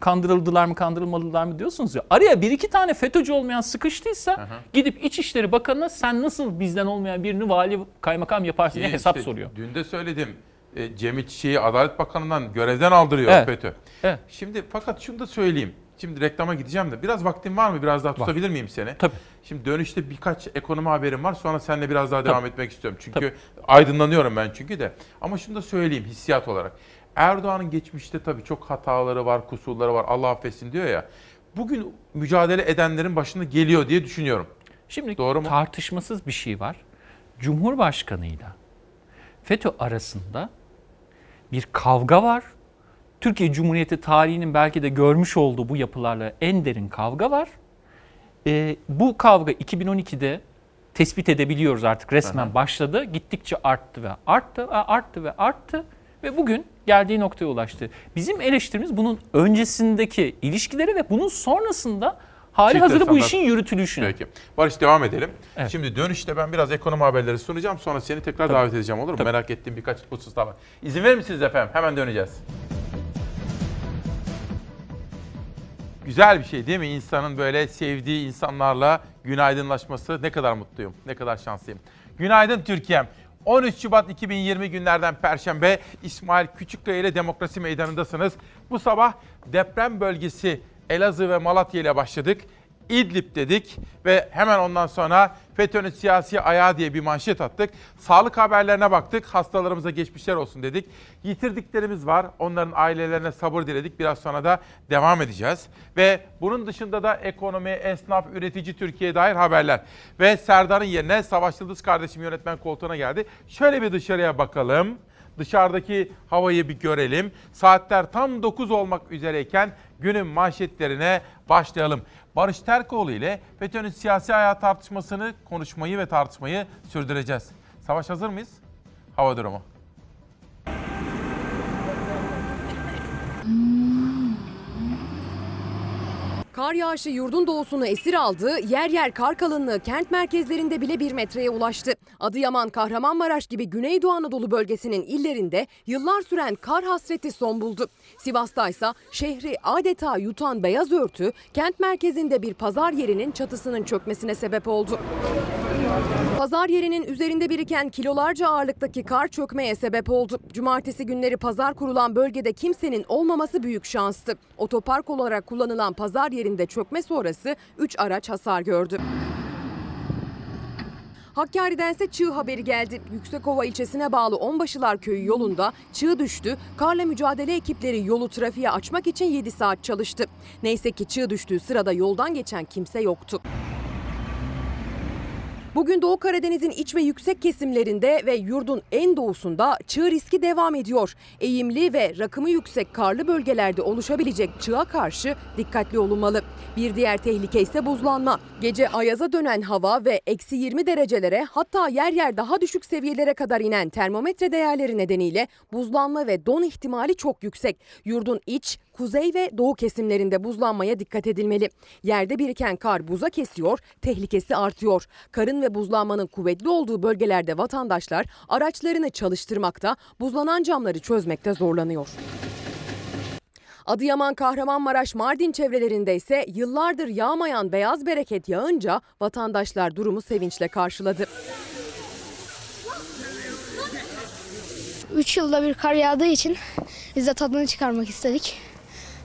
Kandırıldılar mı kandırılmadılar mı diyorsunuz ya. Araya bir iki tane FETÖ'cü olmayan sıkıştıysa gidip İçişleri Bakanı'na sen nasıl bizden olmayan birini vali kaymakam yaparsın diye İyi, hesap işte soruyor. Dün de söyledim. E, Cemil Çiçek'i Adalet Bakanı'ndan görevden aldırıyor Evet. FETÖ. Evet. Şimdi fakat şunu da söyleyeyim. Şimdi reklama gideceğim de biraz vaktin var mı? Biraz daha tutabilir miyim seni? Tabii. Şimdi dönüşte birkaç ekonomi haberim var. Sonra seninle biraz daha Tabii. devam etmek istiyorum. Çünkü aydınlanıyorum ben çünkü de. Ama şunu da söyleyeyim hissiyat olarak. Erdoğan'ın geçmişte tabii çok hataları var, kusurları var. Allah affetsin diyor ya. Bugün mücadele edenlerin başına geliyor diye düşünüyorum. Şimdi Doğru mu? tartışmasız bir şey var. Cumhurbaşkanıyla FETÖ arasında bir kavga var. Türkiye Cumhuriyeti tarihinin belki de görmüş olduğu bu yapılarla en derin kavga var. Ee, bu kavga 2012'de tespit edebiliyoruz artık resmen Aha. başladı. Gittikçe arttı ve arttı ve arttı ve arttı ve bugün geldiği noktaya ulaştı. Bizim eleştirimiz bunun öncesindeki ilişkileri ve bunun sonrasında hali Çift hazırda bu işin yürütülüşünü. Peki. Barış devam edelim. Şimdi dönüşte ben biraz ekonomi haberleri sunacağım. Sonra seni tekrar davet edeceğim olur mu? Merak ettiğim birkaç husus daha var. İzin verir misiniz efendim? Hemen döneceğiz. Güzel bir şey değil mi? İnsanın böyle sevdiği insanlarla günaydınlaşması. Ne kadar mutluyum, ne kadar şanslıyım. Günaydın Türkiye'm. 13 Şubat 2020 günlerden Perşembe İsmail Küçükkaya ile Demokrasi Meydanı'ndasınız. Bu sabah deprem bölgesi Elazığ ve Malatya ile başladık. İdlib dedik ve hemen ondan sonra FETÖ'nün siyasi ayağı diye bir manşet attık. Sağlık haberlerine baktık. Hastalarımıza geçmişler olsun dedik. Yitirdiklerimiz var. Onların ailelerine sabır diledik. Biraz sonra da devam edeceğiz. Ve bunun dışında da ekonomi, esnaf, üretici Türkiye'ye dair haberler. Ve Serdar'ın yerine Savaş Yıldız kardeşim yönetmen koltuğuna geldi. Şöyle bir dışarıya bakalım. Dışarıdaki havayı bir görelim. Saatler tam 9 olmak üzereyken günün manşetlerine başlayalım. Barış Terkoğlu ile FETÖ'nün siyasi ayağı tartışmasını, konuşmayı ve tartışmayı sürdüreceğiz. Savaş hazır mıyız? Hava durumu. Kar yağışı yurdun doğusunu esir aldı, yer yer kar kalınlığı kent merkezlerinde bile bir metreye ulaştı. Adıyaman, Kahramanmaraş gibi Güneydoğu Anadolu bölgesinin illerinde yıllar süren kar hasreti son buldu. Sivas'ta ise şehri adeta yutan beyaz örtü, kent merkezinde bir pazar yerinin çatısının çökmesine sebep oldu. Pazar yerinin üzerinde biriken kilolarca ağırlıktaki kar çökmeye sebep oldu. Cumartesi günleri pazar kurulan bölgede kimsenin olmaması büyük şanstı. Otopark olarak kullanılan pazar yerinde çökme sonrası 3 araç hasar gördü. Hakkari'den ise çığ haberi geldi. Yüksekova ilçesine bağlı Onbaşılar Köyü yolunda çığ düştü. Karla mücadele ekipleri yolu trafiğe açmak için 7 saat çalıştı. Neyse ki çığ düştüğü sırada yoldan geçen kimse yoktu. Bugün Doğu Karadeniz'in iç ve yüksek kesimlerinde ve yurdun en doğusunda çığ riski devam ediyor. Eğimli ve rakımı yüksek karlı bölgelerde oluşabilecek çığa karşı dikkatli olunmalı. Bir diğer tehlike ise buzlanma. Gece ayaza dönen hava ve eksi 20 derecelere hatta yer yer daha düşük seviyelere kadar inen termometre değerleri nedeniyle buzlanma ve don ihtimali çok yüksek. Yurdun iç, kuzey ve doğu kesimlerinde buzlanmaya dikkat edilmeli. Yerde biriken kar buza kesiyor, tehlikesi artıyor. Karın ve buzlanmanın kuvvetli olduğu bölgelerde vatandaşlar araçlarını çalıştırmakta, buzlanan camları çözmekte zorlanıyor. Adıyaman, Kahramanmaraş, Mardin çevrelerinde ise yıllardır yağmayan beyaz bereket yağınca vatandaşlar durumu sevinçle karşıladı. 3 yılda bir kar yağdığı için biz de tadını çıkarmak istedik.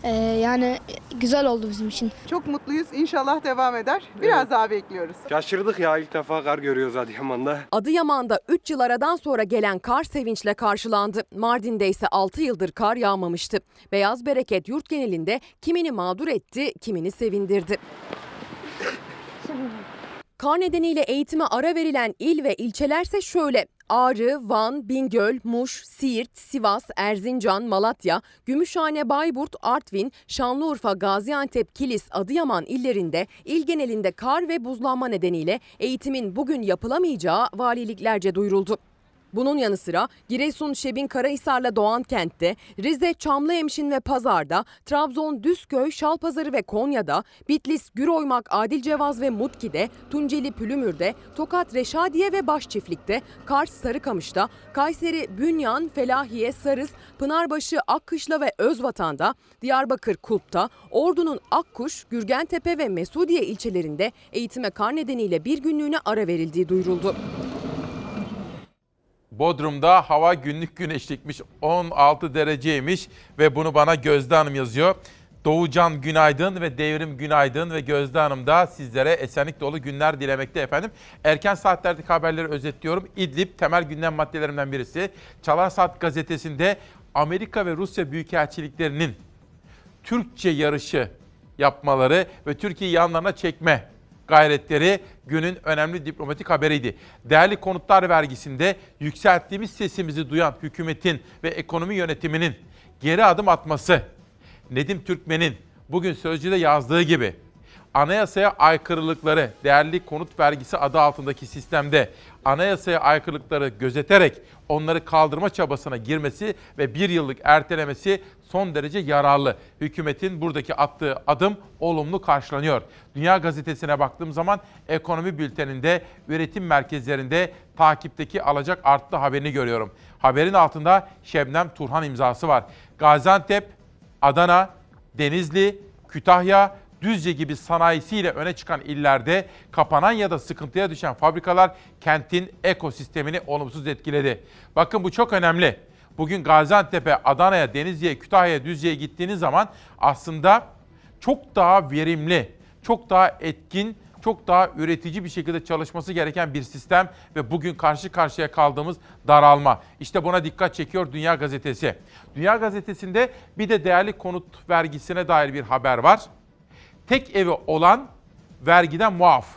Ee, yani güzel oldu bizim için. Çok mutluyuz. İnşallah devam eder. Biraz daha bekliyoruz. Şaşırdık ya ilk defa kar görüyoruz Adıyaman'da. Adıyaman'da 3 yıl aradan sonra gelen kar sevinçle karşılandı. Mardin'de ise 6 yıldır kar yağmamıştı. Beyaz bereket yurt genelinde kimini mağdur etti, kimini sevindirdi. Kar nedeniyle eğitime ara verilen il ve ilçelerse şöyle. Ağrı, Van, Bingöl, Muş, Siirt, Sivas, Erzincan, Malatya, Gümüşhane, Bayburt, Artvin, Şanlıurfa, Gaziantep, Kilis, Adıyaman illerinde il genelinde kar ve buzlanma nedeniyle eğitimin bugün yapılamayacağı valiliklerce duyuruldu. Bunun yanı sıra Giresun, Şebin, Karahisar'la Doğan kentte, Rize, Çamlıhemşin ve Pazar'da, Trabzon, Düzköy, Şalpazarı ve Konya'da, Bitlis, Güroymak, Adilcevaz ve Mutki'de, Tunceli, Pülümür'de, Tokat, Reşadiye ve Başçiftlik'te, Kars, Sarıkamış'ta, Kayseri, Bünyan, Felahiye, Sarız, Pınarbaşı, Akkışla ve Özvatan'da, Diyarbakır, Kulp'ta, Ordu'nun Akkuş, Gürgentepe ve Mesudiye ilçelerinde eğitime kar nedeniyle bir günlüğüne ara verildiği duyuruldu. Bodrum'da hava günlük güneşlikmiş 16 dereceymiş ve bunu bana Gözde Hanım yazıyor. Doğucan günaydın ve Devrim günaydın ve Gözde Hanım da sizlere esenlik dolu günler dilemekte efendim. Erken saatlerdeki haberleri özetliyorum. İdlib temel gündem maddelerinden birisi. Çalar Saat gazetesinde Amerika ve Rusya büyükelçiliklerinin Türkçe yarışı yapmaları ve Türkiye'yi yanlarına çekme gayretleri günün önemli diplomatik haberiydi. Değerli konutlar vergisinde yükselttiğimiz sesimizi duyan hükümetin ve ekonomi yönetiminin geri adım atması, Nedim Türkmen'in bugün Sözcü'de yazdığı gibi anayasaya aykırılıkları, değerli konut vergisi adı altındaki sistemde anayasaya aykırılıkları gözeterek onları kaldırma çabasına girmesi ve bir yıllık ertelemesi son derece yararlı. Hükümetin buradaki attığı adım olumlu karşılanıyor. Dünya Gazetesi'ne baktığım zaman ekonomi bülteninde üretim merkezlerinde takipteki alacak arttı haberini görüyorum. Haberin altında Şebnem Turhan imzası var. Gaziantep, Adana, Denizli, Kütahya, Düzce gibi sanayisiyle öne çıkan illerde kapanan ya da sıkıntıya düşen fabrikalar kentin ekosistemini olumsuz etkiledi. Bakın bu çok önemli. Bugün Gaziantep'e, Adana'ya, Denizli'ye, Kütahya'ya, Düzce'ye gittiğiniz zaman aslında çok daha verimli, çok daha etkin, çok daha üretici bir şekilde çalışması gereken bir sistem ve bugün karşı karşıya kaldığımız daralma. İşte buna dikkat çekiyor Dünya Gazetesi. Dünya Gazetesi'nde bir de değerli konut vergisine dair bir haber var. Tek evi olan vergiden muaf.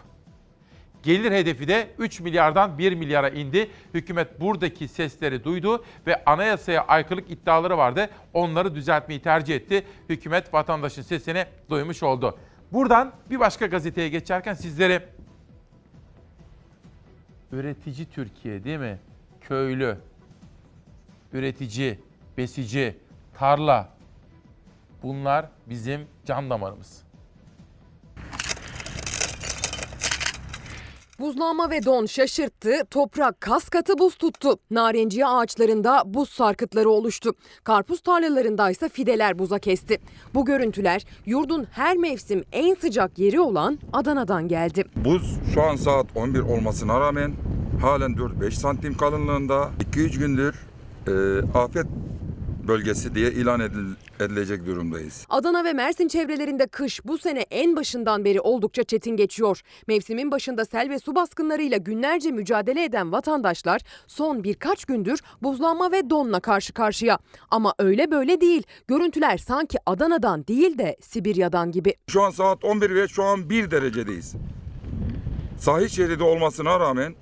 Gelir hedefi de 3 milyardan 1 milyara indi. Hükümet buradaki sesleri duydu ve anayasaya aykırılık iddiaları vardı. Onları düzeltmeyi tercih etti. Hükümet vatandaşın sesini duymuş oldu. Buradan bir başka gazeteye geçerken sizlere üretici Türkiye değil mi? Köylü, üretici, besici, tarla bunlar bizim can damarımız. Buzlanma ve don şaşırttı, toprak kas katı buz tuttu. Narenciye ağaçlarında buz sarkıtları oluştu. Karpuz tarlalarında ise fideler buza kesti. Bu görüntüler yurdun her mevsim en sıcak yeri olan Adana'dan geldi. Buz şu an saat 11 olmasına rağmen halen 4-5 santim kalınlığında 2-3 gündür e, afet bölgesi diye ilan edil- edilecek durumdayız. Adana ve Mersin çevrelerinde kış bu sene en başından beri oldukça çetin geçiyor. Mevsimin başında sel ve su baskınlarıyla günlerce mücadele eden vatandaşlar son birkaç gündür buzlanma ve donla karşı karşıya. Ama öyle böyle değil. Görüntüler sanki Adana'dan değil de Sibirya'dan gibi. Şu an saat 11 ve şu an 1 derecedeyiz. Sahil şeridi olmasına rağmen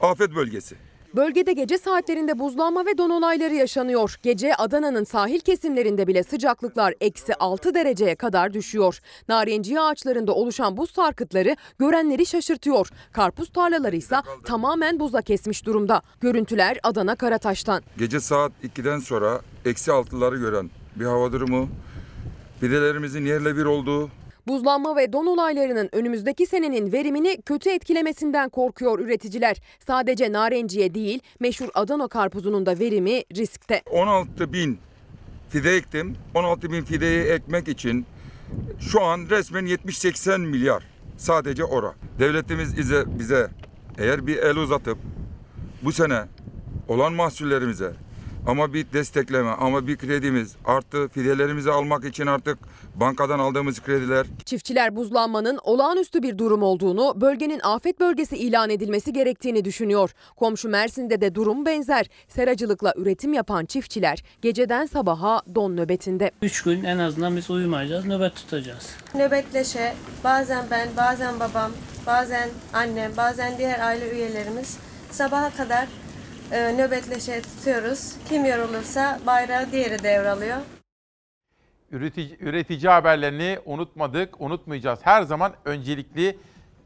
afet bölgesi. Bölgede gece saatlerinde buzlanma ve don olayları yaşanıyor. Gece Adana'nın sahil kesimlerinde bile sıcaklıklar eksi 6 dereceye kadar düşüyor. Narenciye ağaçlarında oluşan buz sarkıtları görenleri şaşırtıyor. Karpuz tarlaları ise tamamen buza kesmiş durumda. Görüntüler Adana Karataş'tan. Gece saat 2'den sonra eksi 6'ları gören bir hava durumu. Fidelerimizin yerle bir olduğu Buzlanma ve don olaylarının önümüzdeki senenin verimini kötü etkilemesinden korkuyor üreticiler. Sadece narenciye değil, meşhur Adana karpuzunun da verimi riskte. 16 bin fide ektim. 16 bin fideyi ekmek için şu an resmen 70-80 milyar sadece ora. Devletimiz bize, bize eğer bir el uzatıp bu sene olan mahsullerimize ama bir destekleme ama bir kredimiz artı fidelerimizi almak için artık bankadan aldığımız krediler Çiftçiler buzlanmanın olağanüstü bir durum olduğunu, bölgenin afet bölgesi ilan edilmesi gerektiğini düşünüyor. Komşu Mersin'de de durum benzer. Seracılıkla üretim yapan çiftçiler geceden sabaha don nöbetinde. 3 gün en azından biz uyumayacağız, nöbet tutacağız. Nöbetleşe bazen ben, bazen babam, bazen annem, bazen diğer aile üyelerimiz sabaha kadar e, nöbetleşe tutuyoruz. Kim yorulursa bayrağı diğeri devralıyor. Üretici, üretici haberlerini unutmadık, unutmayacağız. Her zaman öncelikli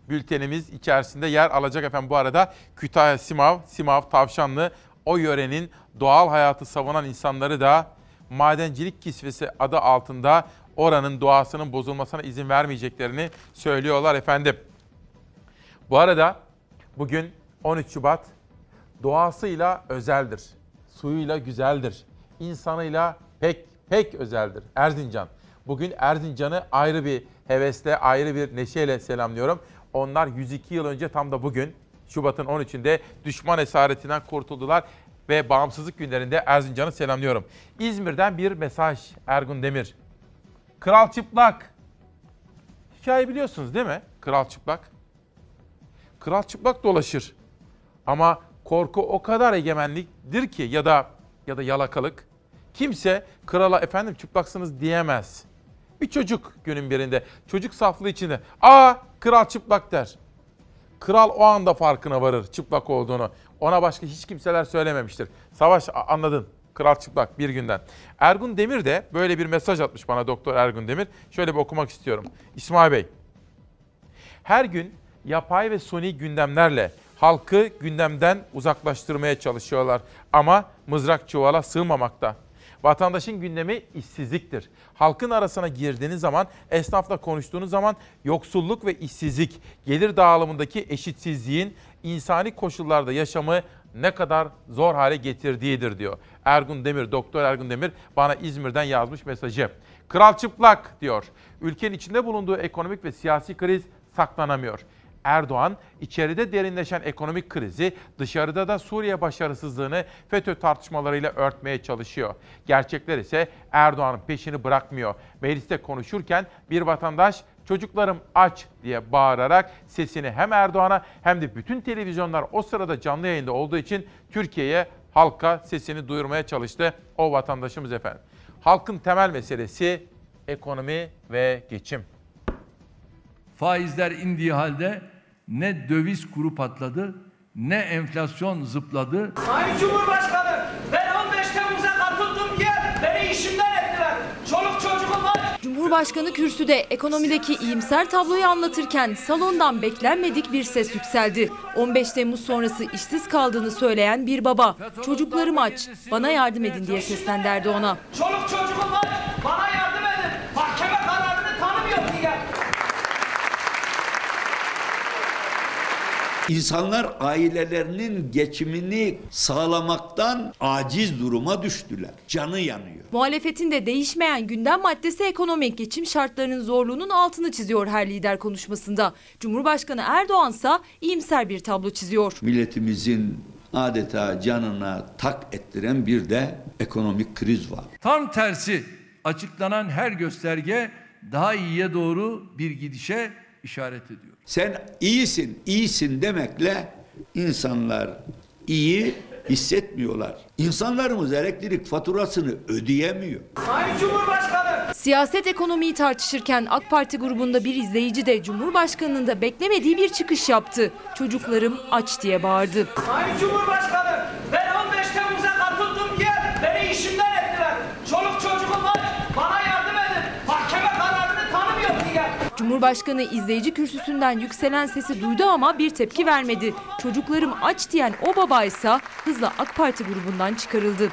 bültenimiz içerisinde yer alacak efendim. Bu arada Kütahya Simav, Simav Tavşanlı o yörenin doğal hayatı savunan insanları da madencilik kisvesi adı altında oranın doğasının bozulmasına izin vermeyeceklerini söylüyorlar efendim. Bu arada bugün 13 Şubat doğasıyla özeldir. Suyuyla güzeldir. İnsanıyla pek pek özeldir. Erzincan. Bugün Erzincan'ı ayrı bir hevesle, ayrı bir neşeyle selamlıyorum. Onlar 102 yıl önce tam da bugün Şubat'ın 13'ünde düşman esaretinden kurtuldular ve bağımsızlık günlerinde Erzincan'ı selamlıyorum. İzmir'den bir mesaj Ergun Demir. Kral Çıplak. Hikaye biliyorsunuz değil mi? Kral Çıplak. Kral Çıplak dolaşır. Ama korku o kadar egemenliktir ki ya da ya da yalakalık. Kimse krala efendim çıplaksınız diyemez. Bir çocuk günün birinde çocuk saflığı içinde aa kral çıplak der. Kral o anda farkına varır çıplak olduğunu. Ona başka hiç kimseler söylememiştir. Savaş anladın. Kral çıplak bir günden. Ergun Demir de böyle bir mesaj atmış bana Doktor Ergun Demir. Şöyle bir okumak istiyorum. İsmail Bey, Her gün yapay ve suni gündemlerle halkı gündemden uzaklaştırmaya çalışıyorlar. Ama mızrak çuvala sığmamakta. Vatandaşın gündemi işsizliktir. Halkın arasına girdiğiniz zaman, esnafla konuştuğunuz zaman yoksulluk ve işsizlik, gelir dağılımındaki eşitsizliğin insani koşullarda yaşamı ne kadar zor hale getirdiğidir diyor. Ergun Demir, Doktor Ergun Demir bana İzmir'den yazmış mesajı. Kral çıplak diyor. Ülkenin içinde bulunduğu ekonomik ve siyasi kriz saklanamıyor. Erdoğan içeride derinleşen ekonomik krizi dışarıda da Suriye başarısızlığını FETÖ tartışmalarıyla örtmeye çalışıyor. Gerçekler ise Erdoğan'ın peşini bırakmıyor. Mecliste konuşurken bir vatandaş çocuklarım aç diye bağırarak sesini hem Erdoğan'a hem de bütün televizyonlar o sırada canlı yayında olduğu için Türkiye'ye halka sesini duyurmaya çalıştı o vatandaşımız efendim. Halkın temel meselesi ekonomi ve geçim. Faizler indiği halde ne döviz kuru patladı ne enflasyon zıpladı. Sayın Cumhurbaşkanı ben 15 Temmuz'a katıldığım yer beni işimden ettiler. Çoluk çocuğum var. Cumhurbaşkanı kürsüde ekonomideki iyimser tabloyu anlatırken salondan beklenmedik bir ses yükseldi. 15 Temmuz sonrası işsiz kaldığını söyleyen bir baba, çocuklarım aç, bana yardım edin diye seslendi Erdoğan'a. Çoluk çocuğum var. Bana yardım edin. Mahkeme kararını tanımıyor diye. İnsanlar ailelerinin geçimini sağlamaktan aciz duruma düştüler. Canı yanıyor. Muhalefetin de değişmeyen gündem maddesi ekonomik geçim şartlarının zorluğunun altını çiziyor her lider konuşmasında. Cumhurbaşkanı Erdoğan ise iyimser bir tablo çiziyor. Milletimizin adeta canına tak ettiren bir de ekonomik kriz var. Tam tersi açıklanan her gösterge daha iyiye doğru bir gidişe işaret ediyor. Sen iyisin, iyisin demekle insanlar iyi hissetmiyorlar. İnsanlarımız elektrik faturasını ödeyemiyor. Sayın Cumhurbaşkanı Siyaset ekonomiyi tartışırken AK Parti grubunda bir izleyici de Cumhurbaşkanı'nın da beklemediği bir çıkış yaptı. Çocuklarım aç diye bağırdı. Sayın Cumhurbaşkanı ben 15 Temmuz'a katıldığım yer beni işimden ettiler. Çoluk çocuğum var. Bana yardım edin. Mahkeme kararını tanımıyor diye. Cumhurbaşkanı izleyici kürsüsünden yükselen sesi duydu ama bir tepki vermedi. Çocuklarım aç diyen o baba ise hızla AK Parti grubundan çıkarıldı.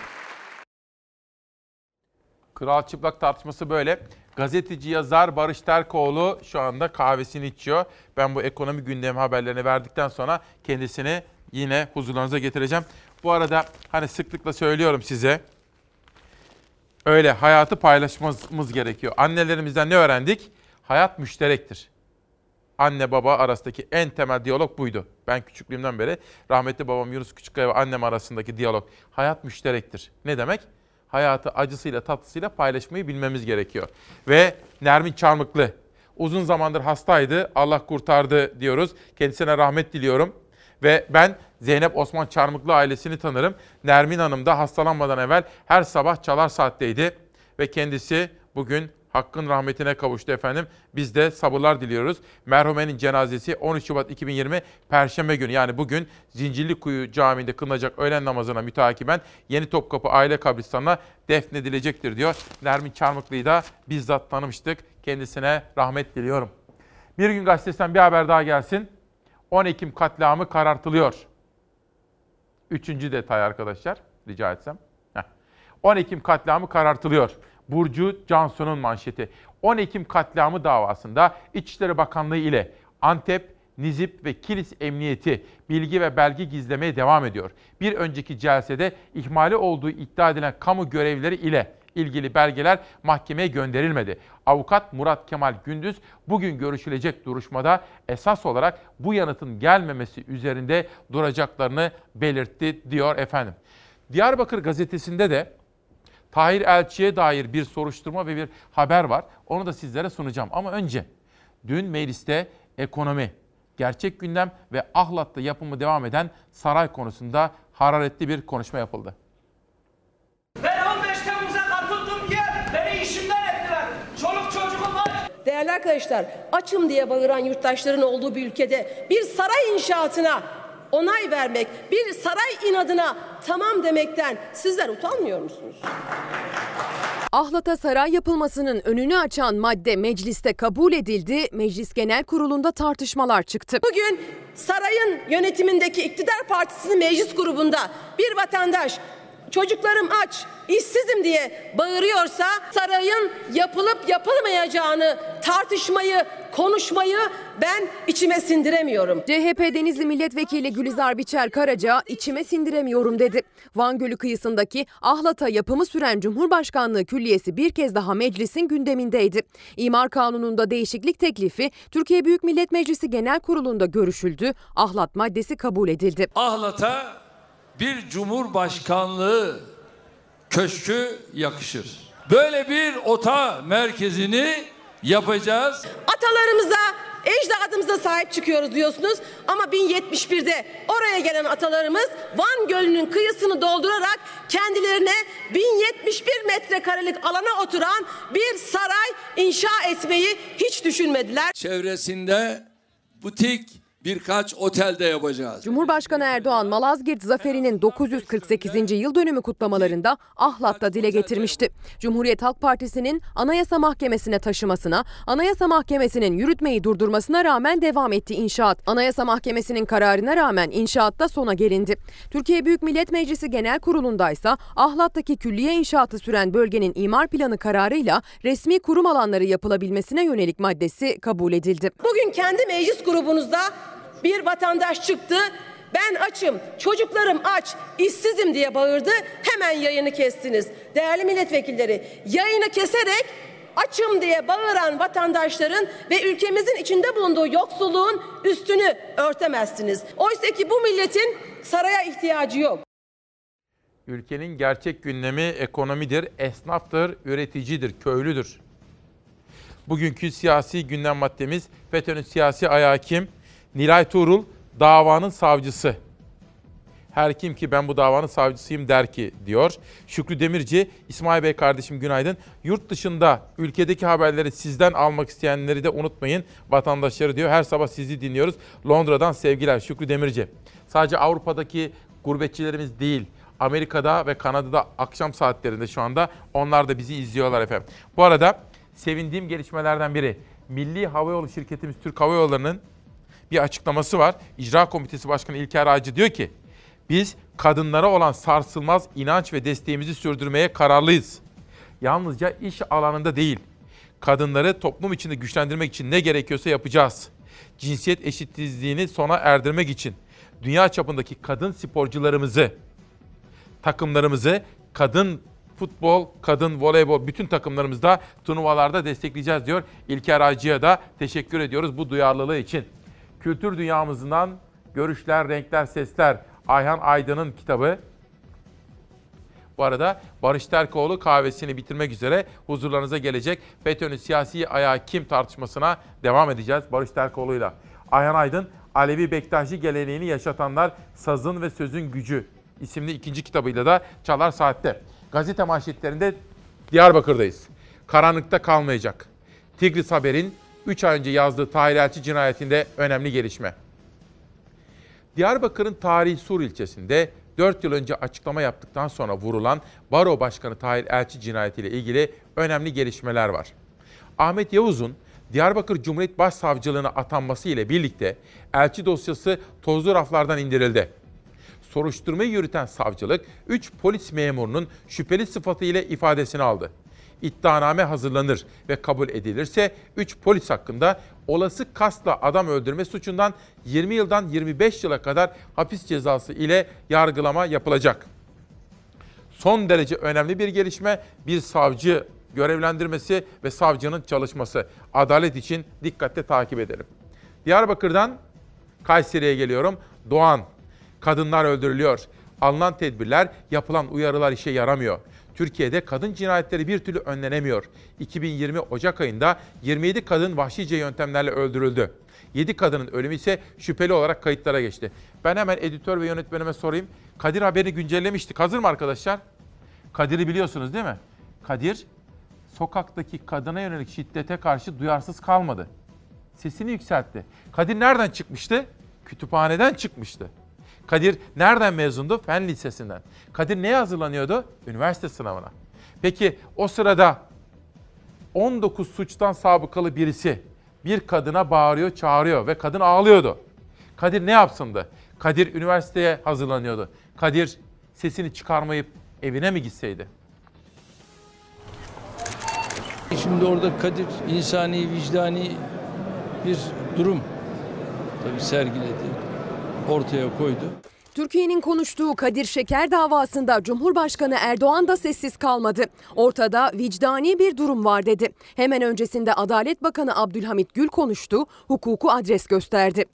Kral çıplak tartışması böyle. Gazeteci yazar Barış Terkoğlu şu anda kahvesini içiyor. Ben bu ekonomi gündemi haberlerini verdikten sonra kendisini yine huzurlarınıza getireceğim. Bu arada hani sıklıkla söylüyorum size. Öyle hayatı paylaşmamız gerekiyor. Annelerimizden ne öğrendik? Hayat müşterektir. Anne baba arasındaki en temel diyalog buydu. Ben küçüklüğümden beri rahmetli babam Yunus Küçükkaya ve annem arasındaki diyalog. Hayat müşterektir. Ne demek? Hayatı acısıyla tatlısıyla paylaşmayı bilmemiz gerekiyor. Ve Nermin Çarmıklı uzun zamandır hastaydı. Allah kurtardı diyoruz. Kendisine rahmet diliyorum. Ve ben Zeynep Osman Çarmıklı ailesini tanırım. Nermin Hanım da hastalanmadan evvel her sabah çalar saatteydi. Ve kendisi bugün Hakkın rahmetine kavuştu efendim. Biz de sabırlar diliyoruz. Merhumenin cenazesi 13 Şubat 2020 Perşembe günü yani bugün Zincirlikuyu Camii'nde kılınacak öğlen namazına mütakiben Yeni Topkapı Aile Kabristanı'na defnedilecektir diyor. Nermin Çarmıklı'yı da bizzat tanımıştık. Kendisine rahmet diliyorum. Bir gün gazetesinden bir haber daha gelsin. 10 Ekim katliamı karartılıyor. Üçüncü detay arkadaşlar rica etsem. Heh. 10 Ekim katliamı karartılıyor. Burcu Cansu'nun manşeti. 10 Ekim katliamı davasında İçişleri Bakanlığı ile Antep, Nizip ve Kilis Emniyeti bilgi ve belge gizlemeye devam ediyor. Bir önceki celsede ihmali olduğu iddia edilen kamu görevlileri ile ilgili belgeler mahkemeye gönderilmedi. Avukat Murat Kemal Gündüz bugün görüşülecek duruşmada esas olarak bu yanıtın gelmemesi üzerinde duracaklarını belirtti diyor efendim. Diyarbakır gazetesinde de Tahir Elçi'ye dair bir soruşturma ve bir haber var. Onu da sizlere sunacağım. Ama önce dün mecliste ekonomi, gerçek gündem ve Ahlat'ta yapımı devam eden saray konusunda hararetli bir konuşma yapıldı. Ben 15 Temmuz'a katıldığım yer beni işimden ettiler. Çoluk çocuğum var. Değerli arkadaşlar, açım diye bağıran yurttaşların olduğu bir ülkede bir saray inşaatına onay vermek, bir saray inadına tamam demekten sizler utanmıyor musunuz? Ahlat'a saray yapılmasının önünü açan madde mecliste kabul edildi. Meclis Genel Kurulu'nda tartışmalar çıktı. Bugün sarayın yönetimindeki iktidar partisinin meclis grubunda bir vatandaş çocuklarım aç, işsizim diye bağırıyorsa sarayın yapılıp yapılmayacağını tartışmayı, konuşmayı ben içime sindiremiyorum. CHP Denizli Milletvekili Gülizar Biçer Karaca içime sindiremiyorum dedi. Van Gölü kıyısındaki Ahlat'a yapımı süren Cumhurbaşkanlığı Külliyesi bir kez daha meclisin gündemindeydi. İmar Kanunu'nda değişiklik teklifi Türkiye Büyük Millet Meclisi Genel Kurulu'nda görüşüldü. Ahlat maddesi kabul edildi. Ahlat'a bir cumhurbaşkanlığı köşkü yakışır. Böyle bir ota merkezini yapacağız. Atalarımıza, ecdadımıza sahip çıkıyoruz diyorsunuz ama 1071'de oraya gelen atalarımız Van Gölü'nün kıyısını doldurarak kendilerine 1071 metrekarelik alana oturan bir saray inşa etmeyi hiç düşünmediler. Çevresinde butik birkaç otelde yapacağız. Cumhurbaşkanı Erdoğan Malazgirt Zaferi'nin 948. yıl dönümü kutlamalarında Ahlat'ta dile getirmişti. Cumhuriyet Halk Partisi'nin Anayasa Mahkemesi'ne taşımasına, Anayasa Mahkemesi'nin yürütmeyi durdurmasına rağmen devam etti inşaat. Anayasa Mahkemesi'nin kararına rağmen inşaatta sona gelindi. Türkiye Büyük Millet Meclisi Genel Kurulu'ndaysa Ahlat'taki külliye inşaatı süren bölgenin imar planı kararıyla resmi kurum alanları yapılabilmesine yönelik maddesi kabul edildi. Bugün kendi meclis grubunuzda bir vatandaş çıktı. Ben açım, çocuklarım aç, işsizim diye bağırdı. Hemen yayını kestiniz. Değerli milletvekilleri, yayını keserek açım diye bağıran vatandaşların ve ülkemizin içinde bulunduğu yoksulluğun üstünü örtemezsiniz. Oysa ki bu milletin saraya ihtiyacı yok. Ülkenin gerçek gündemi ekonomidir, esnaftır, üreticidir, köylüdür. Bugünkü siyasi gündem maddemiz FETÖ'nün siyasi ayağı kim? Nilay Tuğrul davanın savcısı. Her kim ki ben bu davanın savcısıyım der ki diyor. Şükrü Demirci, İsmail Bey kardeşim günaydın. Yurt dışında ülkedeki haberleri sizden almak isteyenleri de unutmayın. Vatandaşları diyor her sabah sizi dinliyoruz. Londra'dan sevgiler Şükrü Demirci. Sadece Avrupa'daki gurbetçilerimiz değil. Amerika'da ve Kanada'da akşam saatlerinde şu anda onlar da bizi izliyorlar efendim. Bu arada sevindiğim gelişmelerden biri Milli Havayolu şirketimiz Türk Hava Yolları'nın bir açıklaması var. İcra Komitesi Başkanı İlker Ağacı diyor ki biz kadınlara olan sarsılmaz inanç ve desteğimizi sürdürmeye kararlıyız. Yalnızca iş alanında değil, kadınları toplum içinde güçlendirmek için ne gerekiyorsa yapacağız. Cinsiyet eşitsizliğini sona erdirmek için dünya çapındaki kadın sporcularımızı, takımlarımızı, kadın futbol, kadın voleybol bütün takımlarımızda turnuvalarda destekleyeceğiz diyor. İlker Ağacı'ya da teşekkür ediyoruz bu duyarlılığı için. Kültür dünyamızdan görüşler, renkler, sesler. Ayhan Aydın'ın kitabı. Bu arada Barış Terkoğlu kahvesini bitirmek üzere huzurlarınıza gelecek. FETÖ'nün siyasi ayağı kim tartışmasına devam edeceğiz Barış Terkoğlu'yla. Ayhan Aydın, Alevi Bektaşi geleneğini yaşatanlar Sazın ve Sözün Gücü isimli ikinci kitabıyla da Çalar Saat'te. Gazete manşetlerinde Diyarbakır'dayız. Karanlıkta kalmayacak. Tigris Haber'in 3 ay önce yazdığı Tahir Elçi cinayetinde önemli gelişme. Diyarbakır'ın tarihi Sur ilçesinde 4 yıl önce açıklama yaptıktan sonra vurulan Baro Başkanı Tahir Elçi cinayetiyle ilgili önemli gelişmeler var. Ahmet Yavuz'un Diyarbakır Cumhuriyet Başsavcılığına atanması ile birlikte elçi dosyası tozlu raflardan indirildi. Soruşturmayı yürüten savcılık 3 polis memurunun şüpheli sıfatı ile ifadesini aldı iddianame hazırlanır ve kabul edilirse 3 polis hakkında olası kasla adam öldürme suçundan 20 yıldan 25 yıla kadar hapis cezası ile yargılama yapılacak. Son derece önemli bir gelişme bir savcı görevlendirmesi ve savcının çalışması. Adalet için dikkatle takip edelim. Diyarbakır'dan Kayseri'ye geliyorum. Doğan, kadınlar öldürülüyor. Alınan tedbirler, yapılan uyarılar işe yaramıyor. Türkiye'de kadın cinayetleri bir türlü önlenemiyor. 2020 Ocak ayında 27 kadın vahşice yöntemlerle öldürüldü. 7 kadının ölümü ise şüpheli olarak kayıtlara geçti. Ben hemen editör ve yönetmenime sorayım. Kadir haberi güncellemiştik. Hazır mı arkadaşlar? Kadir'i biliyorsunuz değil mi? Kadir sokaktaki kadına yönelik şiddete karşı duyarsız kalmadı. Sesini yükseltti. Kadir nereden çıkmıştı? Kütüphaneden çıkmıştı. Kadir nereden mezundu? Fen Lisesi'nden. Kadir neye hazırlanıyordu? Üniversite sınavına. Peki o sırada 19 suçtan sabıkalı birisi bir kadına bağırıyor, çağırıyor ve kadın ağlıyordu. Kadir ne yapsındı? Kadir üniversiteye hazırlanıyordu. Kadir sesini çıkarmayıp evine mi gitseydi? Şimdi orada Kadir insani, vicdani bir durum tabii sergiledi, ortaya koydu. Türkiye'nin konuştuğu Kadir Şeker davasında Cumhurbaşkanı Erdoğan da sessiz kalmadı. Ortada vicdani bir durum var dedi. Hemen öncesinde Adalet Bakanı Abdülhamit Gül konuştu, hukuku adres gösterdi.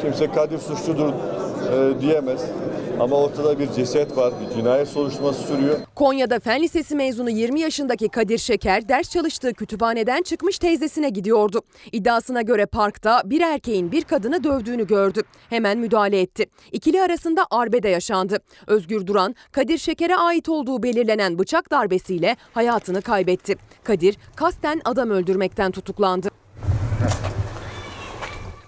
Kimse Kadir suçludur e, diyemez. Ama ortada bir ceset var, bir cinayet soruşturması sürüyor. Konya'da Fen Lisesi mezunu 20 yaşındaki Kadir Şeker ders çalıştığı kütüphaneden çıkmış teyzesine gidiyordu. İddiasına göre parkta bir erkeğin bir kadını dövdüğünü gördü. Hemen müdahale etti. İkili arasında arbede yaşandı. Özgür Duran, Kadir Şeker'e ait olduğu belirlenen bıçak darbesiyle hayatını kaybetti. Kadir kasten adam öldürmekten tutuklandı.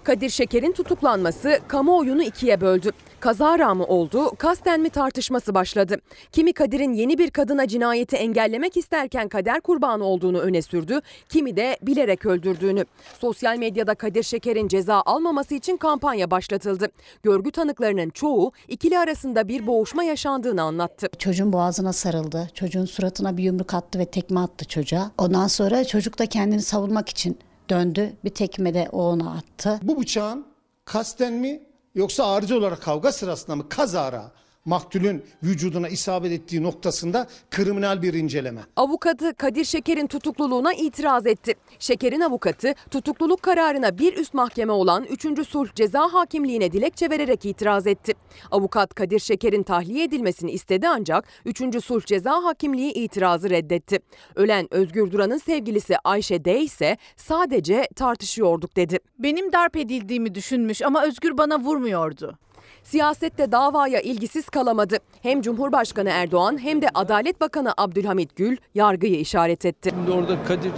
Kadir Şeker'in tutuklanması kamuoyunu ikiye böldü. Kazara mı oldu, kasten mi tartışması başladı. Kimi Kadir'in yeni bir kadına cinayeti engellemek isterken kader kurbanı olduğunu öne sürdü, kimi de bilerek öldürdüğünü. Sosyal medyada Kadir Şeker'in ceza almaması için kampanya başlatıldı. Görgü tanıklarının çoğu ikili arasında bir boğuşma yaşandığını anlattı. Çocuğun boğazına sarıldı. Çocuğun suratına bir yumruk attı ve tekme attı çocuğa. Ondan sonra çocuk da kendini savunmak için döndü. Bir tekme de o ona attı. Bu bıçağın kasten mi yoksa arıcı olarak kavga sırasında mı kazara maktulün vücuduna isabet ettiği noktasında kriminal bir inceleme. Avukatı Kadir Şeker'in tutukluluğuna itiraz etti. Şeker'in avukatı tutukluluk kararına bir üst mahkeme olan 3. Sulh Ceza Hakimliğine dilekçe vererek itiraz etti. Avukat Kadir Şeker'in tahliye edilmesini istedi ancak 3. Sulh Ceza Hakimliği itirazı reddetti. Ölen Özgür Duran'ın sevgilisi Ayşe D ise sadece tartışıyorduk dedi. Benim darp edildiğimi düşünmüş ama Özgür bana vurmuyordu. Siyasette davaya ilgisiz kalamadı. Hem Cumhurbaşkanı Erdoğan hem de Adalet Bakanı Abdülhamit Gül yargıyı işaret etti. Şimdi orada Kadir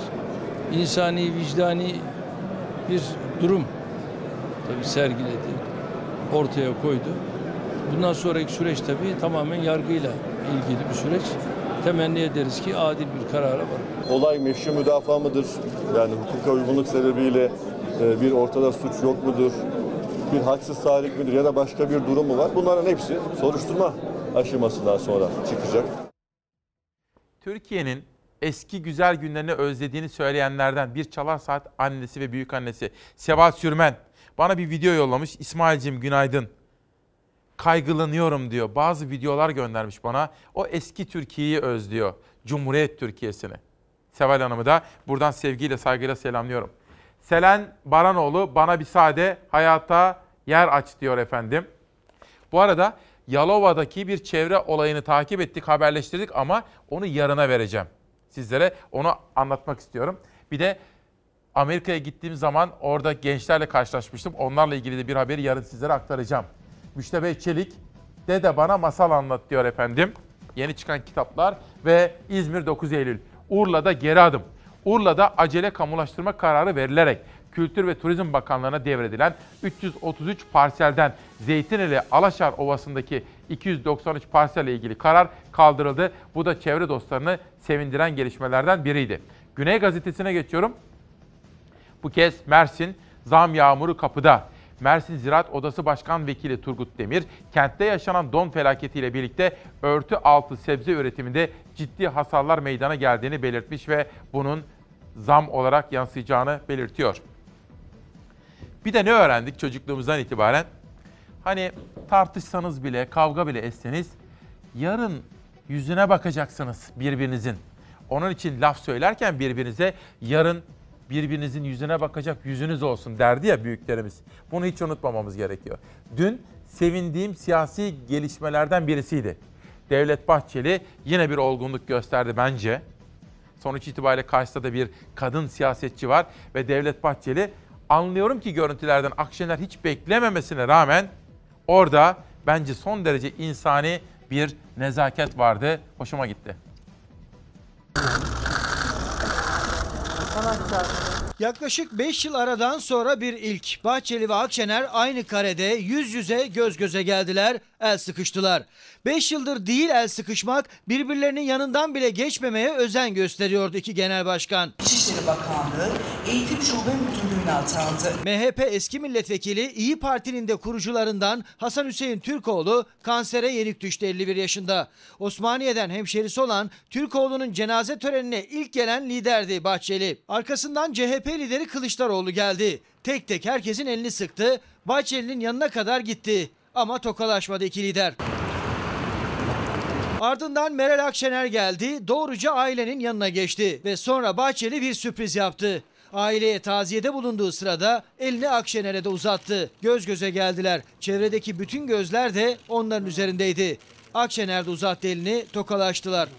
insani, vicdani bir durum tabii sergiledi, ortaya koydu. Bundan sonraki süreç tabii tamamen yargıyla ilgili bir süreç. Temenni ederiz ki adil bir karara varır. Olay meşru müdafaa mıdır? Yani hukuka uygunluk sebebiyle e, bir ortada suç yok mudur? Bir haksız tahrik midir ya da başka bir durum mu var? Bunların hepsi soruşturma aşamasından sonra çıkacak. Türkiye'nin eski güzel günlerini özlediğini söyleyenlerden bir çalar saat annesi ve büyük annesi Seval Sürmen bana bir video yollamış. İsmail'cim günaydın. Kaygılanıyorum diyor. Bazı videolar göndermiş bana. O eski Türkiye'yi özlüyor. Cumhuriyet Türkiye'sini. Seval Hanım'ı da buradan sevgiyle saygıyla selamlıyorum. Selen Baranoğlu bana bir sade hayata yer aç diyor efendim. Bu arada Yalova'daki bir çevre olayını takip ettik, haberleştirdik ama onu yarına vereceğim. Sizlere onu anlatmak istiyorum. Bir de Amerika'ya gittiğim zaman orada gençlerle karşılaşmıştım. Onlarla ilgili de bir haberi yarın sizlere aktaracağım. Müştebeh Çelik de bana masal anlat diyor efendim. Yeni çıkan kitaplar ve İzmir 9 Eylül. Urla'da geri adım. Urla'da acele kamulaştırma kararı verilerek Kültür ve Turizm Bakanlığı'na devredilen 333 parselden Zeytinli Alaşar Ovası'ndaki 293 parselle ilgili karar kaldırıldı. Bu da çevre dostlarını sevindiren gelişmelerden biriydi. Güney Gazetesi'ne geçiyorum. Bu kez Mersin zam yağmuru kapıda. Mersin Ziraat Odası Başkan Vekili Turgut Demir, kentte yaşanan don felaketiyle birlikte örtü altı sebze üretiminde ciddi hasarlar meydana geldiğini belirtmiş ve bunun zam olarak yansıyacağını belirtiyor. Bir de ne öğrendik çocukluğumuzdan itibaren? Hani tartışsanız bile, kavga bile etseniz yarın yüzüne bakacaksınız birbirinizin. Onun için laf söylerken birbirinize yarın birbirinizin yüzüne bakacak yüzünüz olsun derdi ya büyüklerimiz. Bunu hiç unutmamamız gerekiyor. Dün sevindiğim siyasi gelişmelerden birisiydi. Devlet Bahçeli yine bir olgunluk gösterdi bence. Sonuç itibariyle karşısında da bir kadın siyasetçi var ve Devlet Bahçeli anlıyorum ki görüntülerden Akşener hiç beklememesine rağmen orada bence son derece insani bir nezaket vardı. Hoşuma gitti. Yaklaşık 5 yıl aradan sonra bir ilk. Bahçeli ve Akşener aynı karede yüz yüze göz göze geldiler. El sıkıştılar. 5 yıldır değil el sıkışmak birbirlerinin yanından bile geçmemeye özen gösteriyordu iki genel başkan. İçişleri Bakanlığı Eğitim Şube Müdürlüğü'ne atandı. MHP eski milletvekili İyi Parti'nin de kurucularından Hasan Hüseyin Türkoğlu kansere yenik düştü 51 yaşında. Osmaniye'den hemşerisi olan Türkoğlu'nun cenaze törenine ilk gelen liderdi Bahçeli. Arkasından CHP lideri Kılıçdaroğlu geldi. Tek tek herkesin elini sıktı. Bahçeli'nin yanına kadar gitti. Ama tokalaşmadı iki lider. Ardından Meral Akşener geldi, doğruca ailenin yanına geçti ve sonra Bahçeli bir sürpriz yaptı. Aileye taziyede bulunduğu sırada elini Akşener'e de uzattı. Göz göze geldiler. Çevredeki bütün gözler de onların üzerindeydi. Akşener de uzattı elini, tokalaştılar.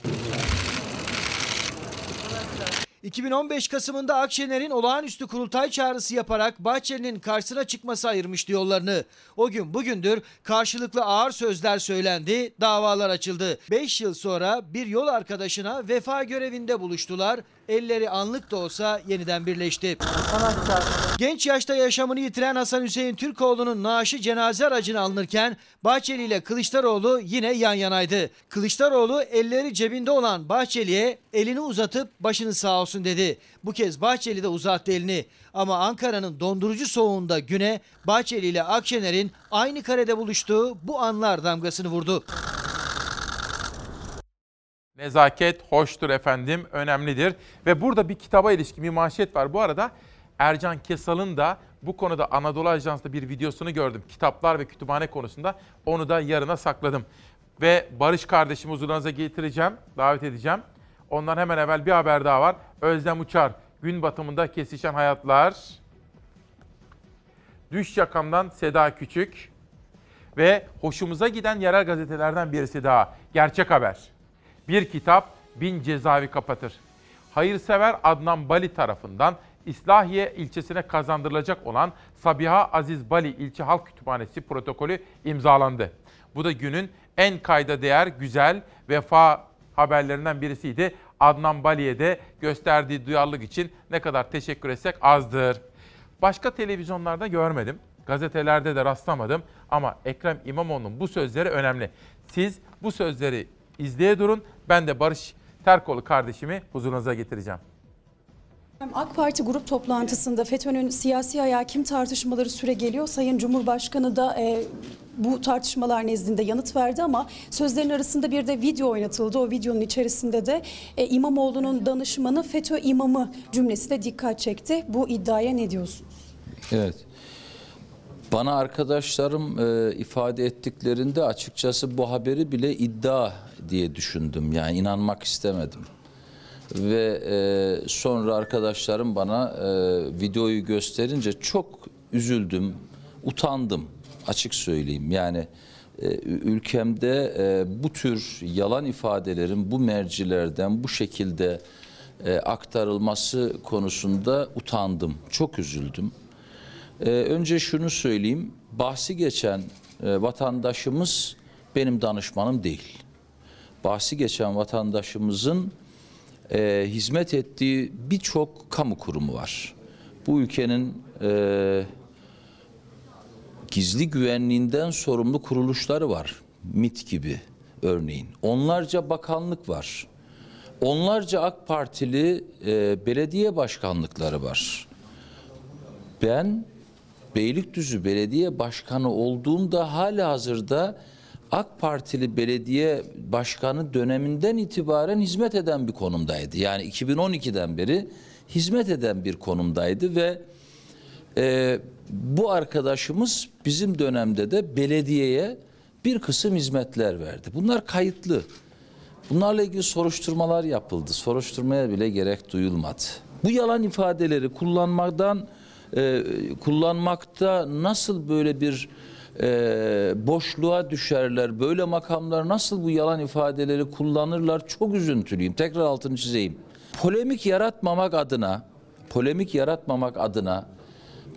2015 Kasım'ında Akşener'in olağanüstü kurultay çağrısı yaparak Bahçeli'nin karşısına çıkması ayırmıştı yollarını. O gün bugündür karşılıklı ağır sözler söylendi, davalar açıldı. 5 yıl sonra bir yol arkadaşına vefa görevinde buluştular. Elleri anlık da olsa yeniden birleşti. Genç yaşta yaşamını yitiren Hasan Hüseyin Türkoğlu'nun naaşı cenaze aracına alınırken Bahçeli ile Kılıçdaroğlu yine yan yanaydı. Kılıçdaroğlu elleri cebinde olan Bahçeli'ye elini uzatıp başını sağ olsun dedi. Bu kez Bahçeli de uzattı elini. Ama Ankara'nın dondurucu soğuğunda güne Bahçeli ile Akşener'in aynı karede buluştuğu bu anlar damgasını vurdu. Nezaket hoştur efendim, önemlidir. Ve burada bir kitaba ilişkin bir manşet var. Bu arada Ercan Kesal'ın da bu konuda Anadolu Ajans'ta bir videosunu gördüm. Kitaplar ve kütüphane konusunda onu da yarına sakladım. Ve Barış kardeşimi huzurlarınıza getireceğim, davet edeceğim. Ondan hemen evvel bir haber daha var. Özlem Uçar, gün batımında kesişen hayatlar. Düş yakamdan Seda Küçük. Ve hoşumuza giden yerel gazetelerden birisi daha. Gerçek haber. Bir kitap bin cezaevi kapatır. Hayırsever Adnan Bali tarafından İslahiye ilçesine kazandırılacak olan Sabiha Aziz Bali İlçe Halk Kütüphanesi protokolü imzalandı. Bu da günün en kayda değer, güzel, vefa haberlerinden birisiydi. Adnan Bali'ye de gösterdiği duyarlılık için ne kadar teşekkür etsek azdır. Başka televizyonlarda görmedim. Gazetelerde de rastlamadım ama Ekrem İmamoğlu'nun bu sözleri önemli. Siz bu sözleri izleye durun. Ben de Barış Terkoğlu kardeşimi huzurunuza getireceğim. AK Parti grup toplantısında FETÖ'nün siyasi ayağı kim tartışmaları süre geliyor. Sayın Cumhurbaşkanı da e, bu tartışmalar nezdinde yanıt verdi ama sözlerin arasında bir de video oynatıldı. O videonun içerisinde de e, İmamoğlu'nun danışmanı FETÖ imamı cümlesi de dikkat çekti. Bu iddiaya ne diyorsunuz? Evet. Bana arkadaşlarım e, ifade ettiklerinde açıkçası bu haberi bile iddia diye düşündüm. Yani inanmak istemedim. Ve e, sonra arkadaşlarım bana e, videoyu gösterince çok üzüldüm, utandım açık söyleyeyim. Yani e, ülkemde e, bu tür yalan ifadelerin bu mercilerden bu şekilde e, aktarılması konusunda utandım, çok üzüldüm. Ee, önce şunu söyleyeyim. Bahsi geçen e, vatandaşımız benim danışmanım değil. Bahsi geçen vatandaşımızın e, hizmet ettiği birçok kamu kurumu var. Bu ülkenin e, gizli güvenliğinden sorumlu kuruluşları var. MIT gibi örneğin. Onlarca bakanlık var. Onlarca AK Partili e, belediye başkanlıkları var. Ben Beylikdüzü Belediye Başkanı olduğumda hala hazırda AK Partili belediye başkanı döneminden itibaren hizmet eden bir konumdaydı. Yani 2012'den beri hizmet eden bir konumdaydı ve e, bu arkadaşımız bizim dönemde de belediyeye bir kısım hizmetler verdi. Bunlar kayıtlı. Bunlarla ilgili soruşturmalar yapıldı. Soruşturmaya bile gerek duyulmadı. Bu yalan ifadeleri kullanmaktan e, kullanmakta nasıl böyle bir e, boşluğa düşerler, böyle makamlar nasıl bu yalan ifadeleri kullanırlar çok üzüntülüyüm. Tekrar altını çizeyim. Polemik yaratmamak adına, polemik yaratmamak adına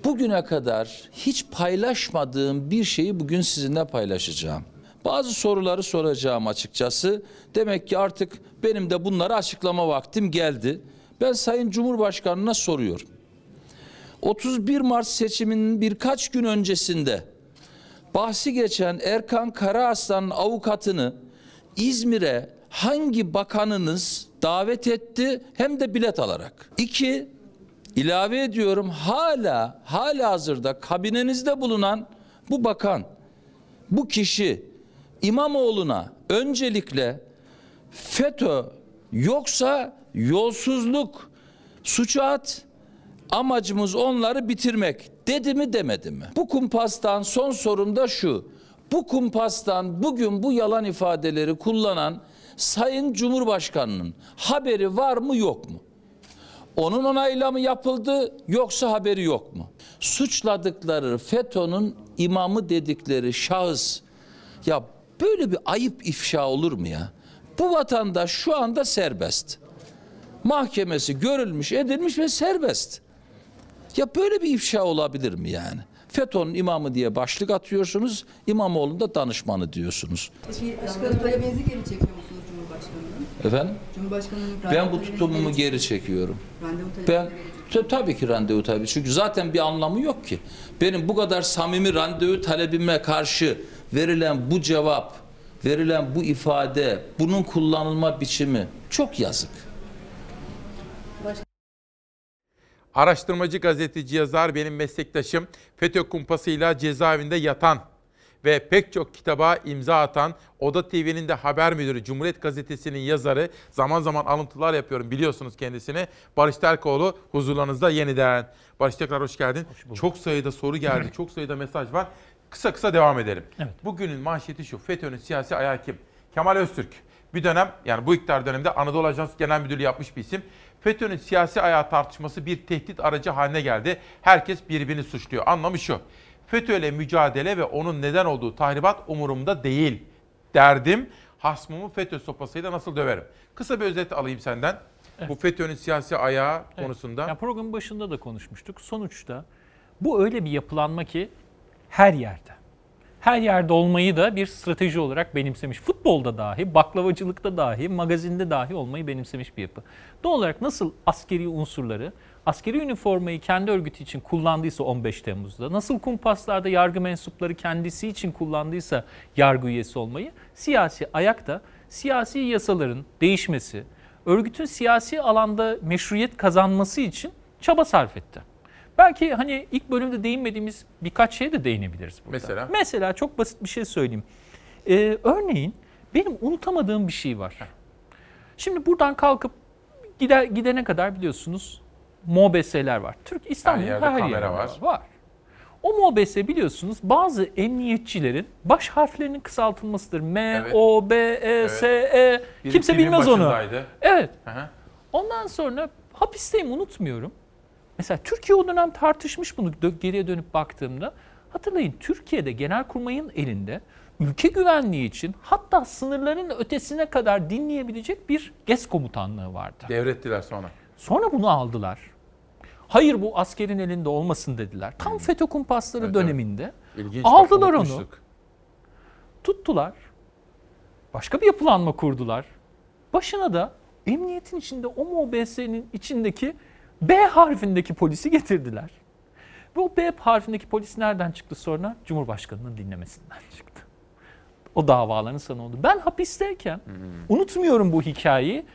bugüne kadar hiç paylaşmadığım bir şeyi bugün sizinle paylaşacağım. Bazı soruları soracağım açıkçası. Demek ki artık benim de bunları açıklama vaktim geldi. Ben Sayın Cumhurbaşkanı'na soruyorum. 31 Mart seçiminin birkaç gün öncesinde bahsi geçen Erkan Karaaslan'ın avukatını İzmir'e hangi bakanınız davet etti hem de bilet alarak? İki, ilave ediyorum hala hala hazırda kabinenizde bulunan bu bakan, bu kişi İmamoğlu'na öncelikle FETÖ yoksa yolsuzluk suçu at amacımız onları bitirmek dedi mi demedi mi? Bu kumpastan son sorum da şu. Bu kumpastan bugün bu yalan ifadeleri kullanan Sayın Cumhurbaşkanı'nın haberi var mı yok mu? Onun onayla mı yapıldı yoksa haberi yok mu? Suçladıkları FETÖ'nün imamı dedikleri şahıs ya böyle bir ayıp ifşa olur mu ya? Bu vatandaş şu anda serbest. Mahkemesi görülmüş, edilmiş ve serbest. Ya böyle bir ifşa olabilir mi yani? FETÖ'nün imamı diye başlık atıyorsunuz, İmamoğlu'nun da danışmanı diyorsunuz. Başkanım talebinizi geri çekiyor musunuz Cumhurbaşkanı'nın? Efendim? Cumhurbaşkanı'nın Ben bu tutumumu geri çekiyorum. Randevu Ben Ta- tabii ki randevu talebi. Çünkü zaten bir anlamı yok ki. Benim bu kadar samimi randevu talebime karşı verilen bu cevap, verilen bu ifade, bunun kullanılma biçimi çok yazık. Araştırmacı gazeteci yazar benim meslektaşım FETÖ kumpasıyla cezaevinde yatan ve pek çok kitaba imza atan Oda TV'nin de haber müdürü Cumhuriyet Gazetesi'nin yazarı zaman zaman alıntılar yapıyorum biliyorsunuz kendisini. Barış Terkoğlu huzurlarınızda yeniden. Barış tekrar hoş geldin. çok sayıda soru geldi, çok sayıda mesaj var. Kısa kısa devam edelim. Bugünün manşeti şu FETÖ'nün siyasi ayağı kim? Kemal Öztürk. Bir dönem yani bu iktidar döneminde Anadolu Ajansı Genel Müdürlüğü yapmış bir isim. FETÖ'nün siyasi ayağı tartışması bir tehdit aracı haline geldi. Herkes birbirini suçluyor. Anlamı şu. FETÖ ile mücadele ve onun neden olduğu tahribat umurumda değil. Derdim hasmımı FETÖ sopasıyla nasıl döverim? Kısa bir özet alayım senden. Bu FETÖ'nün siyasi ayağı konusunda. Ya programın başında da konuşmuştuk. Sonuçta bu öyle bir yapılanma ki her yerde. Her yerde olmayı da bir strateji olarak benimsemiş. Futbolda dahi, baklavacılıkta dahi, magazinde dahi olmayı benimsemiş bir yapı. Doğal olarak nasıl askeri unsurları, askeri üniformayı kendi örgütü için kullandıysa 15 Temmuz'da, nasıl kumpaslarda yargı mensupları kendisi için kullandıysa yargı üyesi olmayı, siyasi ayakta siyasi yasaların değişmesi, örgütün siyasi alanda meşruiyet kazanması için çaba sarf etti. Belki hani ilk bölümde değinmediğimiz birkaç şeye de değinebiliriz burada. Mesela? Mesela çok basit bir şey söyleyeyim. Ee, örneğin benim unutamadığım bir şey var. Şimdi buradan kalkıp gider, gidene kadar biliyorsunuz MOBS'ler var. Türk İstanbul'un her, yerde yerde kamera var. var. O MOBS biliyorsunuz bazı emniyetçilerin baş harflerinin kısaltılmasıdır. M, Evet. O, B, E, S, E. Kimse bilmez onu. Evet. Hı hı. Ondan sonra hapisteyim unutmuyorum. Mesela Türkiye o dönem tartışmış bunu geriye dönüp baktığımda. Hatırlayın Türkiye'de Genelkurmay'ın elinde ülke güvenliği için hatta sınırların ötesine kadar dinleyebilecek bir GES komutanlığı vardı. Devrettiler sonra. Sonra bunu aldılar. Hayır bu askerin elinde olmasın dediler. Tam FETÖ kumpasları döneminde İlginç, bak, aldılar onu. unutmuştuk. Tuttular. Başka bir yapılanma kurdular. Başına da emniyetin içinde o MOBS'nin içindeki B harfindeki polisi getirdiler. O B harfindeki polis nereden çıktı sonra? Cumhurbaşkanının dinlemesinden çıktı. O davaların sana oldu. Ben hapisteyken unutmuyorum bu hikayeyi.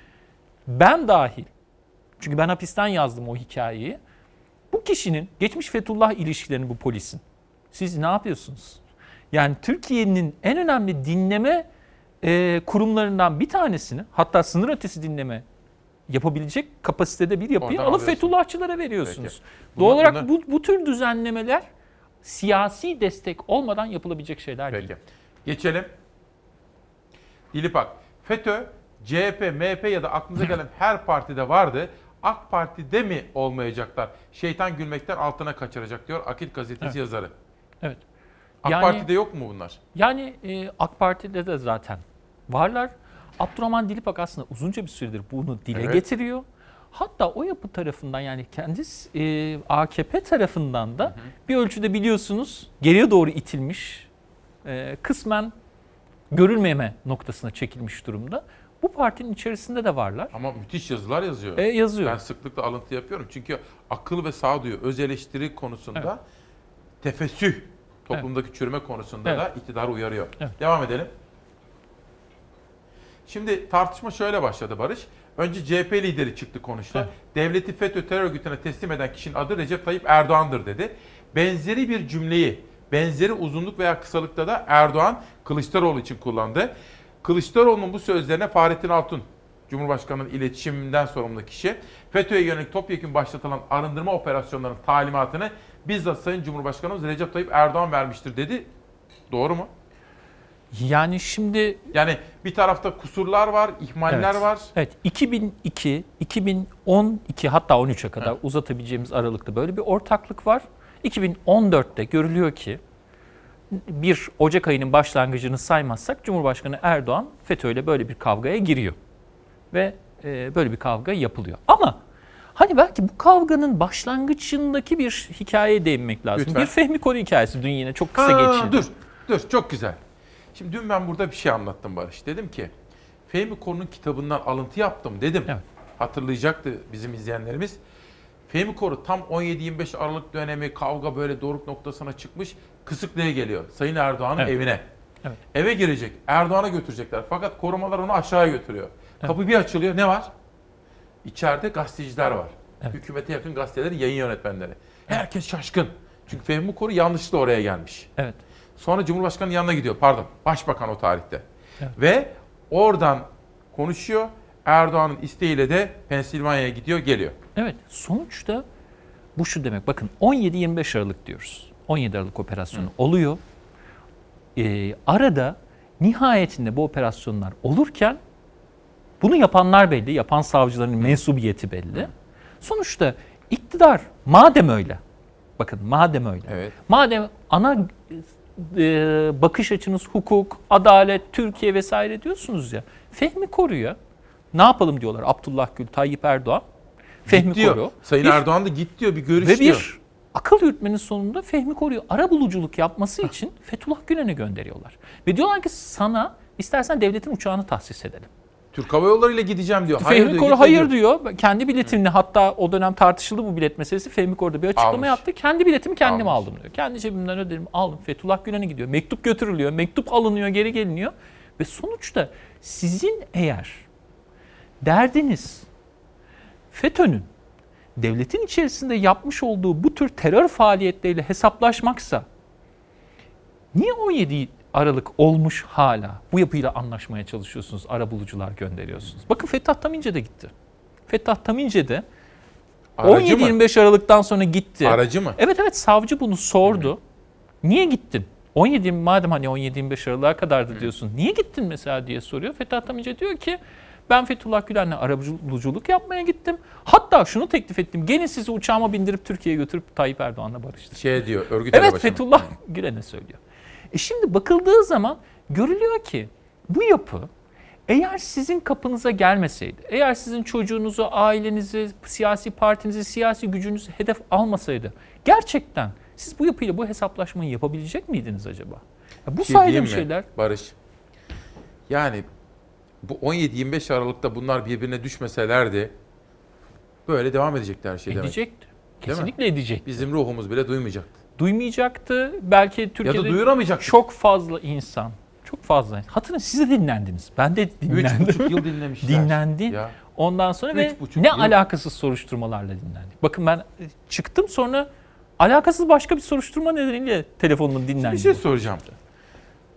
Ben dahil. Çünkü ben hapisten yazdım o hikayeyi. Bu kişinin geçmiş Fethullah ilişkilerini bu polisin. Siz ne yapıyorsunuz? Yani Türkiye'nin en önemli dinleme e, kurumlarından bir tanesini hatta sınır ötesi dinleme yapabilecek kapasitede bir yapıyı Oradan alıp alıyorsun. Fethullahçılara veriyorsunuz. Peki. Doğal olarak bu, bu tür düzenlemeler siyasi destek olmadan yapılabilecek şeyler değil. Geçelim. Dilipak. FETÖ, CHP, MHP ya da aklınıza gelen her partide vardı. AK Parti'de mi olmayacaklar? Şeytan gülmekten altına kaçıracak diyor Akit gazetesi Evet. yazarı. Evet. AK Yani- Parti'de yok mu bunlar? Yani e, AK Parti'de de zaten varlar. Abdurrahman Dilipak aslında uzunca bir süredir bunu dile Evet. getiriyor. Hatta o yapı tarafından yani kendi e, AKP tarafından da bir ölçüde biliyorsunuz geriye doğru itilmiş, e, kısmen görülmeme noktasına çekilmiş durumda. Bu partinin içerisinde de varlar. Ama müthiş yazılar yazıyor. E, yazıyor. Ben sıklıkla alıntı yapıyorum. Çünkü akıl ve sağduyu, öz eleştiri konusunda tefessüh Toplumdaki çürüme konusunda Evet. da iktidar uyarıyor. Evet. Devam edelim. Şimdi tartışma şöyle başladı Barış. Önce CHP lideri çıktı konuştu. Evet. Devleti FETÖ terör örgütüne teslim eden kişinin adı Recep Tayyip Erdoğan'dır dedi. Benzeri bir cümleyi, benzeri uzunluk veya kısalıkta da Erdoğan Kılıçdaroğlu için kullandı. Kılıçdaroğlu'nun bu sözlerine Fahrettin Altun, Cumhurbaşkanı'nın iletişiminden sorumlu kişi, FETÖ'ye yönelik topyekun başlatılan arındırma operasyonlarının talimatını bizzat Sayın Cumhurbaşkanımız Recep Tayyip Erdoğan vermiştir dedi. Doğru mu? Yani şimdi Yani bir tarafta kusurlar var, ihmaller evet. var. Evet 2002, 2012 hatta 13'e kadar uzatabileceğimiz aralıkta böyle bir ortaklık var. 2014'te görülüyor ki bir Ocak ayının başlangıcını saymazsak Cumhurbaşkanı Erdoğan FETÖ ile böyle bir kavgaya giriyor. Ve e, böyle bir kavga yapılıyor. Ama hani belki bu kavganın başlangıcındaki bir hikayeye değinmek lazım. Lütfen. Bir Fehmi Koru hikayesi dün yine çok kısa geçildi. Dur, dur çok güzel. Şimdi dün ben burada bir şey anlattım Barış. Dedim ki Fehmi Koru'nun kitabından alıntı yaptım dedim. Hatırlayacaktı bizim izleyenlerimiz. Fehmi Koru tam 17-25 Aralık dönemi kavga böyle doruk noktasına çıkmış. Kısıklığa geliyor. Sayın Erdoğan'ın Evet. evine. Evet. Eve girecek. Erdoğan'a götürecekler. Fakat korumalar onu aşağıya götürüyor. Kapı bir açılıyor. Ne var? İçeride gazeteciler var. Hükümete yakın gazetelerin yayın yönetmenleri. Herkes şaşkın. Çünkü Fehmi Koru yanlışlıkla oraya gelmiş. Evet. Sonra Cumhurbaşkanı'nın yanına gidiyor. Pardon. Başbakan o tarihte. Evet. Ve oradan konuşuyor. Erdoğan'ın isteğiyle de Pensilvanya'ya gidiyor, geliyor. Evet sonuçta bu şu demek. Bakın 17-25 Aralık diyoruz. 17 Aralık operasyonu oluyor. Ee, arada nihayetinde bu operasyonlar olurken bunu yapanlar belli. Yapan savcıların mensubiyeti belli. Sonuçta iktidar madem öyle. Bakın madem öyle. Madem ana bakış açınız hukuk, adalet, Türkiye vesaire diyorsunuz ya. Fehmi koruyor. Ne yapalım diyorlar Abdullah Gül, Tayyip Erdoğan. Fehmi Git diyor. Koru. Sayın Bir- Erdoğan da git diyor, bir görüş ve bir diyor. akıl yürütmenin sonunda Fehmi Koru'yu ara buluculuk yapması için Fethullah Gülen'e gönderiyorlar. Ve diyorlar ki sana istersen devletin uçağını tahsis edelim. Türk Hava Yolları ile gideceğim diyor. Fehmi diyor, Koru hayır diyor. Kendi biletimini hatta o dönem tartışıldı bu bilet meselesi. Fehmi Koru da bir açıklama Almış. yaptı. Kendi biletimi kendim aldım diyor. Kendi cebimden ödedim aldım. Fethullah Gülen'e gidiyor. Mektup götürülüyor. Mektup alınıyor geri geliniyor. Ve sonuçta sizin eğer derdiniz FETÖ'nün devletin içerisinde yapmış olduğu bu tür terör faaliyetleriyle hesaplaşmaksa niye 17 Aralık olmuş hala bu yapıyla anlaşmaya çalışıyorsunuz, arabulucular gönderiyorsunuz? Bakın Fettah Tamince de gitti. Fettah Tamince de Aracı mı? 17-25 Aralık'tan sonra gitti. Aracı mı? Evet evet savcı bunu sordu. Niye gittin? 17 madem hani 17-25 Aralık'a kadardı diyorsun. Niye gittin mesela diye soruyor. Fettah Tamince diyor ki ben Fethullah Gülen'le arabuluculuk yapmaya gittim. Hatta şunu teklif ettim. Gelin sizi uçağıma bindirip Türkiye'ye götürüp Tayyip Erdoğan'la barıştırın. Şey diyor, örgüt Evet? Fethullah Gülen'e söylüyor. E şimdi bakıldığı zaman görülüyor ki bu yapı eğer sizin kapınıza gelmeseydi, eğer sizin çocuğunuzu, ailenizi, siyasi partinizi, siyasi gücünüzü hedef almasaydı gerçekten siz bu yapıyla bu hesaplaşmayı yapabilecek miydiniz acaba? Ya bu şey mi şeyler. Barış. Yani bu 17-25 Aralık'ta bunlar birbirine düşmeselerdi böyle devam edecekti her şey demek. Edecekti. Değil mi? Kesinlikle edecekti. Bizim ruhumuz bile duymayacaktı. Duymayacaktı. Belki Türkiye'de duyuramayacaktık. çok fazla insan, çok fazla. Hatırlayın siz de dinlendiniz. Ben de dinlendim. buçuk yıl dinlemişler. Dinlendi. Ya. Ondan sonra ve ne yıl. alakasız soruşturmalarla dinlendik. Bakın ben e, çıktım sonra alakasız başka bir soruşturma nedeniyle telefonumun dinlendi. Bir şey soracağım.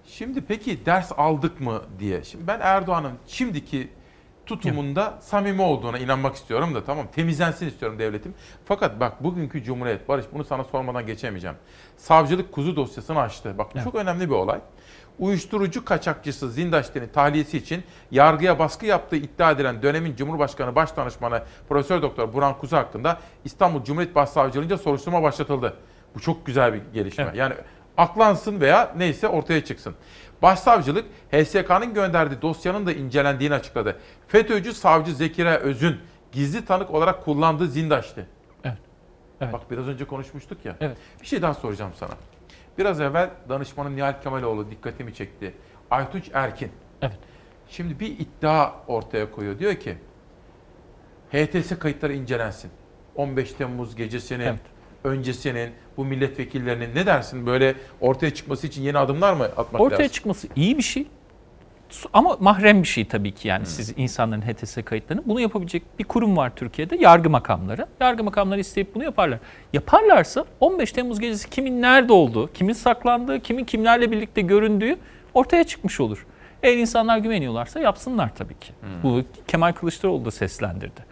Şimdi peki ders aldık mı diye. Şimdi ben Erdoğan'ın şimdiki tutumunda samimi olduğuna inanmak istiyorum da tamam temizlensin istiyorum devletim. Fakat bak bugünkü Cumhuriyet Barış bunu sana sormadan geçemeyeceğim. Savcılık kuzu dosyasını açtı. Bak bu çok önemli bir olay. Uyuşturucu kaçakçısı Zindaşti'nin tahliyesi için yargıya baskı yaptığı iddia edilen dönemin Cumhurbaşkanı Başdanışmanı Profesör Doktor Burhan Kuzu hakkında İstanbul Cumhuriyet Başsavcılığınca soruşturma başlatıldı. Bu çok güzel bir gelişme. Yani aklansın veya neyse ortaya çıksın. Başsavcılık HSK'nın gönderdiği dosyanın da incelendiğini açıkladı. FETÖ'cü savcı Zekeriya Öz'ün gizli tanık olarak kullandığı Zindaş'tı. Evet. Evet. Bak biraz önce konuşmuştuk ya. Evet. Bir şey daha soracağım sana. Biraz evvel danışmanım Nihal Kemaloğlu dikkatimi çekti. Aytunç Erkin. Evet. Şimdi bir iddia ortaya koyuyor. Diyor ki HTS kayıtları incelensin. 15 Temmuz gecesini Evet. Öncesinin, bu milletvekillerinin ne dersin? Böyle ortaya çıkması için yeni adımlar mı atmak Ortaya lazım? çıkması iyi bir şey. Ama mahrem bir şey tabii ki yani siz insanların HTS kayıtlarını. Bunu yapabilecek bir kurum var Türkiye'de yargı makamları. Yargı makamları isteyip bunu yaparlar. Yaparlarsa 15 Temmuz gecesi kimin nerede olduğu, kimin saklandığı, kimin kimlerle birlikte göründüğü ortaya çıkmış olur. Eğer insanlar güveniyorlarsa yapsınlar tabii ki. Bu Kemal Kılıçdaroğlu da seslendirdi.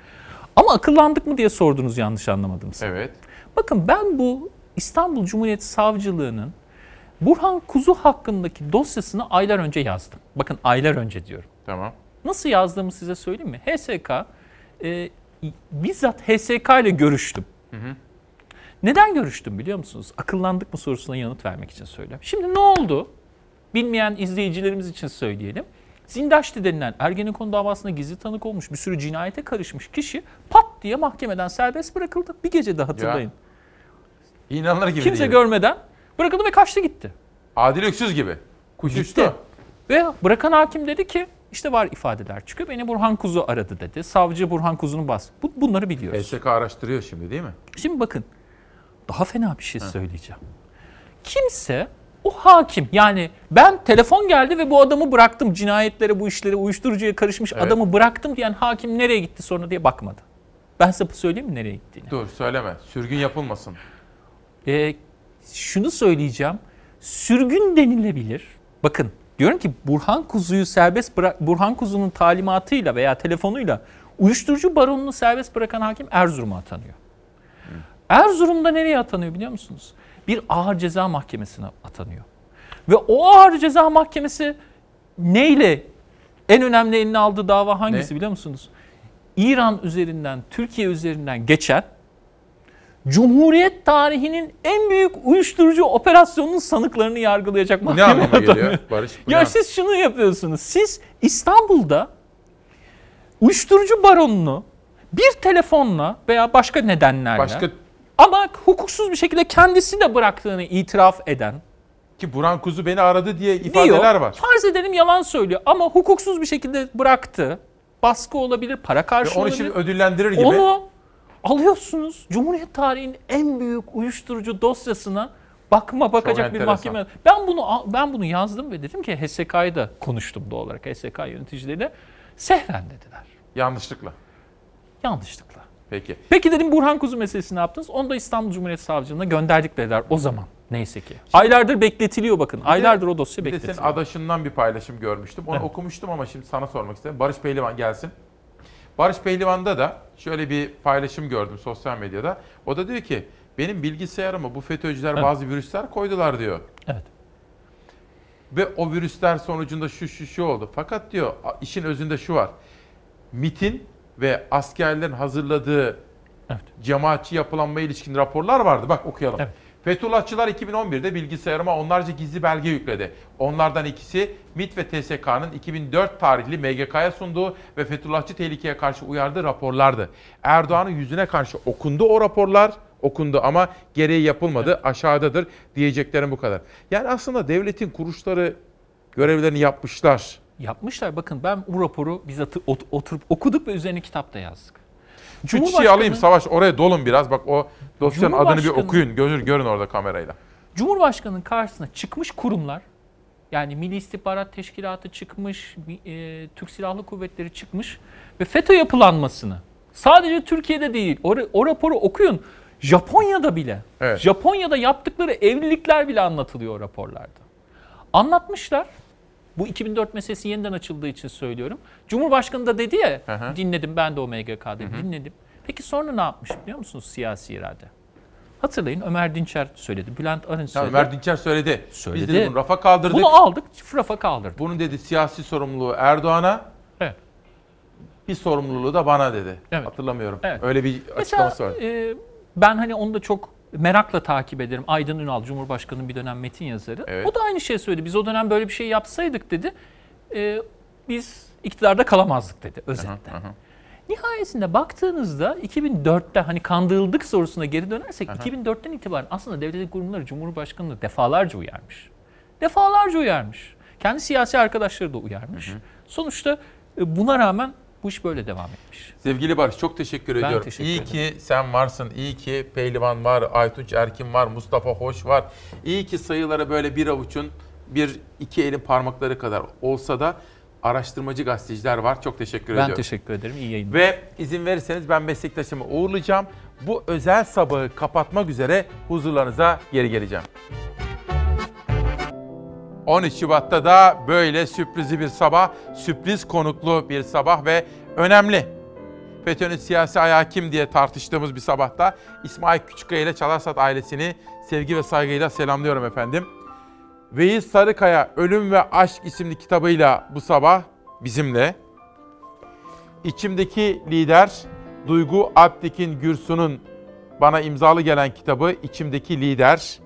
Ama akıllandık mı diye sordunuz yanlış anlamadım. Evet. Bakın ben bu İstanbul Cumhuriyet Savcılığı'nın Burhan Kuzu hakkındaki dosyasını aylar önce yazdım. Bakın aylar önce diyorum. Tamam. Nasıl yazdığımı size söyleyeyim mi? HSK, e, bizzat HSK ile görüştüm. Hı hı. Neden görüştüm biliyor musunuz? Akıllandık mı sorusuna yanıt vermek için söylüyorum. Şimdi ne oldu? Bilmeyen izleyicilerimiz için söyleyelim. Zindaşti denilen Ergenekon davasında gizli tanık olmuş, bir sürü cinayete karışmış kişi pat diye mahkemeden serbest bırakıldı. Bir gecede hatırlayın. İnanılır gibi Kimse değil. görmeden bırakıldı ve kaçtı gitti. Adil Öksüz gibi. Kuş Gitti. Ve bırakan hakim dedi ki işte var ifadeler çıkıyor. Beni Burhan Kuzu aradı dedi. Savcı Burhan Kuzu'nun bas. Bu, bunları biliyoruz. HSK araştırıyor şimdi değil mi? Şimdi bakın daha fena bir şey söyleyeceğim. Kimse o hakim yani ben telefon geldi ve bu adamı bıraktım cinayetlere bu işlere uyuşturucuya karışmış Evet. adamı bıraktım diyen hakim nereye gitti sonra diye bakmadı. Ben size söyleyeyim mi nereye gittiğini? Dur söyleme. Sürgün yapılmasın. Ee, şunu söyleyeceğim. Sürgün denilebilir. Bakın diyorum ki Burhan Kuzu'yu serbest bırak Burhan Kuzu'nun talimatıyla veya telefonuyla uyuşturucu baronunu serbest bırakan hakim Erzurum'a atanıyor. Erzurum'da nereye atanıyor biliyor musunuz? Bir ağır ceza mahkemesine atanıyor. Ve o ağır ceza mahkemesi neyle en önemli eline aldığı dava hangisi Ne? biliyor musunuz? İran üzerinden, Türkiye üzerinden geçen Cumhuriyet tarihinin en büyük uyuşturucu operasyonunun sanıklarını yargılayacak Bu ne mahkeme anlama geliyor. Barış? Ne Ya an- siz şunu yapıyorsunuz. Siz İstanbul'da uyuşturucu baronunu bir telefonla veya başka nedenlerle Başka- ama hukuksuz bir şekilde kendisi de bıraktığını itiraf eden Ki Burhan Kuzu beni aradı diye ifadeler diyor. var. Farz edelim yalan söylüyor ama hukuksuz bir şekilde bıraktı. Baskı olabilir, para Ve karşı onu olabilir. şimdi ödüllendirir gibi. Onu alıyorsunuz. Cumhuriyet tarihinin en büyük uyuşturucu dosyasına bakma bakacak bir enteresan. mahkeme. Ben bunu ben bunu yazdım ve dedim ki HSK'yı da konuştum doğal olarak. HSK yöneticileriyle sehven dediler. Yanlışlıkla. Yanlışlıkla. Peki. Peki dedim Burhan Kuzu meselesini ne yaptınız? Onu da İstanbul Cumhuriyet Savcılığına gönderdik dediler o zaman. Neyse ki. Aylardır bekletiliyor bakın. Aylardır o dosya Bir de bekletiliyor. senin adaşından bir paylaşım görmüştüm. Onu Evet. okumuştum ama şimdi sana sormak istedim. Barış Pehlivan gelsin. Barış Pehlivan'da da şöyle bir paylaşım gördüm sosyal medyada. O da diyor ki benim bilgisayarıma bu FETÖ'cüler Evet. bazı virüsler koydular diyor. Evet. Ve o virüsler sonucunda şu şu şu oldu. Fakat diyor işin özünde şu var. MIT'in ve askerlerin hazırladığı cemaatçi yapılanmaya ilişkin raporlar vardı. Bak okuyalım. Fethullahçılar 2011'de bilgisayarıma onlarca gizli belge yükledi. Onlardan ikisi MIT ve TSK'nın 2004 tarihli MGK'ya sunduğu ve Fethullahçı tehlikeye karşı uyardığı raporlardı. Erdoğan'ın yüzüne karşı okundu o raporlar, okundu ama gereği yapılmadı. Aşağıdadır diyeceklerim bu kadar. Yani aslında devletin kuruluşları görevlerini yapmışlar. Yapmışlar. Bakın ben bu raporu biz oturup okuduk ve üzerine kitap da yazdık. Şu çiçeği alayım Savaş oraya dolun biraz. Bak o dosyanın adını bir okuyun. Görün, görün orada kamerayla. Cumhurbaşkanının karşısına çıkmış kurumlar yani Milli İstihbarat Teşkilatı çıkmış, e, Türk Silahlı Kuvvetleri çıkmış ve FETÖ yapılanmasını sadece Türkiye'de değil o, o raporu okuyun. Japonya'da bile, Evet. Japonya'da yaptıkları evlilikler bile anlatılıyor o raporlarda. Anlatmışlar. Bu 2004 meselesi yeniden açıldığı için söylüyorum. Cumhurbaşkanı da dedi ya, hı. dinledim ben de o MGK'da dinledim. Peki sonra ne yapmış biliyor musunuz siyasi irade? Hatırlayın Ömer Dinçer söyledi, Bülent Arınç söyledi. Ömer Dinçer söyledi. Söyledi. Biz dedi bunu rafa kaldırdık. Bunu aldık, rafa kaldırdık. Bunun dedi siyasi sorumluluğu Erdoğan'a. Evet. Bir sorumluluğu da bana dedi. Evet. Hatırlamıyorum. Evet. Öyle bir Mesela açıklaması var. e, ben hani onu da çok merakla takip ederim. Aydın Ünal Cumhurbaşkanı'nın bir dönem metin yazarı. Evet. O da aynı şey söyledi. Biz o dönem böyle bir şey yapsaydık dedi. e, biz iktidarda kalamazdık dedi özetle. Nihayetinde baktığınızda 2004'te hani kandırıldık sorusuna geri dönersek 2004'ten itibaren aslında devletin kurumları Cumhurbaşkanı'nı defalarca uyarmış. Defalarca uyarmış. Kendi siyasi arkadaşları da uyarmış. Sonuçta e, buna rağmen Bu iş böyle devam etmiş. Sevgili Barış çok teşekkür Ben ediyorum. teşekkür iyi ederim. ki sen varsın. İyi ki Pehlivan var, Aytunç Erkin var, Mustafa Hoş var. İyi ki sayıları böyle bir avuçun bir iki elin parmakları kadar olsa da araştırmacı gazeteciler var. Çok teşekkür Ben ediyorum. teşekkür ederim. İyi yayınlar. Ve izin verirseniz ben meslektaşımı uğurlayacağım. Bu özel sabahı kapatmak üzere huzurlarınıza geri geleceğim. 13 Şubat'ta da böyle sürprizli bir sabah, sürpriz konuklu bir sabah ve önemli. FETÖ'nün siyasi ayağı kim diye tartıştığımız bir sabahta İsmail Küçükkaya ile Çalarsat ailesini sevgi ve saygıyla selamlıyorum efendim. Veys Sarıkaya Ölüm ve Aşk isimli kitabıyla bu sabah bizimle. İçimdeki lider Duygu Alptekin Gürsu'nun bana imzalı gelen kitabı İçimdeki Lider.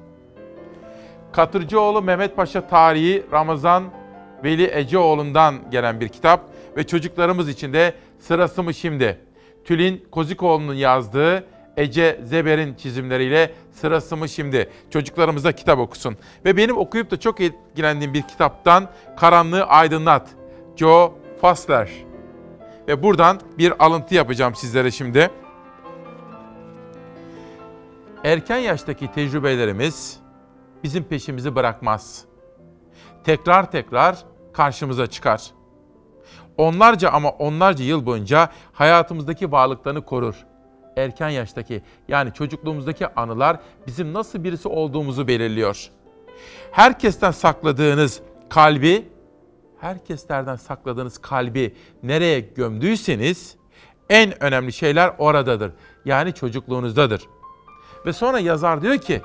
Katırcıoğlu Mehmet Paşa tarihi Ramazan Veli Eceoğlu'ndan gelen bir kitap ve çocuklarımız için de sırası mı şimdi? Tülin Kozikoğlu'nun yazdığı Ece Zeber'in çizimleriyle sırası mı şimdi? Çocuklarımıza kitap okusun. Ve benim okuyup da çok etkilendiğim bir kitaptan Karanlığı Aydınlat. Joe Fassler. Ve buradan bir alıntı yapacağım sizlere şimdi. Erken yaştaki tecrübelerimiz bizim peşimizi bırakmaz. Tekrar tekrar karşımıza çıkar. Onlarca ama onlarca yıl boyunca hayatımızdaki varlıklarını korur. Erken yaştaki yani çocukluğumuzdaki anılar bizim nasıl birisi olduğumuzu belirliyor. Herkesten sakladığınız kalbi, herkeslerden sakladığınız kalbi nereye gömdüyseniz en önemli şeyler oradadır. Yani çocukluğunuzdadır. Ve sonra yazar diyor ki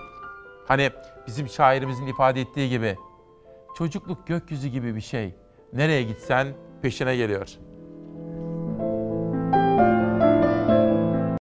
hani bizim şairimizin ifade ettiği gibi çocukluk gökyüzü gibi bir şey. Nereye gitsen peşine geliyor.